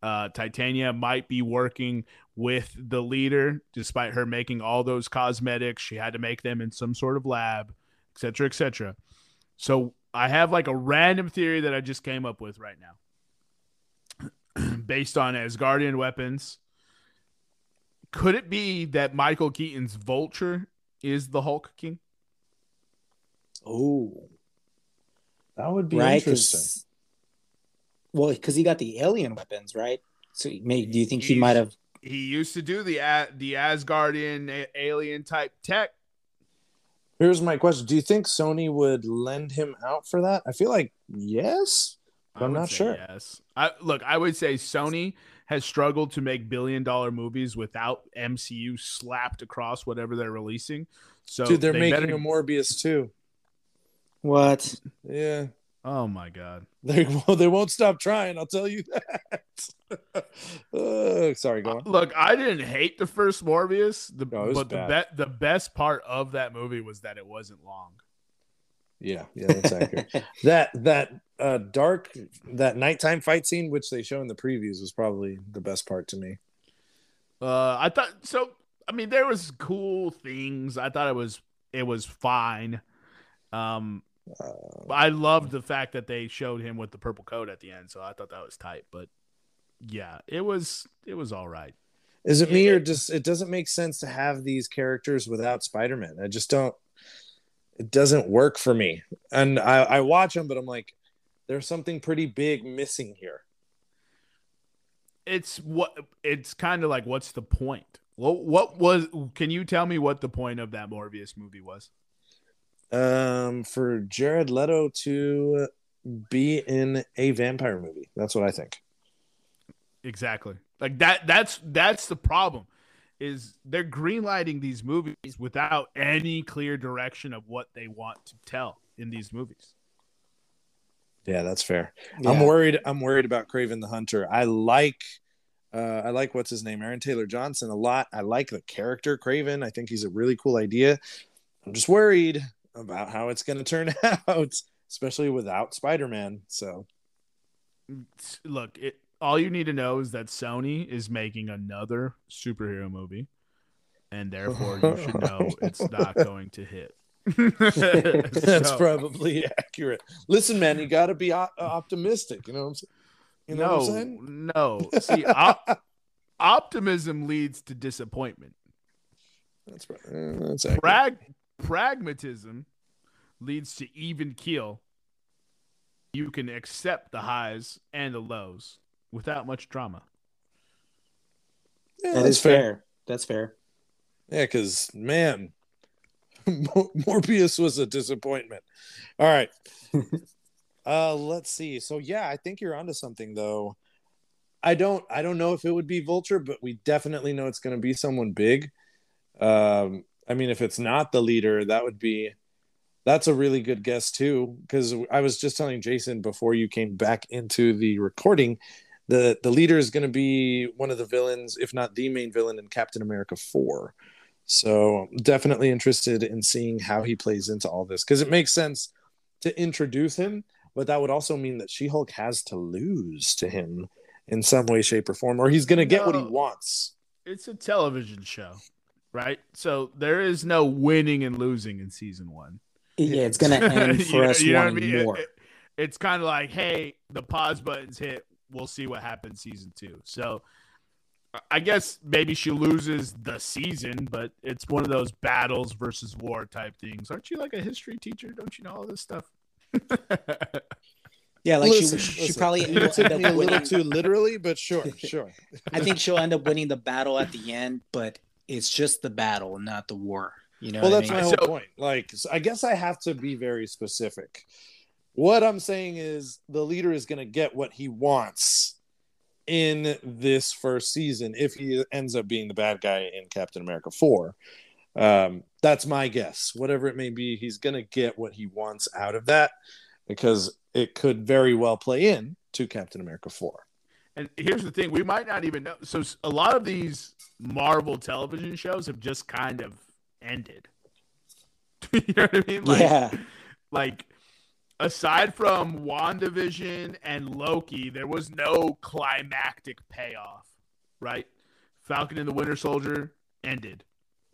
S3: uh, Titania might be working with the leader, despite her making all those cosmetics, she had to make them in some sort of lab, et cetera, et cetera. So I have like a random theory that I just came up with right now. Based on Asgardian weapons, could it be that Michael Keaton's Vulture is the Hulk King?
S2: Oh,
S1: That would be
S2: right.
S1: interesting.
S2: 'cause- well, because he got the alien weapons, right? So, maybe do you think he
S3: He's-
S2: might have?
S3: He used to do the A- the Asgardian a- alien type tech.
S1: Here's my question: Do you think Sony would lend him out for that? I feel like yes.
S3: I
S1: I'm not sure.
S3: Yes, I, look, I would say Sony has struggled to make billion dollar movies without MCU slapped across whatever they're releasing. So
S1: Dude, they're
S3: they
S1: making
S3: better-
S1: a Morbius too.
S2: What?
S1: Yeah,
S3: Oh my god.
S1: they well, they won't stop trying. I'll tell you that. Uh, sorry, go on.
S3: Look, I didn't hate the first Morbius, the,
S1: No,
S3: but the
S1: bad.
S3: be- the best part of that movie was that it wasn't long.
S1: Yeah, yeah, that's accurate. that that uh dark that nighttime fight scene, which they show in the previews, was probably the best part to me.
S3: Uh, I thought so. I mean, there was cool things. I thought it was it was fine. Um,
S1: Uh,
S3: I loved the fact that they showed him with the purple coat at the end, so I thought that was tight. But yeah, it was it was all right.
S1: is it me or just it doesn't make sense to have these characters without Spider-Man? I just don't. It doesn't work for me, and I I watch them, but I'm like, there's something pretty big missing here.
S3: It's what it's kind of like. What's the point? What what was? Can you tell me what the point of that Morbius movie was?
S1: Um, for Jared Leto to be in a vampire movie, that's what I think.
S3: Exactly. Like that that's that's the problem is they're greenlighting these movies without any clear direction of what they want to tell in these movies.
S1: Yeah, that's fair.
S2: Yeah.
S1: I'm worried. I'm worried about Kraven the Hunter. I like, uh, I like what's his name, Aaron Taylor Johnson, a lot. I like the character Kraven. I think he's a really cool idea. I'm just worried about how it's going to turn out, especially without Spider Man. So
S3: Look, it all you need to know is that Sony is making another superhero movie and therefore you should know it's not going to hit.
S1: that's
S3: So-
S1: probably accurate. Listen, man, you got to be op- optimistic. You know what I'm saying? You know
S3: no,
S1: what I'm saying?
S3: no. See, op- optimism leads to disappointment.
S1: That's right. Uh, that's accurate.
S3: Prag- pragmatism leads to even keel. You can accept the highs and the lows without much drama.
S1: Yeah, that's
S2: is fair. That's fair.
S1: Yeah, because man, Mor- Morbius was a disappointment. All right. uh let's see. So yeah, I think you're onto something though. I don't I don't know if it would be Vulture, but we definitely know it's gonna be someone big. Um, I mean, if it's not the leader, that would be that's a really good guess too. Because I was just telling Jason before you came back into the recording, the the leader is going to be one of the villains, if not the main villain in Captain America Four. So definitely interested in seeing how he plays into all this because it makes sense to introduce him, but that would also mean that She Hulk has to lose to him in some way, shape, or form, or he's going to get what he wants.
S3: It's a television show, right? So there is no winning and losing in season one.
S2: Yeah, it's gonna end for
S3: You
S2: us
S3: you know what I mean?
S2: More.
S3: it- it's kind of like, hey, the pause button's hit. We'll see what happens season two. So I guess maybe she loses the season, but it's one of those battles versus war type things. Aren't you like a history teacher? Don't you know all this stuff?
S2: Yeah, like
S1: Listen,
S2: she, she
S1: listen,
S2: probably will
S1: took
S2: end
S1: me a little too literally, but sure, sure.
S2: I think she'll end up winning the battle at the end, but it's just the battle, not the war. You know,
S1: well that's
S2: I
S1: my whole
S3: So-
S1: point. Like so i guess i have to be very specific. What i'm saying is the leader is going to get what he wants in this first season if he ends up being the bad guy in captain america 4 um, that's my guess. Whatever it may be he's going to get what he wants out of that because it could very well play in to captain america 4
S3: And here's the thing: we might not even know. So a lot of these Marvel television shows have just kind of ended. you know what I mean? Like,
S2: yeah,
S3: like aside from WandaVision and Loki, there was no climactic payoff, right? Falcon and the Winter Soldier ended.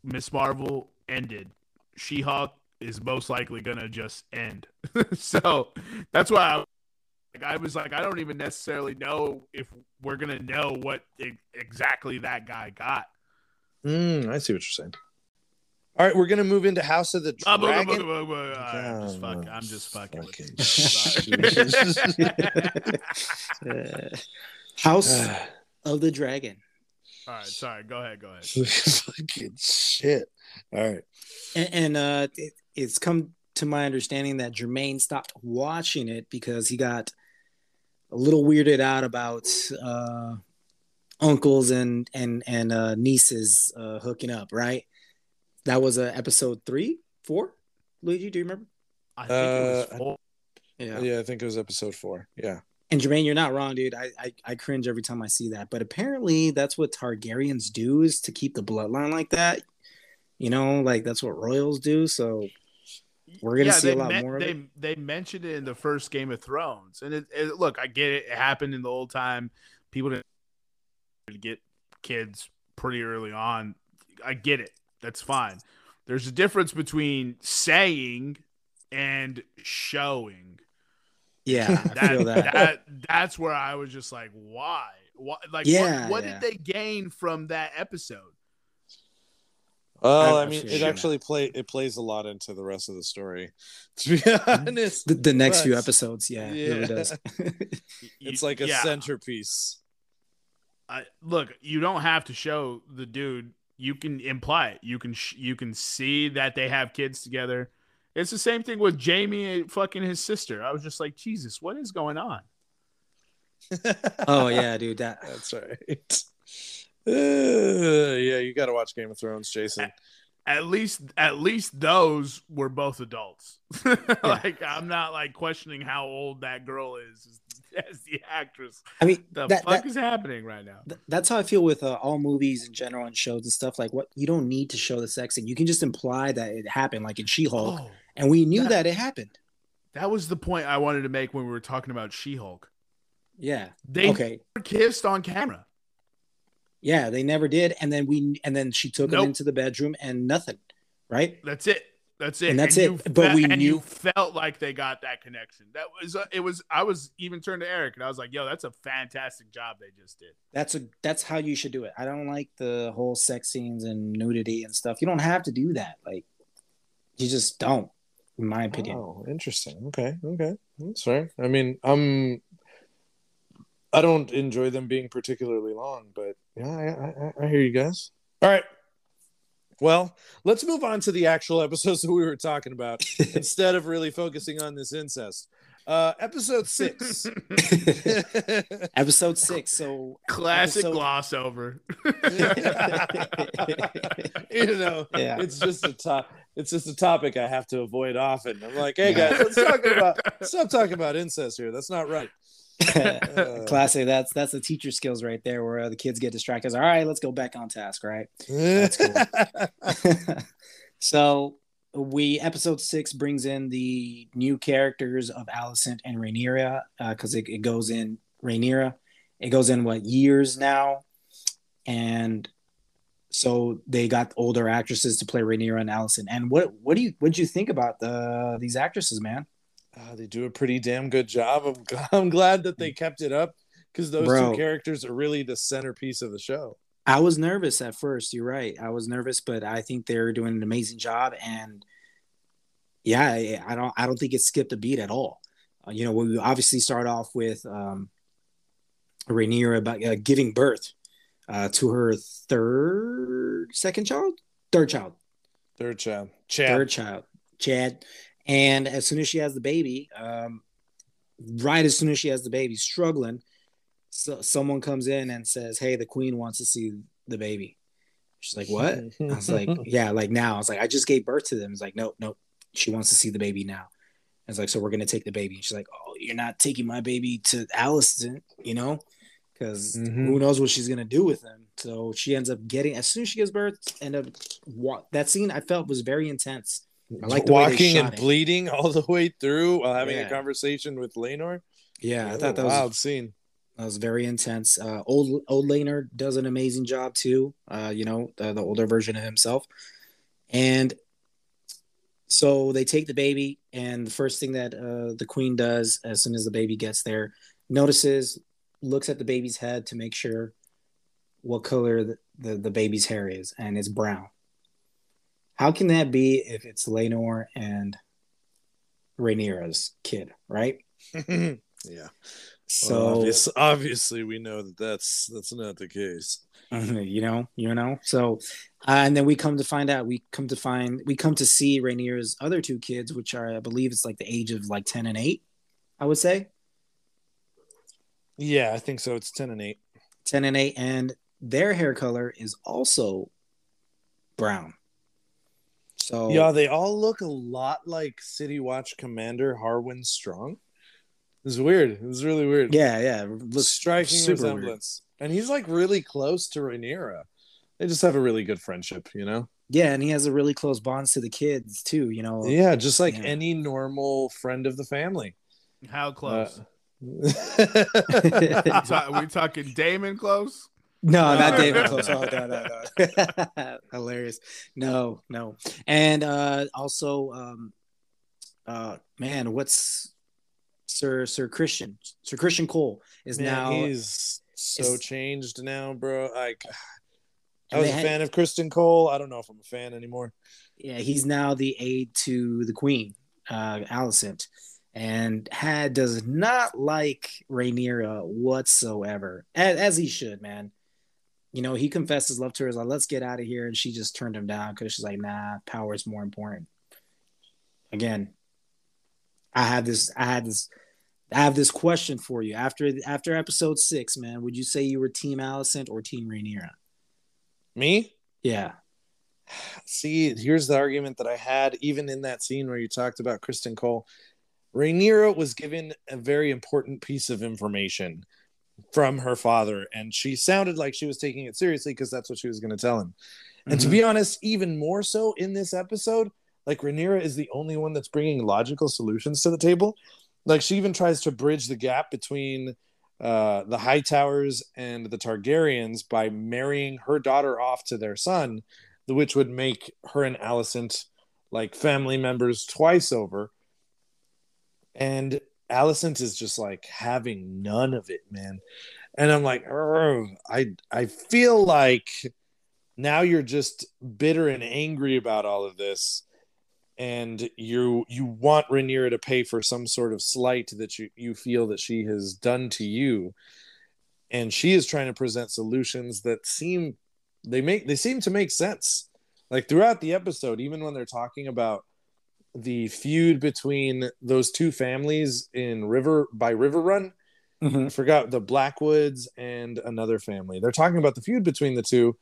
S3: Miss Marvel ended. She-Hulk is most likely gonna just end. so that's why I, like, I was like, I don't even necessarily know if we're gonna know what e- exactly that guy got.
S1: mm, i see what you're saying all right we're going to move into house of the dragon.
S3: I'm just fucking. I'm just fucking. with
S1: fucking
S3: you, bro.
S2: Uh, House of the Dragon.
S3: All right, sorry. Go ahead. Go ahead.
S1: fucking shit. All right.
S2: and, and uh, it, it's come to my understanding that Jermaine stopped watching it because he got a little weirded out about uh, uncles and and and uh, nieces uh, hooking up. Right? That was uh, episode three, four. Luigi, do you remember?
S3: I think it was
S1: Uh,
S3: four.
S2: Yeah.
S1: Yeah. I think it was episode four. Yeah.
S2: And Jermaine, you're not wrong, dude. I, I I cringe every time I see that. But apparently, that's what Targaryens do is to keep the bloodline like that. You know, like that's what royals do. So we're gonna see a lot
S3: men-
S2: more of
S3: they,
S2: it.
S3: They mentioned it in the first Game of Thrones, and it, it- look, I get it. It happened in the old time. People didn't get kids pretty early on. I get it. That's fine. There's a difference between saying and showing.
S2: Yeah, I
S3: That,
S2: feel that.
S3: that that's where I was just like, why? What like
S2: Yeah,
S3: what, what
S2: yeah.
S3: did they gain from that episode?
S1: Well,
S2: I- oh,
S1: I,
S2: I
S1: mean, it
S2: you.
S1: actually play it plays a lot into the rest of the story. To be mm-hmm. honest,
S2: the, the next few episodes, yeah, it really does.
S1: it's like a
S3: yeah.
S1: centerpiece.
S3: I, look, you don't have to show the dude. You can imply it. You can sh- you can see that they have kids together. It's the same thing with Jaime and fucking his sister. I was just like, Jesus, what is going on?
S2: oh yeah, dude. That
S1: That's right. Uh, yeah, you got to watch Game of Thrones, Jason.
S3: At least at least those were both adults. like I'm not like questioning how old that girl is as, as the actress.
S2: I mean,
S3: The
S2: that,
S3: fuck
S2: that-
S3: is happening right now?
S2: th- that's how I feel with uh, all movies in general and shows and stuff. Like, what you don't need to show the sex scene. You can just imply that it happened, like in She-Hulk,
S3: Oh,
S2: and we knew
S3: that-
S2: that it happened.
S3: that was the point I wanted to make when we were talking about She-Hulk.
S2: Yeah.
S3: They
S2: okay.
S3: kissed on camera.
S2: Yeah, they never did, and then we and then she took him into the bedroom and nothing, right?
S3: That's it. That's it.
S2: And that's
S3: you
S2: it. But we
S3: and
S2: knew-
S3: you felt like they got that connection. That was uh, it. Was I was even turned to Eric and I was like, "Yo, that's a fantastic job they just did."
S2: That's a that's how you should do it. I don't like the whole sex scenes and nudity and stuff. You don't have to do that. Like, you just don't, in my opinion.
S1: Oh, interesting. Okay, okay, that's fair. I mean, I'm. I don't enjoy them being particularly long, but yeah, I, I, I hear you guys. All right. Well, let's move on to the actual episodes that we were talking about instead of really focusing on this incest. Uh, episode six.
S2: Episode six. So
S3: Classic
S2: Episode-
S3: gloss over.
S1: you know,
S2: Yeah.
S1: it's just a top. It's just a topic I have to avoid often. I'm like, hey guys, let's talk about stop talking about incest here. That's not right. Uh.
S2: classic. That's that's the teacher skills right there, where uh, the kids get distracted. All right, let's go back on task. Right. That's cool. so we episode six brings in the new characters of Alicent and Rhaenyra uh, because it, it goes in Rhaenyra. It goes in what years now, and so they got older actresses to play Rhaenyra and Alicent. And what what do you what do you think about the these actresses, man?
S1: Uh, they do a pretty damn good job. I'm, I'm glad that they kept it up because those
S2: Bro.
S1: two characters are really the centerpiece of the show.
S2: I was nervous at first. You're right. I was nervous, but I think they're doing an amazing job. And yeah, I, I don't I don't think it skipped a beat at all. Uh, you know, we obviously start off with um, Rhaenyra about uh, giving birth uh, to her third, second child, third child,
S1: Third child, Chad.
S2: third child, Chad. And as soon as she has the baby, um, right as soon as she has the baby, struggling, so someone comes in and says, "Hey, the queen wants to see the baby." She's like, "What?" I was like, "Yeah, like now." I was like, "I just gave birth to them." It's like, "Nope, nope." She wants to see the baby now. I was like, "So we're gonna take the baby." And she's like, "Oh, you're not taking my baby to Allison, you know?" Because
S1: Mhm.
S2: who knows what she's gonna do with him. So she ends up getting as soon as she gives birth, end up wa- that scene I felt was very intense. I like the
S1: walking and
S2: it.
S1: bleeding all the way through while having
S2: Yeah.
S1: a conversation with Laenor.
S2: Yeah, I thought that was a
S1: wild scene.
S2: That was very intense. Uh, old old Laenor does an amazing job too. Uh, you know, the, the older version of himself. And so they take the baby, and the first thing that uh, the queen does as soon as the baby gets there, notices, looks at the baby's head to make sure what color the, the, the baby's hair is, and it's brown. How can that be if it's Laenor and Rhaenyra's kid, right?
S1: yeah.
S2: So
S1: Well, obvious- obviously, we know that that's that's not the case.
S2: you know, you know. So, uh, and then we come to find out, we come to find, we come to see Rainier's other two kids, which are, I believe, it's like the age of like ten and eight. I would say
S1: Yeah, I think so. It's ten and eight.
S2: ten and eight, and their hair color is also brown. So
S1: Yeah, they all look a lot like City Watch Commander Harwin Strong. It's weird. It's really weird.
S2: Yeah, yeah. Looks
S1: striking
S2: super weird.
S1: resemblance. And he's like really close to Rhaenyra. They just have a really good friendship, you know?
S2: Yeah, and he has a really close bonds to the kids too. You know.
S1: Yeah, just like
S2: Yeah.
S1: any normal friend of the family.
S3: How close?
S1: Uh,
S3: we, ta- we talking Daemon close?
S2: No, not David Close. Oh, no, no, no. Hilarious. No, no. And uh also um uh man, what's Sir Sir Criston? Sir Criston Cole is
S1: Man,
S2: now
S1: he's so
S2: is-
S1: changed now, bro. Like I was a
S2: had-
S1: fan of Criston Cole. I don't know if I'm a fan anymore.
S2: yeah, he's now the aide to the Queen, uh Alicent. And had does not like Rhaenyra whatsoever. As, as he should, man. You know, he confessed his love to her. He's like, let's get out of here. And she just turned him down because she's like, nah, power is more important. Again, I have this, I had this, I have this question for you. After after episode six, man, would you say you were Team Alicent or Team Rhaenyra?
S1: Me?
S2: Yeah.
S1: See, here's the argument that I had even in that scene where you talked about Criston Cole. Rhaenyra was given a very important piece of information from her father, and she sounded like she was taking it seriously because that's what she was going to tell him. And to be honest, even more so in this episode, like Rhaenyra is the only one that's bringing logical solutions to the table. Like she even tries to bridge the gap between uh, the High Towers and the Targaryens by marrying her daughter off to their son, the which would make her and Alicent like family members twice over. And Alicent is just like having none of it, man. And I'm like, I I feel like now you're just bitter and angry about all of this and you you want Rhaenyra to pay for some sort of slight that you you feel that she has done to you. And she is trying to present solutions that seem they make they seem to make sense. Like throughout the episode even when they're talking about the feud between those two families in river by river run
S2: Mhm.
S1: I forgot the Blackwoods and another family. They're talking about the feud between the two,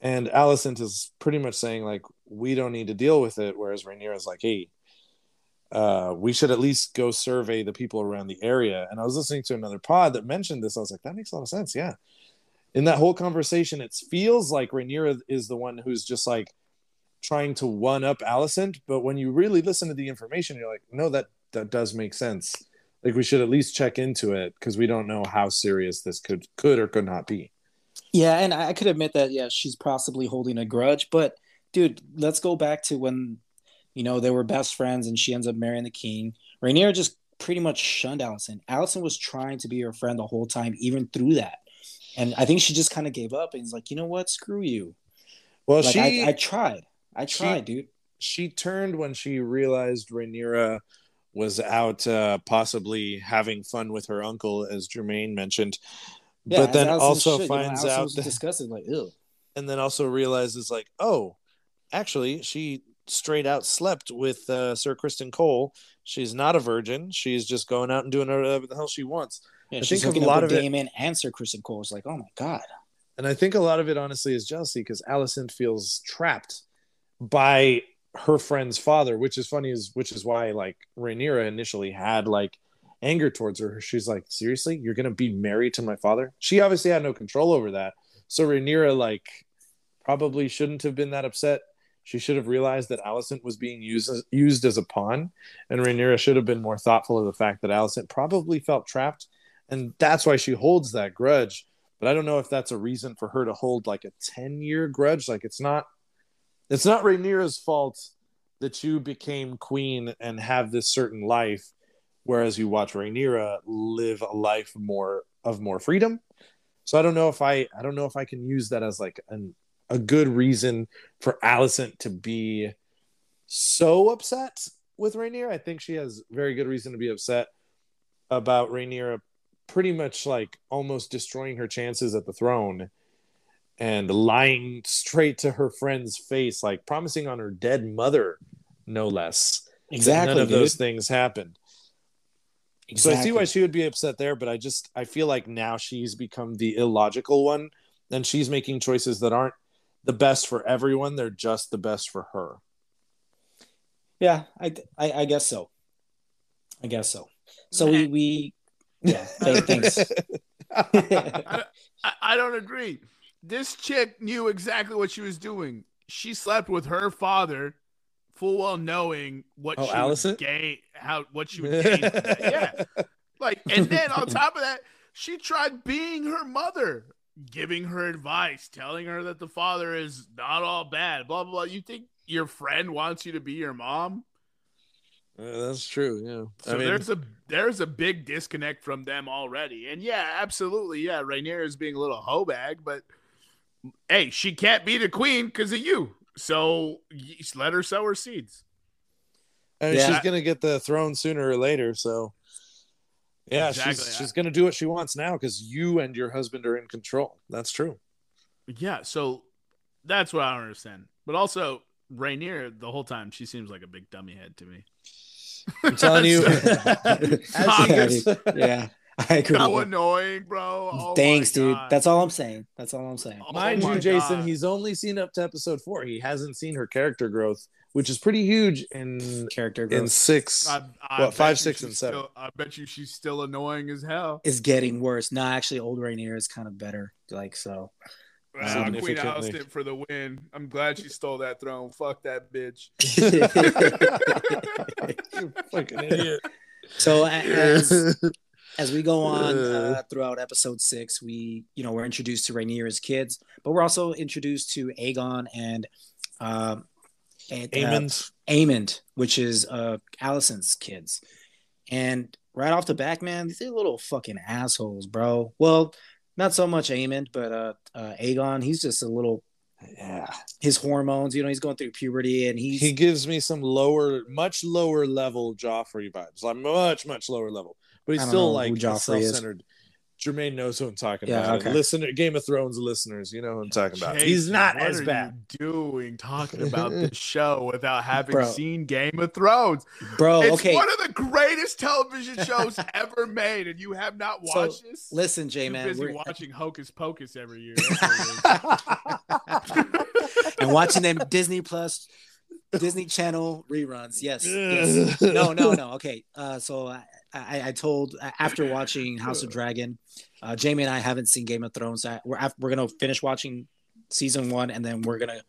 S1: and Alicent is pretty much saying like we don't need to deal with it, whereas Rhaenyra is like, hey, uh, we should at least go survey the people around the area. And I was listening to another pod that mentioned this. I was like, that makes a lot of sense. Yeah. In that whole conversation, it feels like Rhaenyra is the one who's just like trying to one up Alicent, but when you really listen to the information, you're like, no, that that does make sense like we should at least check into it because we don't know how serious this could could or could not be
S2: Yeah, and I could admit that, yeah, she's possibly holding a grudge. But, dude, let's go back to when, you know, they were best friends and she ends up marrying the king. Rhaenyra just pretty much shunned Allison. Allison was trying to be her friend the whole time, even through that. And I think she just kind of gave up and was like, you know what? Screw you.
S1: well
S2: Like,
S1: she
S2: I, I tried. I
S1: she-
S2: dude.
S1: she turned when she realized Rhaenyra was out uh, possibly having fun with her uncle as Jermaine mentioned
S2: Yeah,
S1: but then also
S2: should, you know,
S1: finds out that,
S2: disgusted, like, ew.
S1: and then also realizes like oh actually she straight out slept with uh, Sir Criston Cole she's not a virgin she's just going out and doing whatever the hell she wants
S2: Yeah,
S1: I
S2: she's
S1: think a lot of it-
S2: Daemon and Sir Criston Cole. It's like, oh my god.
S1: And I think a lot of it, honestly, is jealousy because Allison feels trapped by her friend's father, which is funny, is which is why like Rhaenyra initially had like anger towards her. She's like, seriously, you're gonna be married to my father? She obviously had no control over that. So Rhaenyra like probably shouldn't have been that upset. She should have realized that Alicent was being used as, used as a pawn, and Rhaenyra should have been more thoughtful of the fact that Alicent probably felt trapped, and that's why she holds that grudge but I don't know if that's a reason for her to hold like a 10 year grudge. Like it's not, it's not Rhaenyra's fault that you became queen and have this certain life, whereas you watch Rhaenyra live a life more of more freedom. So I don't know if I, I don't know if I can use that as like an, a good reason for Alicent to be so upset with Rhaenyra. I think she has very good reason to be upset about Rhaenyra pretty much like almost destroying her chances at the throne and lying straight to her friend's face, like promising on her dead mother, no less.
S2: Exactly.
S1: None of
S2: dude.
S1: those things happened. So I see why she would be upset there, but I just I feel like now she's become the illogical one and she's making choices that aren't the best for everyone. They're just the best for her.
S2: Yeah, I, I I guess so. I guess so. So we we yeah. thanks.
S3: I, I, I don't agree. This chick knew exactly what she was doing. She slept with her father, full well knowing what
S1: Oh,
S3: she
S1: Allison?
S3: would gain, how what she would gain. Yeah, like, and then on top of that, she tried being her mother, giving her advice, telling her that the father is not all bad. Blah blah. blah. You think your friend wants you to be your mom?
S1: Uh, that's true. Yeah.
S3: So
S1: I mean,
S3: there's a there's a big disconnect from them already. And yeah, absolutely, yeah, Rainier is being a little hoe bag, but hey, she can't be the queen because of you. So let her sow her seeds.
S1: and
S2: Yeah.
S1: she's gonna get the throne sooner or later. So, yeah,
S3: Exactly.
S1: she's she's gonna do what she wants now because you and your husband are in control. That's true.
S3: Yeah, so that's what I don't understand. But also Rainier, the whole time, she seems like a big dummy head to me.
S1: I'm telling you.
S3: As
S1: As she
S2: Yeah,
S1: gets-
S2: yeah, I agree.
S3: How annoying, bro. Oh
S2: Thanks, dude. That's all I'm saying. That's all I'm saying.
S3: Oh
S1: Mind you, Jason,
S3: God.
S1: he's only seen up to episode four. He hasn't seen her character growth, which is pretty huge in
S2: Character
S1: in
S2: growth
S1: six.
S3: I, I
S1: What, five, six, and seven?
S3: still- I bet you she's still annoying as hell.
S2: is getting worse. No, actually, old Rainier is kind of better. Like so.
S3: Wow, Queen
S1: Significantly.
S3: Alicent for the win. I'm glad she stole that throne. Fuck that bitch.
S1: you fucking idiot.
S2: so as as we go on uh, throughout episode six, we you know we're introduced to Rainier as kids, but we're also introduced to Aegon and um, and, uh,
S1: Aemond.
S2: Aemond, which is uh Allison's kids. And right off the back, man, these are little fucking assholes, bro. Well, not so much Aemond, but uh, uh Aegon, he's just a little
S1: Yeah.
S2: his hormones, you know, he's going through puberty and he's
S1: He gives me some lower, much lower level Joffrey vibes. Like much, much lower level. But he's still like
S2: who
S1: a
S2: Joffrey is.
S1: self-centered. Jermaine knows who I'm talking
S2: Yeah,
S1: about.
S2: okay.
S1: Listener, Game of Thrones listeners, you know who I'm talking about.
S3: Jason,
S1: he's not
S3: what
S1: as
S3: are
S1: bad.
S3: You doing talking about the show without having
S2: Bro.
S3: seen Game of Thrones?
S2: bro,
S3: it's
S2: okay.
S3: one of the greatest television shows ever made, and you have not
S2: So,
S3: watched this.
S2: Listen, J
S3: Too
S2: man,
S3: busy
S2: we're-
S3: watching Hocus Pocus every year. That's what it is.
S2: and watching them Disney Plus, Disney Channel reruns. Yes, yes. No, no, no. Okay. Uh, so I, I, I told after watching House of Dragon, uh, Jaime and I haven't seen Game of Thrones. I, we're af- we're gonna finish watching season one, and then we're gonna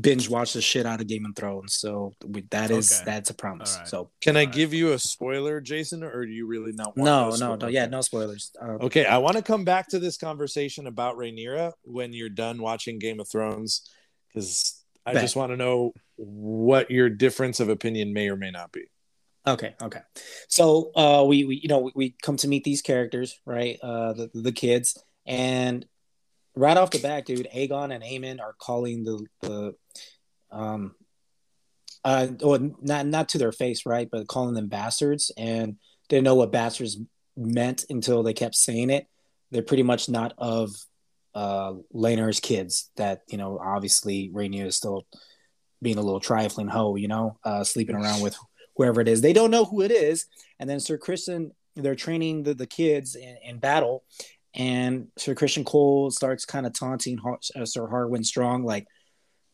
S2: binge watch the shit out of Game of Thrones. So we, that is
S3: Okay.
S2: that's a promise.
S3: All right.
S2: So
S1: Can I
S3: Alright.
S1: give you a spoiler, Jason, or do you really not want
S2: no, no, no, yeah, no spoilers. Uh,
S1: Okay, I want to come back to this conversation about Rhaenyra when you're done watching Game of Thrones, because I
S2: Bet.
S1: just want to know what your difference of opinion may or may not be.
S2: Okay, okay. So uh we, we you know we, we come to meet these characters, right? Uh the, the kids and right off the bat, dude, Aegon and Aemond are calling the the um uh well not not to their face, right? But calling them bastards and they didn't know what bastards meant until they kept saying it. They're pretty much not of uh Laenor's kids that, you know, obviously Rhaenyra is still being a little trifling hoe, you know, uh sleeping around with whoever it is. They don't know who it is. And then Sir Criston, they're training the, the kids in, in battle. And Sir Criston Cole starts kind of taunting Har- uh, Sir Harwin Strong, like,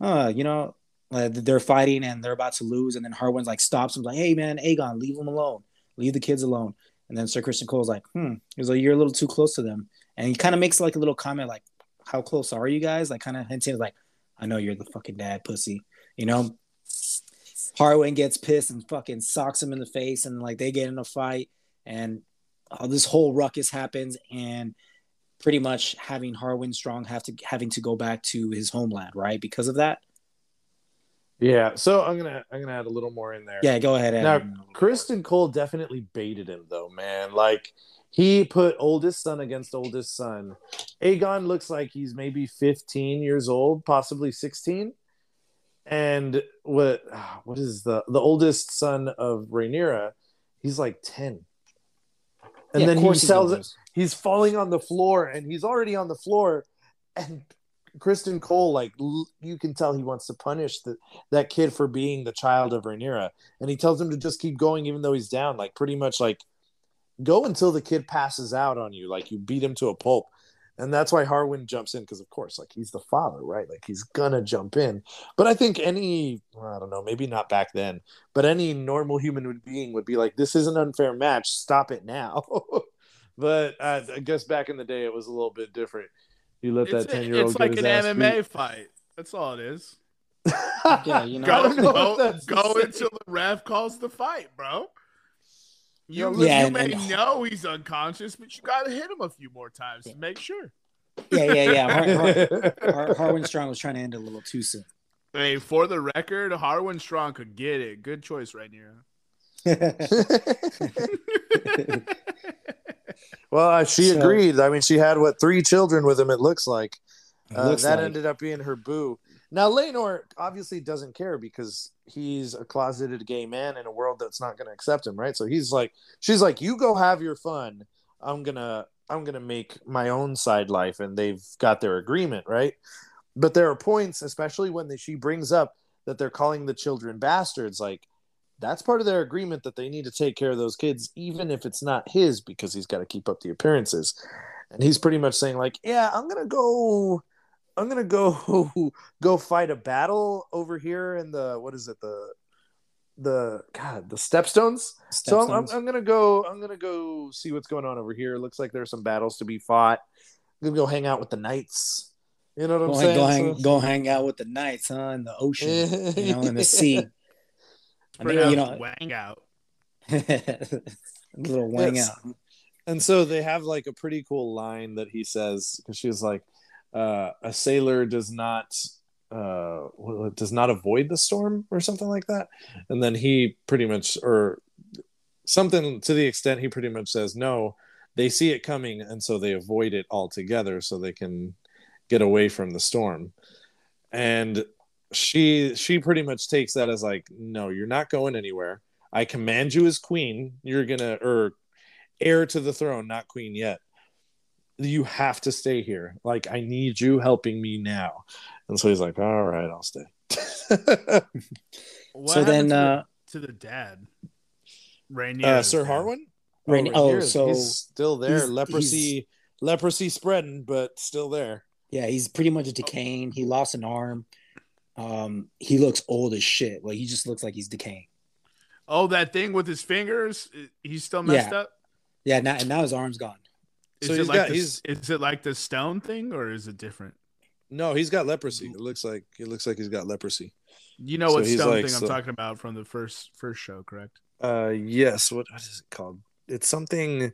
S2: uh, you know, uh, they're fighting and they're about to lose. And then Harwin's like stops him, like, hey, man, Aegon, leave them alone. Leave the kids alone. And then Sir Criston Cole's like, hmm, he's like, you're a little too close to them. And he kind of makes like a little comment, like, how close are you guys? Like, kind of hinting, like, I know you're the fucking dad, pussy, you know? Harwin gets pissed and fucking socks him in the face, and like they get in a fight, and uh, this whole ruckus happens, and pretty much having Harwin Strong have to having to go back to his homeland, right? Because of that.
S1: Yeah, so I'm gonna I'm gonna add a little more in there.
S2: Yeah, go ahead.
S1: Now. Criston Cole definitely baited him though, man. Like he put oldest son against oldest son. Aegon looks like he's maybe 15 years old, possibly 16 and what what is the the oldest son of Rhaenyra? He's like ten, and
S2: yeah,
S1: then he
S2: sells
S1: it. He's falling on the floor, and he's already on the floor, and Criston Cole, like you can tell, he wants to punish that that kid for being the child of Rhaenyra, and he tells him to just keep going, even though he's down, like pretty much like go until the kid passes out on you, like you beat him to a pulp and that's why Harwin jumps in because of course like he's the father right like he's gonna jump in but I think any I don't know maybe not back then but any normal human being would be like this is an unfair match stop it now but uh, I guess back in the day it was a little bit different you let that 10 year old
S3: it's like an MMA fight. That's all it is.
S2: Yeah, you know.
S3: Go, go,
S1: if that's the
S3: go until the ref calls the fight, bro. You,
S1: Yeah,
S3: you
S2: and-
S3: may
S2: and-
S3: know he's unconscious, but you got to hit him a few more times to make sure.
S2: Yeah, yeah, yeah. Har- Har- Har- Harwin Strong was trying to end a little too soon.
S3: Hey, for the record, Harwin Strong could get it. Good choice right here.
S1: well uh, she
S2: So-
S1: agreed I mean she had what three children with him it looks like
S2: It
S1: Uh, that
S2: like.
S1: ended up being her boo. Now Laenor obviously doesn't care because he's a closeted gay man in a world that's not going to accept him, right? So he's like, she's like, you go have your fun. I'm gonna, I'm gonna make my own side life, and they've got their agreement, right? But there are points, especially when they, she brings up that they're calling the children bastards, like. That's part of their agreement that they need to take care of those kids, even if it's not his, because he's got to keep up the appearances. And he's pretty much saying, like, yeah, I'm gonna go I'm gonna go go fight a battle over here in the what is it the the God the Stepstones. So I'm, I'm, I'm gonna go I'm gonna go see what's going on over here. It looks like there's some battles to be fought. I'm gonna go hang out with the knights. You know what I'm
S2: hang,
S1: saying?
S2: go, hang,
S1: So-
S2: go hang out with the knights, huh? In the ocean, you know, in the sea. I mean,
S3: Pronounced
S2: you know,
S3: wang out.
S2: little wang
S1: Yes.
S2: out.
S1: and so they have like a pretty cool line that he says because she was like uh, a sailor does not uh does not avoid the storm or something like that. And then he pretty much or something to the extent he pretty much says no they see it coming and so they avoid it altogether so they can get away from the storm. And she she pretty much takes that as like no you're not going anywhere. I command you as queen. You're gonna or heir to the throne not queen yet you have to stay here like i need you helping me now and so he's like all right i'll stay
S3: What
S2: so then,
S3: to,
S2: uh,
S3: the, to the dad? Rainier.
S1: uh, sir harwin
S2: Rain-
S1: Oh,
S2: oh,
S1: Rainier,
S2: so
S1: he's still there
S2: he's-
S1: leprosy leprosy spreading but still there
S2: yeah, he's pretty much decaying. He lost an arm. Um, he looks old as shit. Like he just looks like he's decaying.
S3: Oh, that thing with his fingers, he's still messed
S2: Yeah.
S3: up.
S2: Yeah, now and now his arm's gone.
S3: Is
S1: So
S3: it like
S1: got-
S3: is it like the stone thing or is it different?
S1: no he's got leprosy it looks like it looks like he's got leprosy
S3: You know
S1: So
S3: what stone
S1: like
S3: thing I'm
S1: so-
S3: talking about from the first first show, correct?
S1: uh yes what, what is it called it's something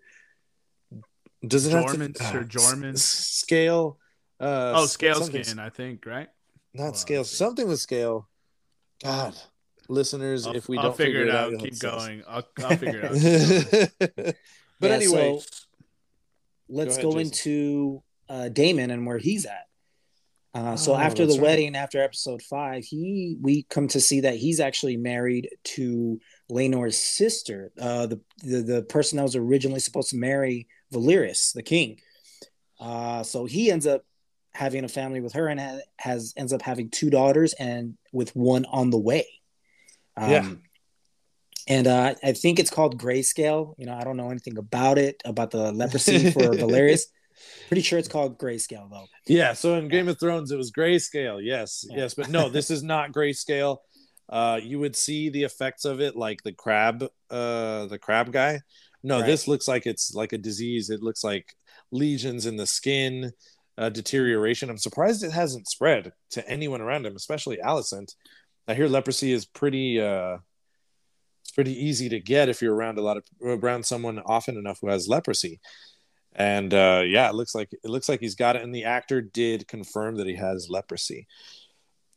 S1: does it
S3: Jormans
S1: have to,
S3: or
S1: uh,
S3: Jormans?
S1: scale uh
S3: oh, scale skin, I think, right?
S1: not
S3: Well,
S1: scale something with scale god listeners
S3: I'll,
S1: if we
S3: I'll
S1: don't
S3: figure it out.
S1: you'll
S3: Keep
S1: have to tell us.
S3: going. I'll, I'll figure it out.
S1: but
S2: Yeah,
S1: anyway
S2: so let's
S1: ahead,
S2: go, into uh, Daemon and where he's at. Uh, so
S1: Oh,
S2: after the
S1: that's right.
S2: wedding, after episode five, he we come to see that he's actually married to Laenor's sister, uh, the, the the person that was originally supposed to marry Valyris, the king. Uh, so he ends up having a family with her and ha- has ends up having two daughters and with one on the way. Um,
S1: Yeah.
S2: And uh, I think it's called grayscale. You know, I don't know anything about it, about the leprosy for Valerius. Pretty sure it's called grayscale, though.
S1: Yeah, so in Game of Thrones it was grayscale. Yes,
S2: Yeah.
S1: yes, but no, this is not grayscale. Uh, you would see the effects of it, like the crab, uh, the crab guy. No,
S2: Right.
S1: this looks like it's like a disease. It looks like lesions in the skin, uh, deterioration. I'm surprised it hasn't spread to anyone around him, especially Alicent. I hear leprosy is pretty, uh, it's pretty easy to get if you're around a lot of around someone often enough who has leprosy and uh yeah it looks like it looks like he's got it and the actor did confirm that he has leprosy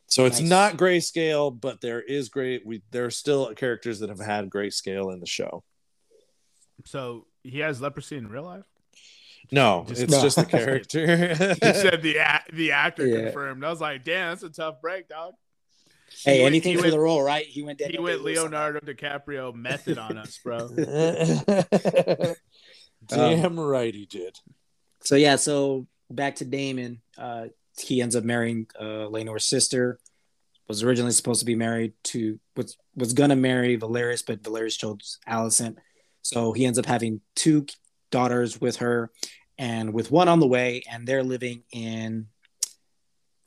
S1: so it's
S2: Nice.
S1: not grayscale but there is great we there are still characters that have had grayscale in the show
S3: So he has leprosy in real life.
S1: no
S3: Just-
S1: it's
S2: No.
S1: just the character
S3: You said the the actor
S2: Yeah.
S3: confirmed. I was like, damn, that's a tough break, dog.
S2: Hey,
S3: went-
S2: anything
S3: he
S2: for
S3: went-
S2: the role, right? He went.
S3: He went
S2: Day-Lewis.
S3: Leonardo DiCaprio method on us, bro.
S1: damn right he did
S2: So yeah, so back to Daemon. Uh, he ends up marrying uh, Laenor's sister. Was originally supposed to be married to was was gonna marry Valerius, but Valerius chose Allison. So he ends up having two daughters with her, and with one on the way, and they're living in.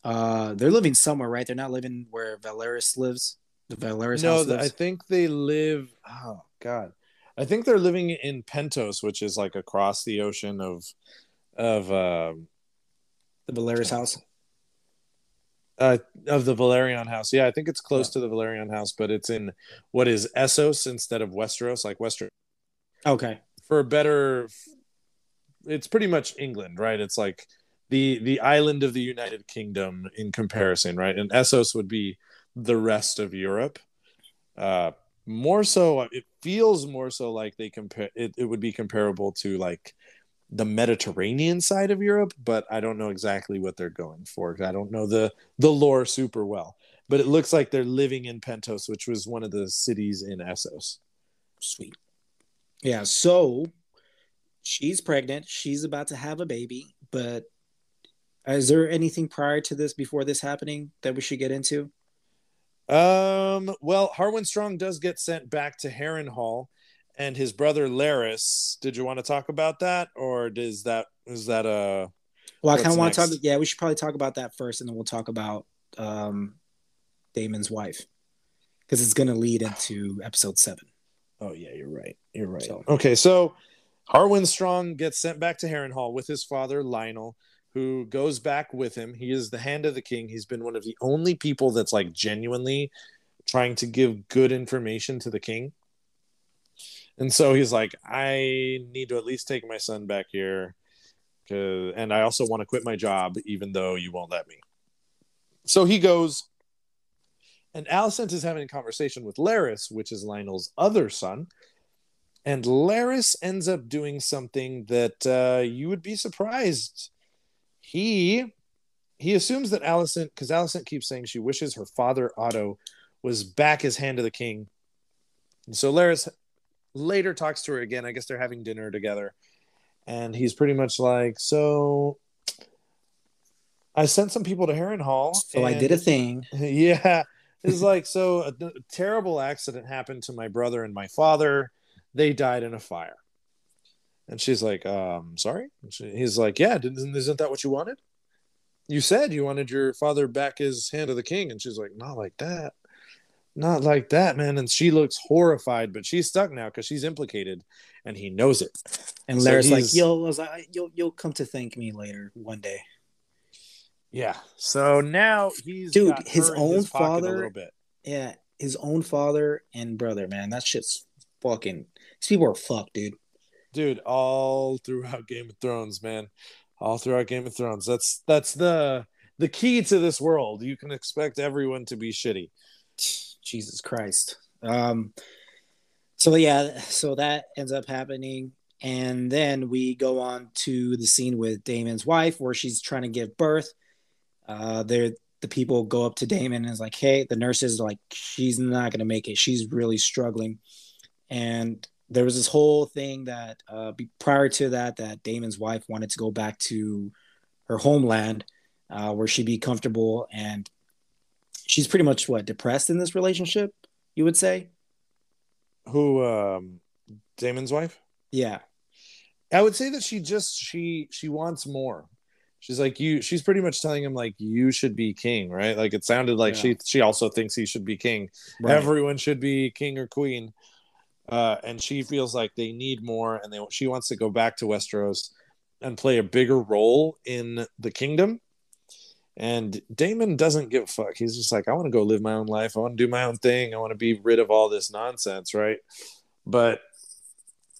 S2: Uh, they're living somewhere, right? They're not living where Valeris lives. The Valeris
S1: no,
S2: house lives.
S1: I think they live. Oh God, I think they're living in Pentos, which is like across the ocean of of um
S2: the Valeris house.
S1: uh, of the Velaryon house. Yeah, I think it's close to the Velaryon house, but it's in what is Essos instead of Westeros, like Westeros.
S2: Okay.
S1: For a better, it's pretty much England, right? It's like the the island of the United Kingdom in comparison, right? And Essos would be the rest of Europe. Uh, more so, it feels more so like they compare. It, it would be comparable to like the Mediterranean side of Europe, but I don't know exactly what they're going for. I don't know the the lore super well, but it looks like they're living in Pentos, which was one of the cities in Essos.
S2: Sweet. Yeah. So she's pregnant. She's about to have a baby. But is there anything prior to this, before this happening, that we should get into?
S1: Um. Well, Harwin Strong does get sent back to Harrenhal, and his brother Larys. Did you want to talk about that, or does that is that a?
S2: Well, I kind of want to talk. Yeah, we should probably talk about that first, and then we'll talk about um, Daemon's wife because it's going to lead into episode seven.
S1: Oh yeah, you're right. You're right.
S2: So-
S1: Okay, so Harwin Strong gets sent back to Harrenhal with his father Lyonel, who goes back with him. He is the hand of the king. He's been one of the only people that's like genuinely trying to give good information to the king. And so he's like, I need to at least take my son back here. And I also want to quit my job, even though you won't let me. So he goes, and Alicent is having a conversation with Larys, which is Lyonel's other son. And Larys ends up doing something that uh, you would be surprised. He he assumes that Allison, because Allison keeps saying she wishes her father Otto was back as hand of the king. And so Larys later talks to her again. I guess they're having dinner together. And he's pretty much like, So I sent some people to Harrenhal.
S2: So I did a thing.
S1: yeah it's like so a terrible accident happened to my brother and my father they died in a fire and she's like um sorry? She- he's like yeah didn't, isn't that what you wanted? You said you wanted your father back his hand of the king. And she's like not like that. Not like that man. And she looks horrified but she's stuck now because she's implicated and he knows it.
S2: And
S1: So
S2: Larys like, "You'll, like, you'll, you'll come to thank me later one day."
S1: yeah. So now he's
S2: Dude,
S1: got
S2: his own
S1: a
S2: father-
S1: little bit.
S2: Yeah, his own father and brother, man, that shit's fucking. These people are fucked, dude.
S1: Dude all throughout game of thrones man all throughout game of thrones that's that's the the key to this world you can expect everyone to be shitty
S2: Jesus Christ. Um, so yeah, so that ends up happening, and then we go on to the scene with Daemon's wife, where she's trying to give birth. Uh, there, the people go up to Daemon and is like, "Hey," the nurses like, "She's not gonna make it. She's really struggling." And there was this whole thing that uh, be, prior to that, that Daemon's wife wanted to go back to her homeland, uh, where she'd be comfortable and she's pretty much what depressed in this relationship you would say?
S1: Who um Daemon's wife?
S2: Yeah.
S1: I would say that she just she she wants more. She's like you she's pretty much telling him like you should be king right? Like it sounded like
S2: Yeah.
S1: she she also thinks he should be king.
S2: Right.
S1: everyone should be king or queen uh, and she feels like they need more and they she wants to go back to westeros and play a bigger role in the kingdom. And Daemon doesn't give a fuck. He's just like i want to go live my own life. I want to do my own thing. I want to be rid of all this nonsense right? But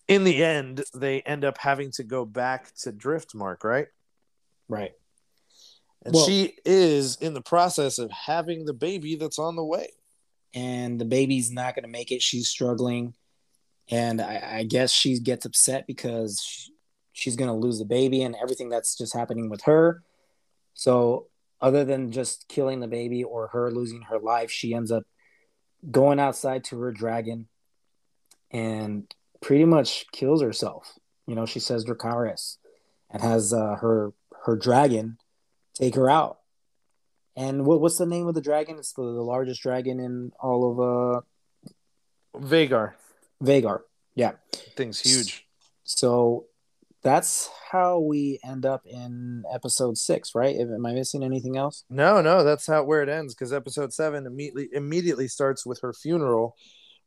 S1: in the end they end up having to go back to driftmark right?
S2: Right.
S1: And
S2: Well-
S1: she is in the process of having the baby that's on the way.
S2: And the baby's not going to make it. She's struggling and i, I guess she gets upset because she, she's to lose the baby and everything that's just happening with her. So other than just killing the baby or her losing her life she ends up going outside to her dragon and pretty much kills herself. You know she says dracarys and has uh, her her dragon take her out. And what, what's the name of the dragon? It's the, the largest dragon in all of uh,
S1: Vhagar
S2: Vhagar. Yeah.
S1: thing's huge
S2: So that's how we end up in episode six, right? Am I missing anything else?
S1: No, no, that's how where it ends because episode seven immediately immediately starts with her funeral,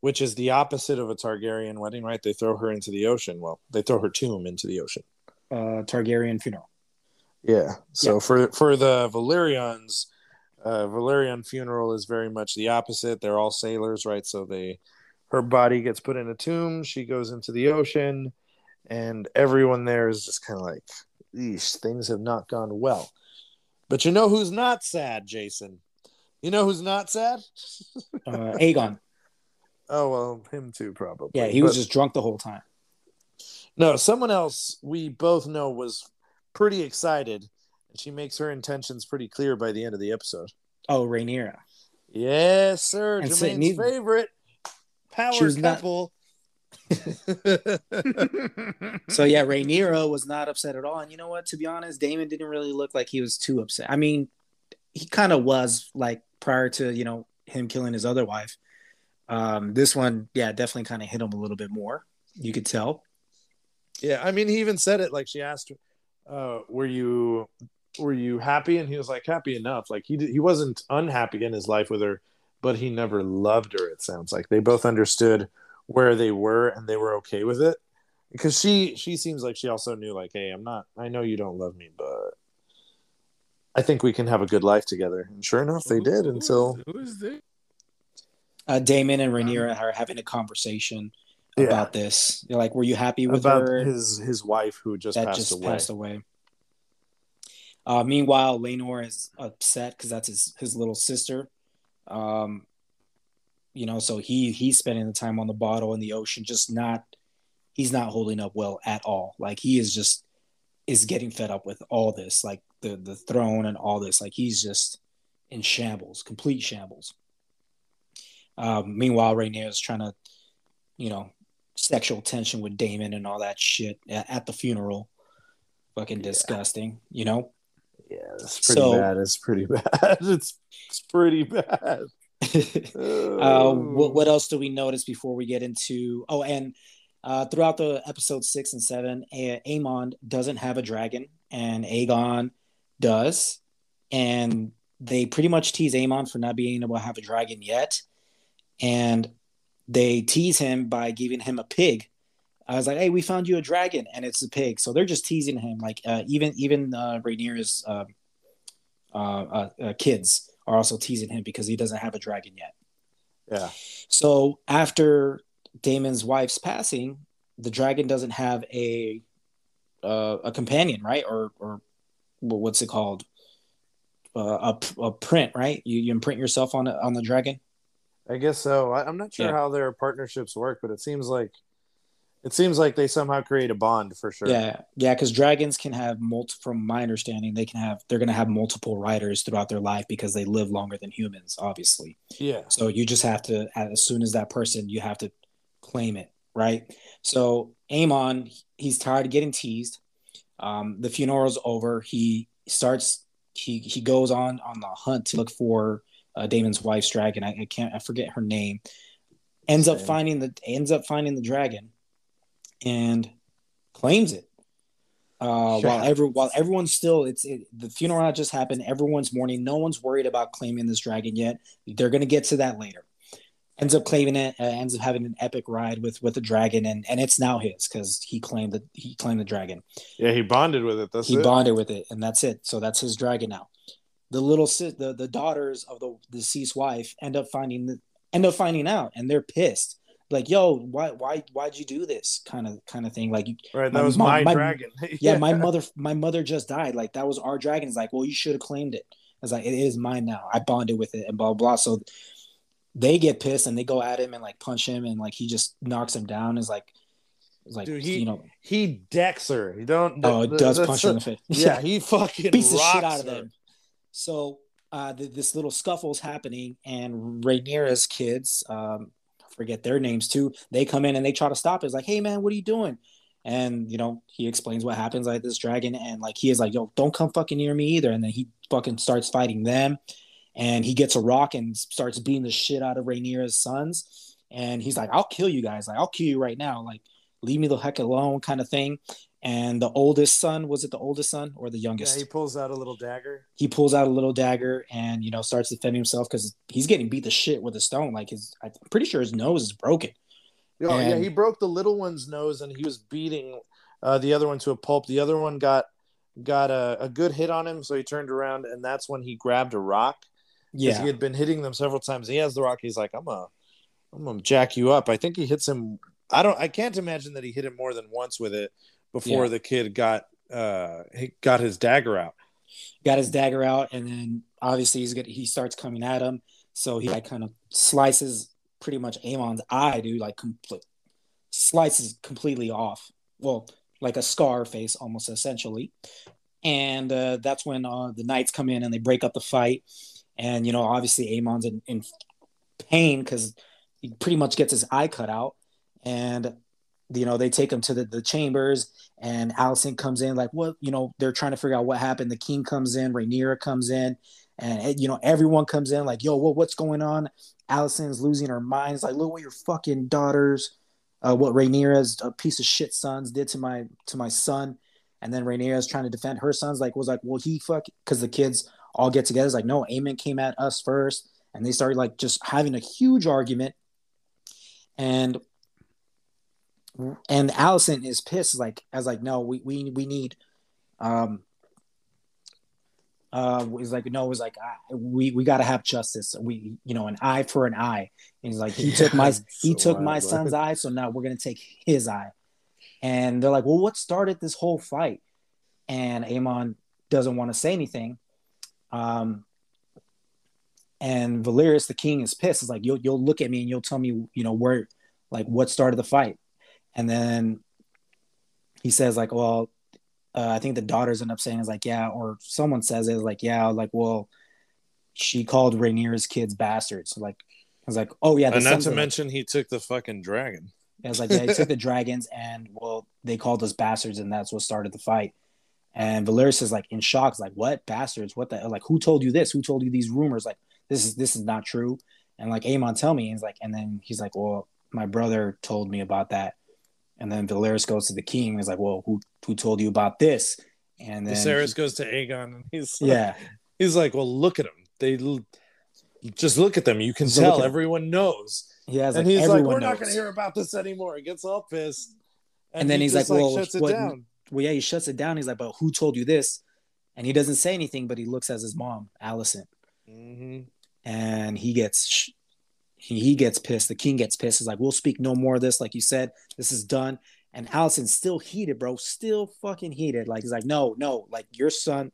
S1: which is the opposite of a Targaryen wedding, right? They throw her into the ocean. Well, they throw her tomb into the ocean.
S2: Uh, Targaryen funeral.
S1: Yeah. So
S2: Yeah.
S1: for for the Velaryons, uh, Velaryon funeral is very much the opposite. They're all sailors, right? So they, her body gets put in a tomb. She goes into the ocean, and everyone there is just kind of like, "Eesh, things have not gone well." But you know who's not sad, Jason? You know who's not sad?
S2: Uh, Aegon.
S1: Oh well, him too, probably.
S2: Yeah, he was just drunk the whole time.
S1: No, someone else we both know was pretty excited, and she makes her intentions pretty clear by the end of the episode.
S2: Oh, Rhaenyra.
S1: Yes, sir.
S2: And so-
S1: Jermaine's favorite power
S2: was not-
S1: couple.
S2: So yeah, Rhaenyra was not upset at all. And you know what? To be honest, Daemon didn't really look like he was too upset. I mean, he kind of was like prior to you know him killing his other wife. Um, this one, yeah, definitely kind of hit him a little bit more. You could tell.
S1: yeah, I mean, he even said it. Like she asked, uh, "Were you were you happy?" And he was like, "Happy enough." Like he did, he wasn't unhappy in his life with her, but he never loved her. It sounds like they both understood where they were and they were okay with it. Because she she seems like she also knew like, "Hey, I'm not. I know you don't love me, but." I think we can have a good life together. And sure enough, they did
S3: Who-
S1: until
S3: who is this?
S2: Uh, Daemon and Rhaenyra are having a conversation
S1: Yeah.
S2: about this. You're like, were you happy with
S1: about
S2: her?
S1: his his wife who just
S2: that
S1: passed
S2: just
S1: away.
S2: passed away. Uh, meanwhile, Laenor is upset because that's his his little sister. Um, you know, so he he's spending the time on the bottle in the ocean, just not. He's not holding up well at all. Like he is just is getting fed up with all this, like the the throne and all this. Like he's just in shambles, complete shambles. Um, meanwhile, Rainier is trying to, you know, sexual tension with Daemon and all that shit at, at the funeral. Fucking
S1: Yeah.
S2: disgusting, you know.
S1: Yeah, it's pretty
S2: So-
S1: bad. It's pretty bad. It's it's pretty bad.
S2: uh, what, what else do we notice before we get into? Oh, and uh, throughout the episode six and seven, A- Aemond doesn't have a dragon, and Aegon does, and they pretty much tease Aemond for not being able to have a dragon yet, and they tease him by giving him a pig. I was like, "Hey, we found you a dragon, and it's a pig." So they're just teasing him. Like uh, even even uh, Rhaenyra's uh, uh, uh, uh, kids are also teasing him because he doesn't have a dragon yet.
S1: Yeah.
S2: So after Daemon's wife's passing, the dragon doesn't have a uh, a companion, right? Or or what's it called? Uh, a, a print, right? You you imprint yourself on a, on the dragon.
S1: I guess so. I, I'm not sure
S2: Yeah.
S1: how their partnerships work, but it seems like it seems like they somehow create a bond for sure.
S2: Yeah, yeah, because dragons can have multi. From my understanding, they can have they're going to have multiple riders throughout their life because they live longer than humans, obviously.
S1: Yeah.
S2: So you just have to, as soon as that person, you have to claim it, right? So Amon, he's tired of getting teased. Um, the funeral's over. He starts. He he goes on on the hunt to look for uh, Daemon's wife's dragon. I, I can't. I forget her name. Ends up finding the ends up finding the dragon, and claims it. Uh,
S1: Sure.
S2: while every while everyone's still, it's it, the funeral had just happened. Everyone's mourning. No one's worried about claiming this dragon yet. They're gonna get to that later. Ends up claiming it. Uh, ends up having an epic ride with with the dragon, and and it's now his because he claimed that he claimed the dragon.
S1: Yeah, he bonded with it. That's
S2: he
S1: it.
S2: bonded with it, and that's it. So that's his dragon now. The little si- the the daughters of the deceased wife end up finding the, end up finding out, and they're pissed. Like, yo, why why why'd you do this? Kind of kind of thing. Like,
S1: right. That
S2: my
S1: was
S2: mom-
S1: my,
S2: my-
S1: dragon.
S2: yeah, my mother my mother just died. Like that was our dragon. It's like, well, you should have claimed it. I was like, it is mine now. I bonded with it and blah blah. So they get pissed and they go at him and like punch him and like he just knocks him down. Is like, it's like
S1: Dude, he-
S2: you know,
S1: he decks her. You don't.
S2: oh, it does punch her in the face.
S1: Yeah, he fucking
S2: beats the shit out of them. So uh, th- this little scuffle's happening, and Rhaenyra's kids, um, forget their names too. They come in and they try to stop it. It's like, hey man, what are you doing? And you know, he explains what happens like this dragon, and like he is like, yo, don't come fucking near me either. And then he fucking starts fighting them, and he gets a rock and starts beating the shit out of Rhaenyra's sons. And he's like, I'll kill you guys. Like, I'll kill you right now. Like, leave me the heck alone, kind of thing. And the oldest son was it the oldest son or the youngest?
S1: Yeah, he pulls out a little dagger.
S2: he pulls out a little dagger and you know starts defending himself because he's getting beat the shit with a stone. Like his, I'm pretty sure his nose is broken.
S1: Oh, yeah, he broke the little one's nose and he was beating uh, the other one to a pulp. The other one got got a, a good hit on him, so he turned around and that's when he grabbed a rock.
S2: Yeah,
S1: he had been hitting them several times. He has the rock. He's like, I'm a, I'm gonna jack you up. I think he hits him. I don't. I can't imagine that he hit him more than once with it before
S2: Yeah.
S1: the kid got uh he got his dagger out.
S2: got his dagger out, and then obviously he's good. He starts coming at him, so he like kind of slices pretty much Amon's eye, dude. Like complete slices completely off. Well, like a scar face, almost essentially. And uh, that's when uh, the knights come in and they break up the fight. And you know, obviously Amon's in, in pain because he pretty much gets his eye cut out. And you know, they take him to the, the chambers and Allison comes in like what you know they're trying to figure out what happened. The king comes in, Rhaenyra comes in, and eh, you know everyone comes in like yo, what what's going on? Allison's losing her mind. It's like look what your fucking daughters, uh, what Rhaenyra's a piece of shit sons did to my to my son, and then Rhaenyra's trying to defend her sons. Like was like well he fuck because the kids all get together. It's like no, Aemond came at us first, and they started like just having a huge argument, and and Alicent is pissed. Like, I was like, no, we we we need. Um. Uh, he's like, no, was like, I, we we got to have justice. We, you know, an eye for an eye. And he's like, he took my he
S1: So
S2: took my
S1: wild,
S2: son's eye, so now we're gonna take his eye. And they're like, well, what started this whole fight? And Aemond doesn't want to say anything. Um. And Valerius, the king, is pissed. It's like, you'll you'll look at me and you'll tell me, you know, where, like, what started the fight. And then he says, like, well, uh, I think the daughters end up saying is like, yeah, or someone says it like, yeah, like, well, she called Rhaenyra's kids bastards. Like, I was like, oh yeah,
S1: and not to
S2: are like-
S1: mention, he took the fucking dragon.
S2: it was like, yeah, he took the dragons and well, they called us bastards, and that's what started the fight. And Valerius is like in shock, like, what bastards? What the like? Who told you this? Who told you these rumors? Like, this is this is not true. And like, Aemond, tell me. And he's like, and then he's like, well, my brother told me about that. And then Valerius goes to the king and is like, well, who who told you about this? And then
S1: Viserys goes to Aegon, and he's like,
S2: yeah,
S1: he's like, well, look at them. They just look at them. You can tell everyone knows.
S2: he has
S1: and
S2: like,
S1: he's like, we're not going to hear about this anymore. He gets all pissed.
S2: And then
S1: he
S2: he's
S1: just,
S2: like, well,
S1: shuts it down.
S2: Well, yeah, he shuts it down. He's like, but who told you this? And he doesn't say anything, but he looks at his mom, Alicent.
S1: hmm
S2: and he gets he, he gets pissed. The king gets pissed. He's like, "We'll speak no more of this." Like you said, this is done. And Alicent's still heated, bro. Still fucking heated. Like he's like, "No, no, like your son,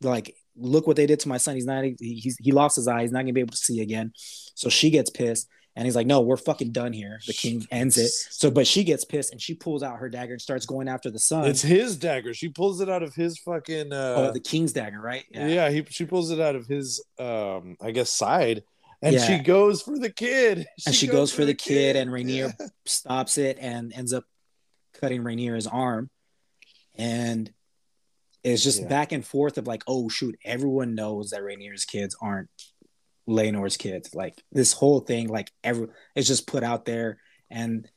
S2: like look what they did to my son. He's not. He, he's he lost his eye. He's not gonna be able to see again." So she gets pissed, and he's like, "No, we're fucking done here." The king ends it. So, but she gets pissed, and she pulls out her dagger and starts going after the son.
S1: It's his dagger. She pulls it out of his fucking. Uh,
S2: oh, the king's dagger, right?
S1: yeah. he she pulls it out of his, um, I guess, side, and
S2: Yeah.
S1: she goes for the kid.
S2: and she goes, for the kid, and Rhaenyra stops it and ends up cutting Rhaenyra's arm. And it's just
S1: Yeah.
S2: back and forth of like, oh shoot, everyone knows that Rhaenyra's kids aren't Laenor's kids. Like this whole thing, like every it's just put out there and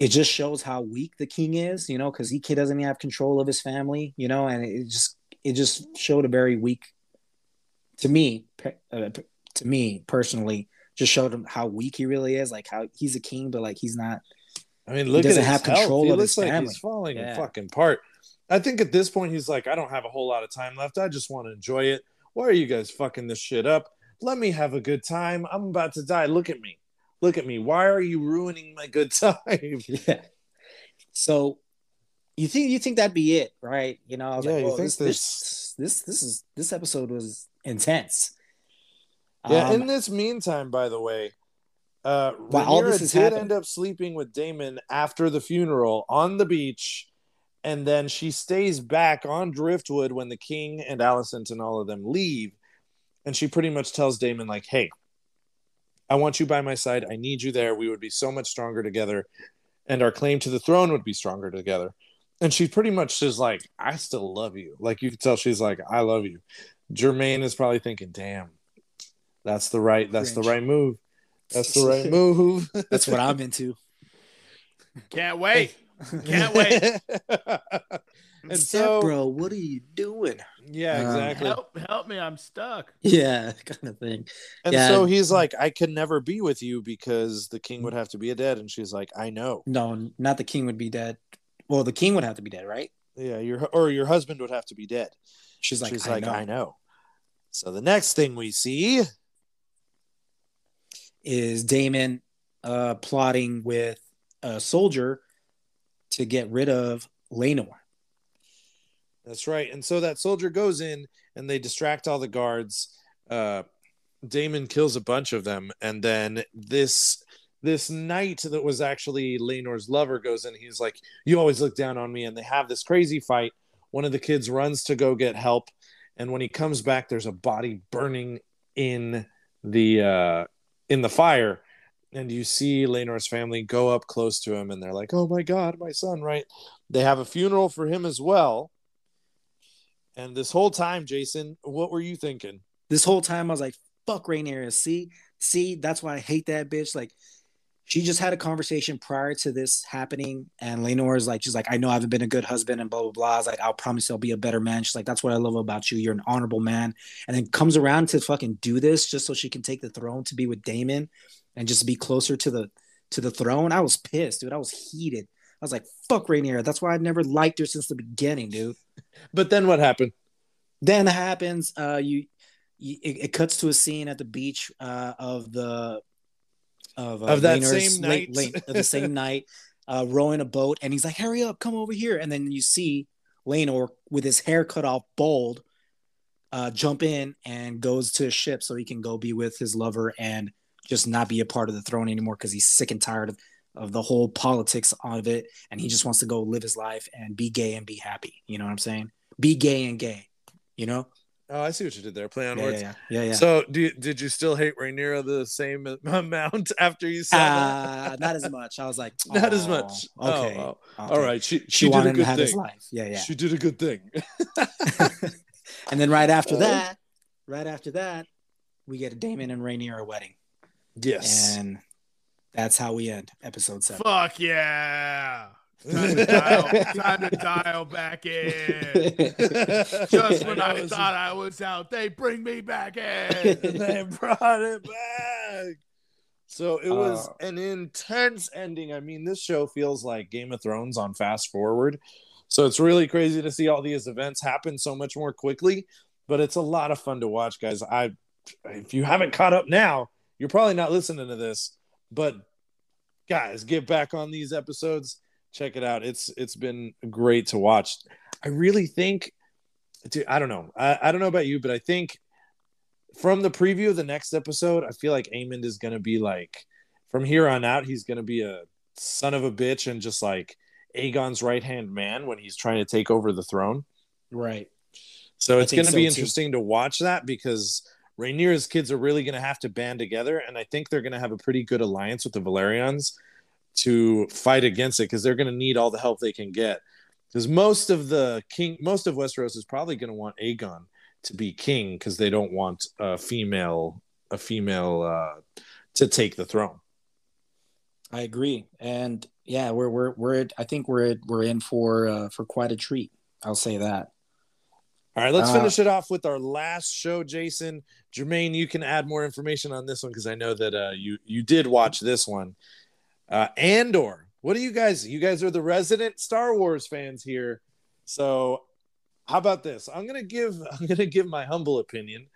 S2: it just shows how weak the king is, you know, because he kid doesn't even have control of his family, you know, and it just it just showed a very weak to me, uh, to me personally, just showed him how weak he really is, like how he's a king, but like he's not.
S1: I mean, look he
S2: doesn't
S1: at his
S2: have
S1: health.
S2: control
S1: He
S2: of
S1: looks
S2: his
S1: like
S2: family.
S1: he's falling
S2: Yeah.
S1: fucking apart. I think at this point he's like, I don't have a whole lot of time left. I just want to enjoy it. Why are you guys fucking this shit up? Let me have a good time. I'm about to die. Look at me. Look at me. Why are you ruining my good time?
S2: Yeah. So you think you think that'd be it, right? You know, I was
S1: Yeah,
S2: like,
S1: you
S2: well,
S1: think
S2: this, this this this is this episode was intense.
S1: Yeah.
S2: Um,
S1: in this meantime, by the way, uh,
S2: all
S1: Rhaenyra
S2: this
S1: did
S2: happening-
S1: end up sleeping with Daemon after the funeral on the beach, and then she stays back on Driftmark when the king and Alicent and all of them leave, and she pretty much tells Daemon like, "Hey, I want you by my side. I need you there. We would be so much stronger together, and our claim to the throne would be stronger together." And she pretty much is like, "I still love you." Like you can tell, she's like, "I love you." Jermaine is probably thinking, "Damn, that's the right. That's the right move. That's the right move."
S2: that's what I'm into.
S3: Can't wait. Can't wait.
S1: and
S2: Step
S1: so,
S2: bro, what are you doing?
S1: yeah,
S2: Um,
S1: exactly.
S3: help, help me! I'm stuck.
S2: Yeah, kind of thing.
S1: and
S2: yeah.
S1: so he's like, I could never be with you because the king would have to be a dead. And she's like, I know.
S2: No, not the king would be dead. Well, the king would have to be dead, right?
S1: Yeah, your or your husband would have to be dead.
S2: She's like,
S1: she's
S2: I
S1: like,
S2: know.
S1: I know. So the next thing we see,
S2: Is Daemon uh, plotting with a soldier to get rid of Laenor?
S1: that's right. And so that soldier goes in and they distract all the guards. Uh, Daemon kills a bunch of them, and then this this knight that was actually Laenor's lover goes in. He's like, "You always look down on me," and they have this crazy fight. One of the kids runs to go get help, and when he comes back, there's a body burning in the uh, in the fire, and you see Laenor's family go up close to him, and they're like, "Oh my God, my son!" Right? They have a funeral for him as well. And this whole time, Jason, what were you thinking?
S2: This whole time, I was like, "Fuck Rhaenyra." See, see, that's why I hate that bitch. Like, she just had a conversation prior to this happening, and Laenor is like, she's like, "I know I haven't been a good husband," and blah blah blah. I was like, "I'll promise I'll be a better man." She's like, "That's what I love about you. You're an honorable man." And then comes around to fucking do this just so she can take the throne to be with Daemon, and just be closer to the to the throne. I was pissed, dude. I was heated. I was like, "Fuck Rhaenyra. That's why I never liked her since the beginning, dude.
S1: But then what happened?
S2: then happens uh you, you it, it cuts to a scene at the beach uh of the of, uh,
S1: Of that same night.
S2: of the same night uh rowing a boat and he's like hurry up come over here. And then you see Laenor with his hair cut off bald uh jump in and goes to a ship so he can go be with his lover and just not be a part of the throne anymore because he's sick and tired of of the whole politics of it and he just wants to go live his life and be gay and be happy. You know what i'm saying? Be gay and gay you know
S1: Oh, I see what you did there. Play on
S2: yeah,
S1: words.
S2: yeah, yeah, yeah.
S1: So, do you, did you still hate Rhaenyra the same amount after you saw that?
S2: uh, not as much. I was like,
S1: Not as much.
S2: Okay,
S1: Oh, oh.
S2: okay.
S1: All right. She
S2: She,
S1: she, did
S2: wanted
S1: a
S2: him to
S1: good
S2: have
S1: thing.
S2: his life. Yeah, yeah.
S1: She did a good thing.
S2: and then right after
S1: Uh,
S2: that, right after that, we get a Daemon and Rhaenyra wedding,
S1: yes.
S2: and that's how we end episode seven.
S3: Fuck yeah! Time to dial, time to dial back in. Just when I thought I was out, they bring me back in.
S1: they brought it back. So it was
S2: Uh,
S1: an intense ending. I mean, this show feels like Game of Thrones on fast forward. So it's really crazy to see all these events happen so much more quickly, but it's a lot of fun to watch, guys. I if you haven't caught up now, you're probably not listening to this, but guys, get back on these episodes. Check it out. It's it's been great to watch. I really think dude, I don't know. I, I don't know about you, but I think from the preview of the next episode, I feel like Aemond is gonna be like from here on out, he's gonna be a son of a bitch and just like Aegon's right hand man when he's trying to take over the throne.
S2: Right.
S1: So it's gonna
S2: so,
S1: be
S2: too.
S1: interesting to watch that because Rhaenyra's kids are really gonna have to band together, and I think they're gonna have a pretty good alliance with the Velaryons to fight against it because they're gonna need all the help they can get. Because most of the king, most of Westeros is probably gonna want Aegon to be king because they don't want a female a female uh, to take the throne.
S2: I agree, and yeah, we're we're we're. I think we're we're in for uh, for quite a treat. I'll say that.
S1: All right, let's
S2: Uh,
S1: finish it off with our last show, Jason. Jermaine, you can add more information on this one because I know that uh, you you did watch this one. Uh, Andor, what do you guys? You guys are the resident Star Wars fans here, so how about this? I'm gonna give I'm gonna give my humble opinion.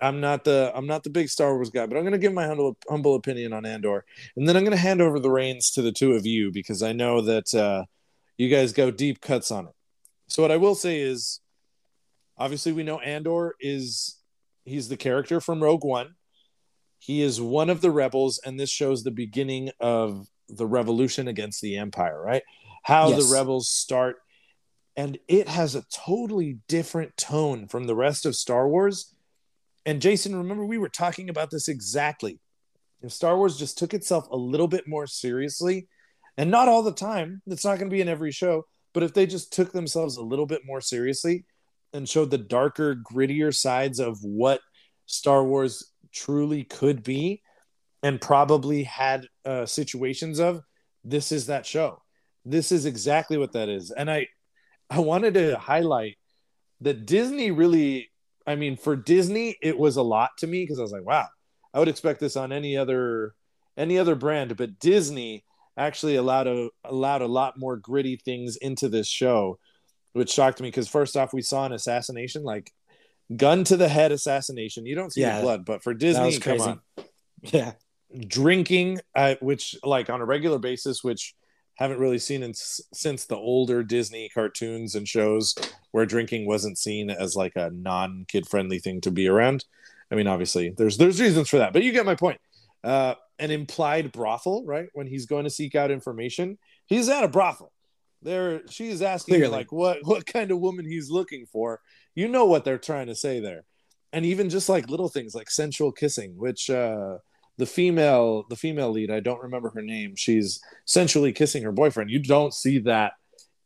S1: I'm not the I'm not the big Star Wars guy, but I'm gonna give my humble humble opinion on Andor, and then I'm gonna hand over the reins to the two of you because I know that uh, you guys go deep cuts on it. So what I will say is obviously we know Andor is he's the character from Rogue One. He is one of the rebels, and this shows the beginning of the revolution against the Empire, right? How
S2: Yes.
S1: the rebels start, and it has a totally different tone from the rest of Star Wars. And Jason, remember we were talking about this exactly. If Star Wars just took itself a little bit more seriously, and not all the time, it's not going to be in every show, but if they just took themselves a little bit more seriously, and showed the darker, grittier sides of what Star Wars truly could be, and probably had uh, situations of this is that show. this is exactly what that is. And I I wanted to highlight that Disney really I mean for Disney it was a lot to me because I was like, wow, I would expect this on any other any other brand, but Disney actually allowed a allowed a lot more gritty things into this show, which shocked me because first off we saw an assassination like gun to the head assassination. You don't see
S2: Yeah.
S1: the blood, but for Disney, come on
S2: Yeah.
S1: drinking uh, which like on a regular basis which haven't really seen in, since the older disney cartoons and shows where drinking wasn't seen as like a non kid friendly thing to be around i mean obviously there's there's reasons for that but you get my point uh an implied brothel right when he's going to seek out information he's at a brothel there she's asking
S2: Clearly.
S1: like what what kind of woman he's looking for you know what they're trying to say there. And even just like little things like sensual kissing which uh the female the female lead i don't remember her name she's sensually kissing her boyfriend. You don't see that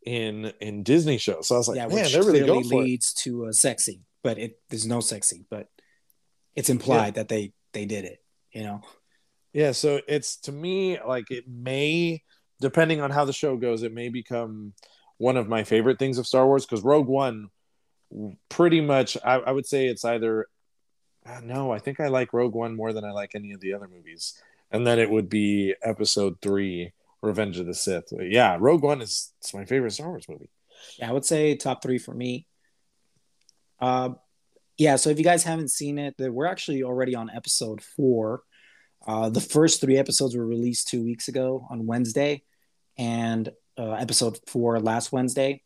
S1: in in disney shows. So i was like
S2: yeah,
S1: man
S2: which
S1: they're really going for it.
S2: leads to a sexy, but it there's no sexy, but it's implied that they they did it. You know,
S1: yeah so it's to me like it may depending on how the show goes it may become one of my favorite things of star wars because rogue one pretty much I, I would say it's either uh, no i think i like rogue one more than i like any of the other movies and then it would be episode three revenge of the sith yeah rogue one is it's my favorite star wars movie
S2: yeah, I would say top three for me. Uh, yeah. So if you guys haven't seen it, we're actually already on episode four. Uh, the first three episodes were released two weeks ago on Wednesday, and uh, episode four last Wednesday.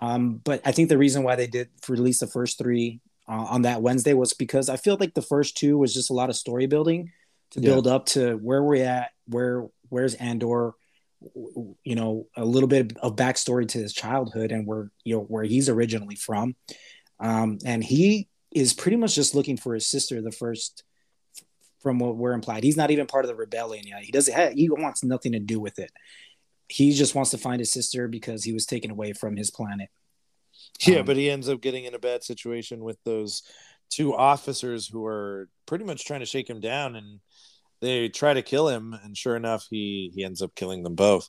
S2: Um, but I think the reason why they did release the first three uh, on that Wednesday was because I feel like the first two was just a lot of story building to
S1: Yeah.
S2: build up to where we're at, where where's Andor, you know, a little bit of backstory to his childhood and where you know where he's originally from, um, and he is pretty much just looking for his sister. The first, from what we're implied, he's not even part of the rebellion yet. He doesn't. Have, he wants nothing to do with it. He just wants to find his sister because he was taken away from his planet.
S1: Yeah,
S2: Um,
S1: but he ends up getting in a bad situation with those two officers who are pretty much trying to shake him down and they try to kill him and sure enough he he ends up killing them both.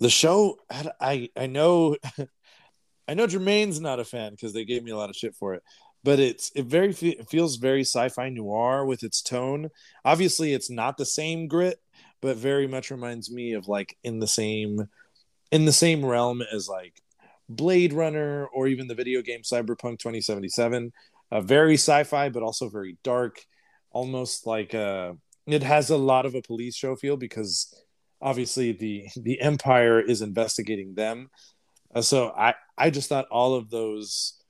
S1: The show I I know I know Jermaine's not a fan because they gave me a lot of shit for it. But it's it very it feels very sci-fi noir with its tone. Obviously, it's not the same grit, but very much reminds me of like in the same in the same realm as like Blade Runner or even the video game Cyberpunk 2077. Uh, very sci-fi, but also very dark, almost like uh, it has a lot of a police show feel because obviously the the Empire is investigating them. Uh, so I I just thought all of those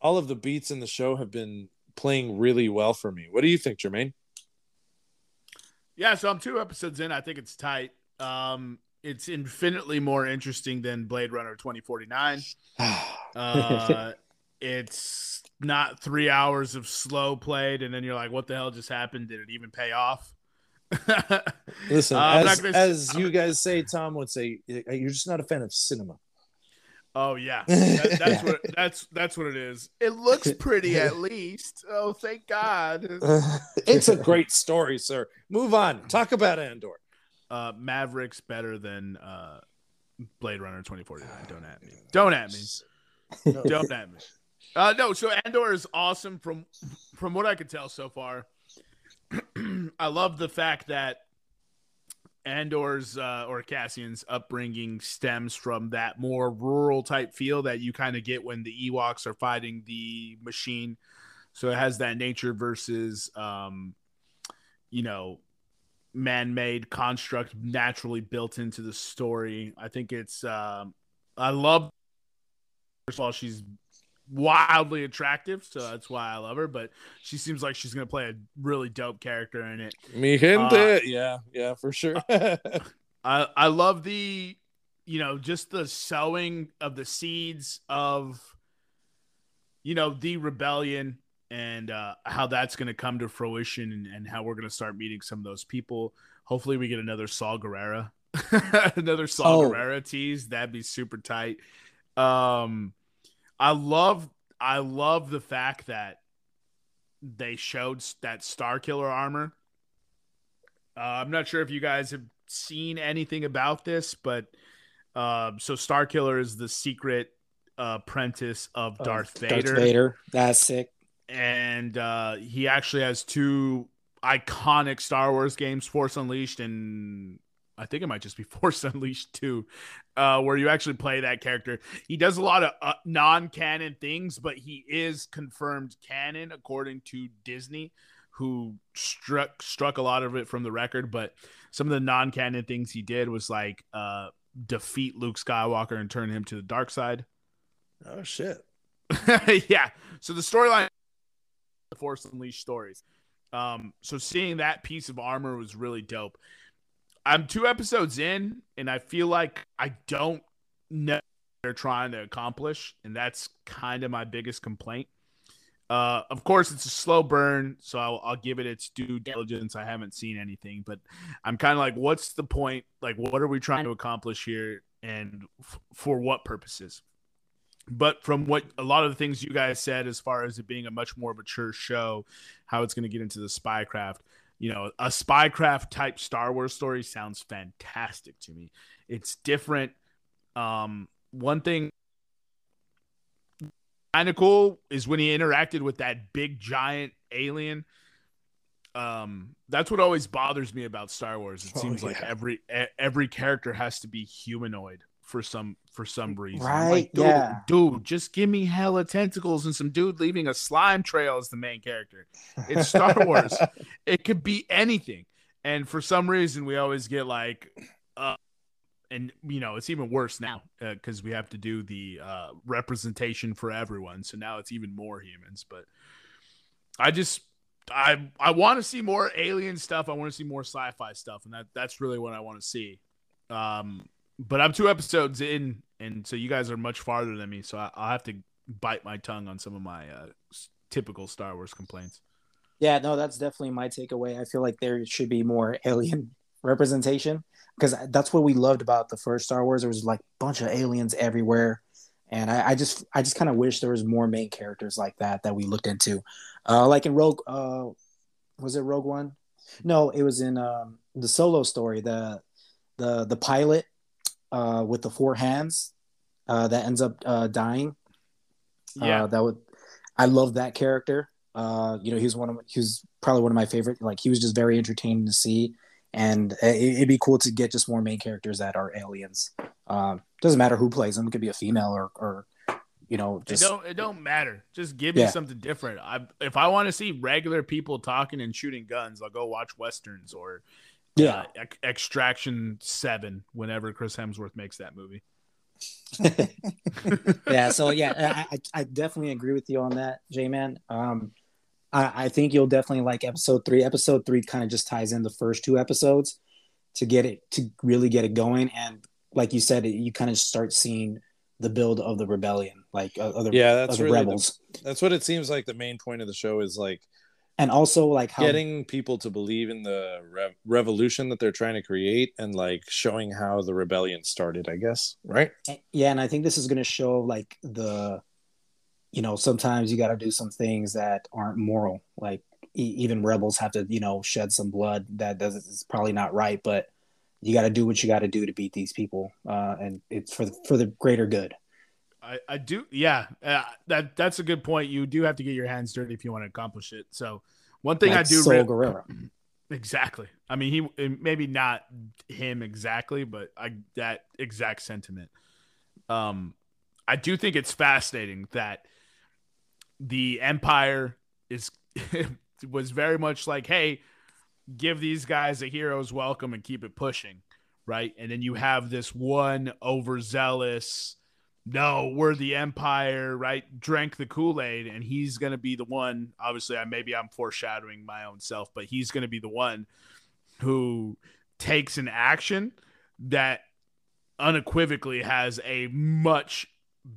S1: all of the beats in the show have been playing really well for me. What do you think, Jermaine?
S3: Yeah, so I'm two episodes in. I think it's tight. Um, it's infinitely more interesting than Blade Runner 2049. Uh, it's not three hours of slow played, and then you're like, "What the hell just happened? Did it even pay off?"
S1: Listen,
S3: Uh,
S1: as,
S3: gonna-
S1: as you guys say, Tom would say, you're just not a fan of cinema.
S3: Oh yeah, that, that's what that's that's what it is. It looks pretty at least. Oh, thank God.
S1: it's a great story, sir. Move on. Talk about Andor.
S3: Uh, Maverick's better than uh, Blade Runner 2049. Don't at me. Don't at me. Don't at me. Uh, no, so Andor is awesome from from what I could tell so far. I love the fact that Andor's uh, or Cassian's upbringing stems from that more rural type feel that you kind of get when the Ewoks are fighting the machine. So it has that nature versus, um, you know, man-made construct naturally built into the story. I think it's. Um, I love. First of all, she's wildly attractive, so that's why I love her. But she seems like she's gonna play a really dope character in it.
S1: Mi gente.
S3: Uh,
S1: yeah, yeah, for sure.
S3: I I love the you know just the sowing of the seeds of you know the rebellion and uh, how that's going to come to fruition and, and how we're going to start meeting some of those people. Hopefully, we get another Saw Gerrera, another Saw
S2: Oh.
S3: Gerrera tease. That'd be super tight. Um, I love I love the fact that they showed that Starkiller armor. Uh, I'm not sure if you guys have seen anything about this, but Uh, so Starkiller is the secret uh, apprentice of Darth Vader.
S2: Darth Vader. That's sick.
S3: and uh, he actually has two iconic Star Wars games, Force Unleashed and I think it might just be Force Unleashed 2, uh, where you actually play that character. He does a lot of uh, non-canon things, but he is confirmed canon according to Disney, who struck struck a lot of it from the record. But some of the non-canon things he did was like uh, defeat Luke Skywalker and turn him to the dark side.
S1: Oh shit.
S3: yeah. So the storyline, the Force Unleashed stories. Um, so seeing that piece of armor was really dope. I'm two episodes in, and I feel like I don't know what they're trying to accomplish, and that's kind of my biggest complaint. Uh, of course, it's a slow burn, so I'll, I'll give it its due diligence. I haven't seen anything, but I'm kind of like, what's the point? Like, what are we trying to accomplish here, and f- for what purposes? but from what a lot of the things you guys said as far as it being a much more mature show how it's going to get into the spycraft you know a spycraft type star wars story sounds fantastic to me. It's different. Um one thing kind of cool is when he interacted with that big giant alien. Um that's what always bothers me about star wars. It
S1: Oh,
S3: seems like every every character has to be humanoid for some for some reason.
S2: Right,
S3: like, dude,
S2: yeah.
S3: dude, just give me hella tentacles and some dude leaving a slime trail as the main character. It's Star Wars. it could be anything. And for some reason, we always get like, uh, and you know, it's even worse now because we have to do the uh, representation for everyone. So now it's even more humans. But I just, I, I want to see more alien stuff. I want to see more sci-fi stuff, and that that's really what I want to see. Um, but I'm two episodes in, and so you guys are much farther than me. So I, I'll have to bite my tongue on some of my uh, typical Star Wars complaints.
S2: Yeah, no, that's definitely my takeaway. I feel like there should be more alien representation because that's what we loved about the first Star Wars. There was like a bunch of aliens everywhere, and I, I just, I just kind of wish there was more main characters like that that we looked into, uh, like in Rogue. Uh, was it Rogue One? No, it was in um, the Solo story. The the the pilot uh, with the four hands uh, that ends up uh, dying.
S3: Yeah,
S2: Uh, that would I love that character. Uh, you know, he was one of he was probably one of my favorite. Like he was just very entertaining to see, and it, it'd be cool to get just more main characters that are aliens. Um, doesn't matter who plays them; it could be a female or, or you know, just
S3: it don't it don't matter. Just give me
S2: Yeah.
S3: something different. I if I want to see regular people talking and shooting guns, I'll go watch westerns or
S2: yeah.
S3: uh, Ex- Extraction Seven whenever Chris Hemsworth makes that movie.
S2: yeah so yeah I, I I definitely agree with you on that j-man um I, I think you'll definitely like episode three episode three kind of just ties in the first two episodes to get it to really get it going and like you said you kind of start seeing the build of the rebellion like uh, of the,
S1: Yeah,
S2: of
S1: that's
S2: the
S1: really the-
S2: rebels
S1: that's what it seems like the main point of the show is like
S2: and also like how
S1: getting people to believe in the rev- revolution that they're trying to create and like showing how the rebellion started i guess right?
S2: Yeah and i think this is going to show like the you know sometimes you got to do some things that aren't moral. Like e- even rebels have to you know shed some blood that does is probably not right but you got to do what you got to do to beat these people uh and it's for the, for the greater good
S3: I, I do yeah uh, that that's a good point. You do have to get your hands dirty if you want to accomplish it. So one thing I do
S2: Saw
S3: re-
S2: Gerrera.
S3: Exactly. I mean, he maybe not him exactly, but I that exact sentiment. Um, I do think it's fascinating that the Empire is was very much like, hey, give these guys a hero's welcome and keep it pushing, right? And then you have this one overzealous, no, we're the Empire, right? Drank the Kool Aid, and he's gonna be the one. Obviously, I maybe I'm foreshadowing my own self, but he's gonna be the one who takes an action that unequivocally has a much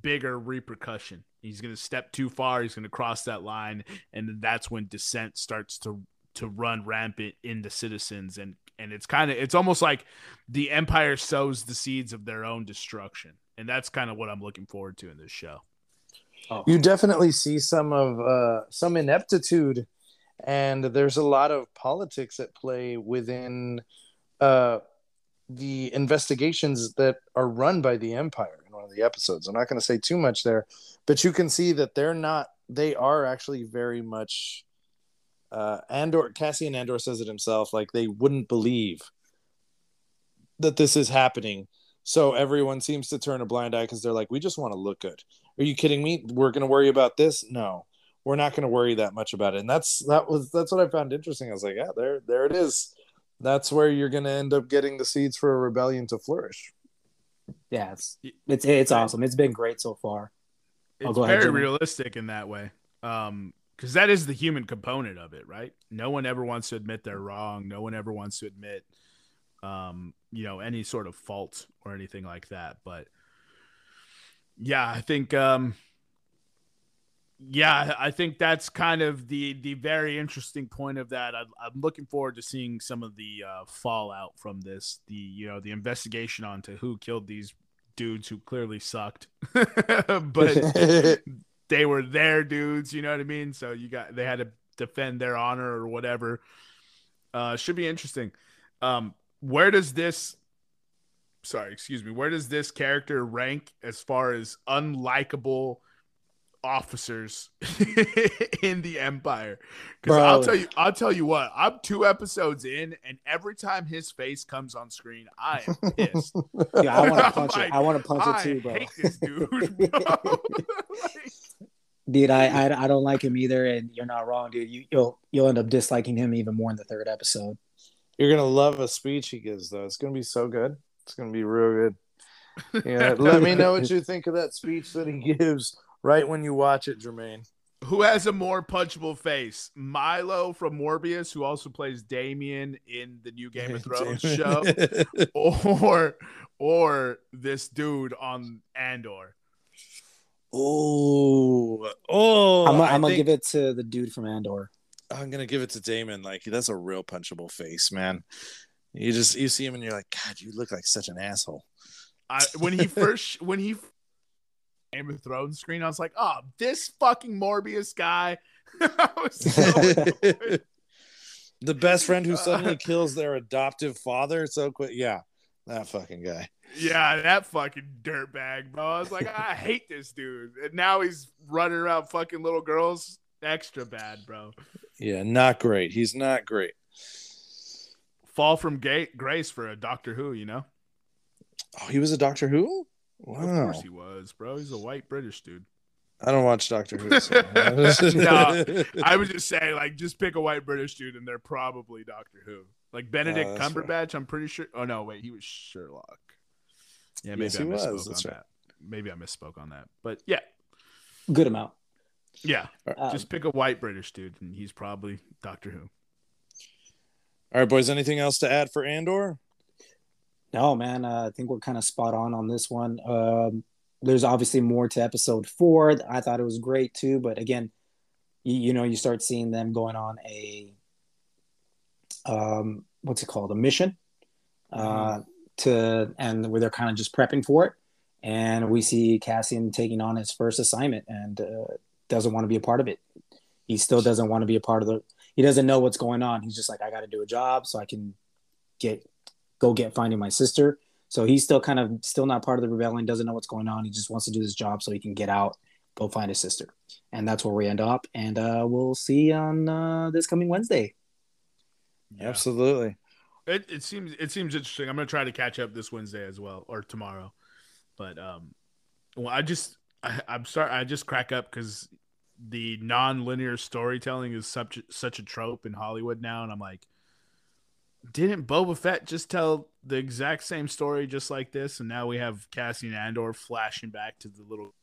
S3: bigger repercussion. He's going to step too far. He's going to cross that line, and that's when dissent starts to to run rampant in the citizens, and and it's kind of it's almost like the empire sows the seeds of their own destruction, and that's kind of what I'm looking forward to in this show.
S2: Oh,
S1: you definitely see some of uh some ineptitude and there's a lot of politics at play within uh the investigations that are run by the Empire in one of the episodes. I'm not going to say too much there, but you can see that they're not. They are actually very much. Uh, Andor Cassian Andor says it himself, like they wouldn't believe that this is happening. So everyone seems to turn a blind eye because they're like, we just want to look good. Are you kidding me? We're going to worry about this? No, we're not going to worry that much about it. And that's that was that's what I found interesting. I was like, yeah, there there it is. That's where you're going to end up getting the seeds for a rebellion to flourish.
S2: Yeah, it's it's it's awesome. It's been great so far.
S3: It's
S2: go ahead,
S3: very
S2: Jimmy.
S3: realistic in that way. Um, because that is the human component of it, right? No one ever wants to admit they're wrong. No one ever wants to admit, um, you know, any sort of fault or anything like that. But yeah, I think, um, yeah, I think that's kind of the the very interesting point of that. I, I'm looking forward to seeing some of the uh, fallout from this. The you know the investigation onto who killed these dudes who clearly sucked, but they were their dudes, you know what I mean? So you got they had to defend their honor or whatever. Uh should be interesting. Um where does this sorry, excuse me, where does this character rank as far as unlikable officers in the empire? Cuz I'll tell you I'll tell you what, I'm 2 episodes in and every time his face comes on screen, I am pissed.
S2: Yeah, I want to punch
S3: like,
S2: it. I want to punch
S3: I
S2: it too, bro.
S3: hate this dude. bro. Like,
S2: Dude, I, I I don't like him either, and you're not wrong, dude. You you'll you'll end up disliking him even more in the third episode.
S1: You're gonna love a speech he gives, though. It's gonna be so good. It's gonna be real good. Yeah, let me know what you think of that speech that he gives right when you watch it, Jermaine.
S3: Who has a more punchable face? Milo from Morbius, who also plays Damien in the new Game of Thrones show, or or this dude on Andor.
S1: oh, oh!
S2: I'm,
S1: I
S2: I'm gonna
S1: think-
S2: give it to the dude from Andor.
S1: I'm gonna give it to Daemon. Like that's a real punchable face, man. You just you see him and you're like, God, you look like such an asshole.
S3: I, when he first when he Game of Thrones screen, I was like, oh, this fucking Morbius guy. So
S1: the best friend who suddenly kills their adoptive father so quick. Yeah, that fucking guy.
S3: Yeah, that fucking dirtbag, bro. I was like, I hate this dude. And now he's running around fucking little girls. Extra bad, bro.
S1: Yeah, not great. He's not great.
S3: Fall from ga- grace for a Doctor Who, you know?
S1: Oh, he was a Doctor Who.
S3: Of
S1: Wow,
S3: course he was, bro. He's a white British dude.
S1: I don't watch Doctor Who. So.
S3: No, I would just say, like, just pick a white British dude and they're probably Doctor Who. Like Benedict
S1: Oh, that's
S3: Cumberbatch, I'm pretty sure. Oh, no, wait, he was Sherlock. Yeah, maybe
S1: Yes,
S3: I
S1: he was,
S3: misspoke
S1: that's
S3: on
S1: right.
S3: that. Maybe I misspoke on that. But yeah,
S2: Good amount.
S3: Yeah.
S2: Um,
S3: Just pick a white British dude and he's probably Doctor Who.
S1: All right, boys. Anything else to add for Andor?
S2: No, man, uh, I think we're kind of spot on on this one. Um, there's obviously more to episode four. I thought it was great too, but again, you, you know, you start seeing them going on a um, what's it called, a mission, uh, to and where they're kind of just prepping for it, and we see Cassian taking on his first assignment and uh, doesn't want to be a part of it. He still doesn't want to be a part of the. He doesn't know what's going on. He's just like, I got to do a job so I can get go get finding my sister. So he's still kind of still not part of the rebellion, doesn't know what's going on. He just wants to do his job so he can get out, go find his sister. And that's where we end up. And uh, we'll see on uh, this coming Wednesday.
S3: Yeah.
S1: Absolutely.
S3: It, it seems it seems interesting. I'm gonna try to catch up this Wednesday as well or tomorrow, but um, well, I just I, I'm sorry, I just crack up because the non-linear storytelling is such such a trope in Hollywood now, and I'm like, didn't Boba Fett just tell the exact same story just like this, and now we have Cassian Andor flashing back to the little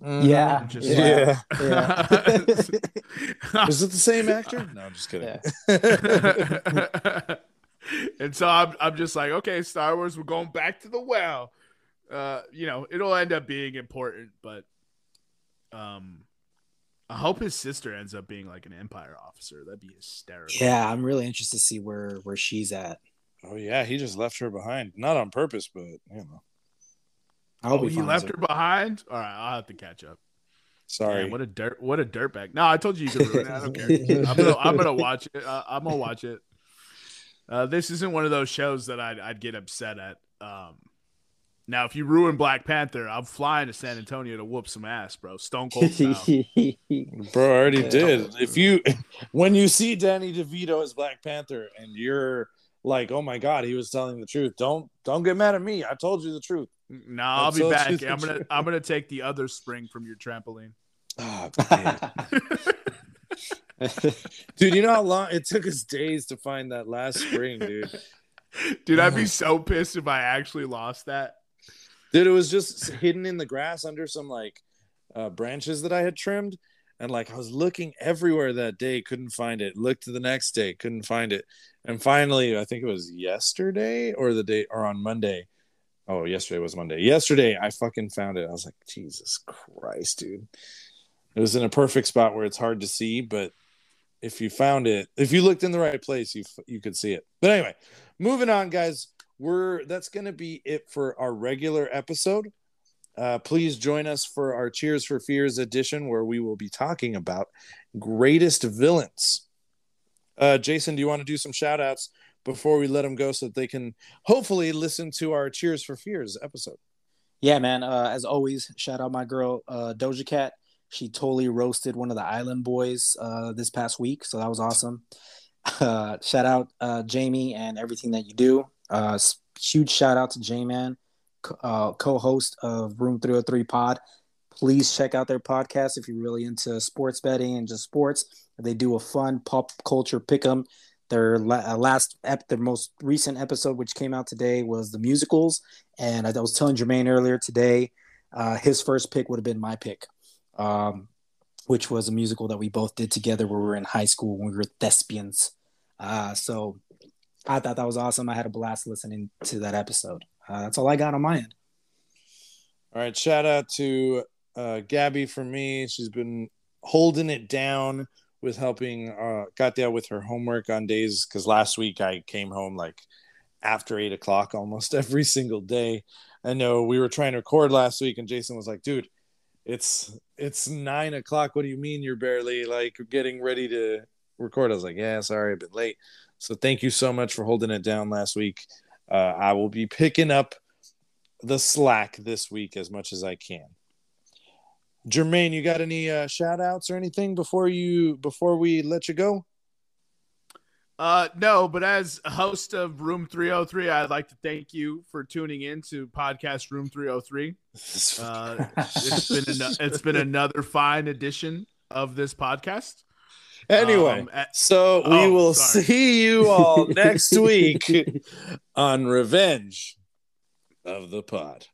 S2: Yeah.
S3: Just-
S1: Yeah.
S2: Yeah.
S1: Is it the same actor? No, I'm just kidding.
S3: and so I'm, I'm just like, okay, Star Wars, we're going back to the well. Uh, you know, it'll end up being important, but um, I hope his sister ends up being like an Empire officer. That'd be hysterical.
S2: yeah, I'm really interested to see where where she's at.
S1: oh yeah, he just left her behind, not on purpose, but you know.
S2: I hope
S3: Oh,
S2: he,
S3: he left
S2: her.
S3: her behind. All right, I'll have to catch up.
S1: Sorry.
S3: Man, what a dirt, what a dirtbag. No, I told you you could ruin it. I don't care. I'm gonna, I'm gonna watch it. Uh, I'm gonna watch it. Uh, this isn't one of those shows that I'd, I'd get upset at. Um, now, if you ruin Black Panther, I'm flying to San Antonio to whoop some ass, bro. Stone Cold style.
S1: Bro, I already
S2: Yeah.
S1: did. If you when you see Danny DeVito as Black Panther and you're like, oh my god, he was telling the truth. Don't don't get mad at me. I told you the truth.
S3: no, I'll be back. I'm gonna
S1: truth.
S3: I'm gonna take the other spring from your trampoline.
S1: Oh, dude, you know how long it took us days to find that last spring, dude.
S3: Dude, I'd be so pissed if I actually lost that.
S1: Dude, it was just hidden in the grass under some like uh, branches that I had trimmed. And like I was looking everywhere that day, couldn't find it. Looked the next day, couldn't find it. And finally, I think it was yesterday or the day or on Monday. Oh, yesterday was Monday. Yesterday, I fucking found it. I was like, Jesus Christ, dude. It was in a perfect spot where it's hard to see, but if you found it, if you looked in the right place, you you could see it. But anyway, moving on, guys. We're that's gonna be it for our regular episode. Uh, please join us for our Cheers for Fears edition, where we will be talking about greatest villains. Uh, Jason, do you want to do some shout outs before we let them go so that they can hopefully listen to our Cheers for Fears episode?
S2: Yeah, man. Uh, as always, shout out my girl uh, Doja Cat. She totally roasted one of the Island Boys uh, this past week, so that was awesome. Uh, shout out Jaime and everything that you do. Uh, huge shout out to J Man, co- uh, co-host of Room 303 Pod. Please check out their podcast if you're really into sports betting and just sports. They do a fun pop culture pick'em. Their uh, last, ep- their most recent episode, which came out today, was the musicals. And I was telling Jermaine earlier today, uh, his first pick would have been my pick, um, which was a musical that we both did together when we were in high school when we were thespians. Uh, so I thought that was awesome. I had a blast listening to that episode. Uh, that's all I got on my end.
S1: All right, shout out to uh, Gabby for me. She's been holding it down with helping uh, Katya with her homework on days because last week I came home like after eight o'clock almost every single day. I know we were trying to record last week, and Jason was like, "Dude, it's it's nine o'clock. What do you mean you're barely like getting ready to record?" I was like, "Yeah, sorry, I've been late." So thank you so much for holding it down last week. Uh, I will be picking up the slack this week as much as I can. Jermaine, you got any uh, shout outs or anything before you before we let you go?
S3: Uh, no, but as host of Room 303, I'd like to thank you for tuning in to podcast Room 303. Uh, it's been an, it's been another fine edition of this podcast.
S1: anyway,
S3: Um, at-
S1: so we
S3: oh,
S1: will
S3: sorry.
S1: see you all next week on Revenge of the Pod.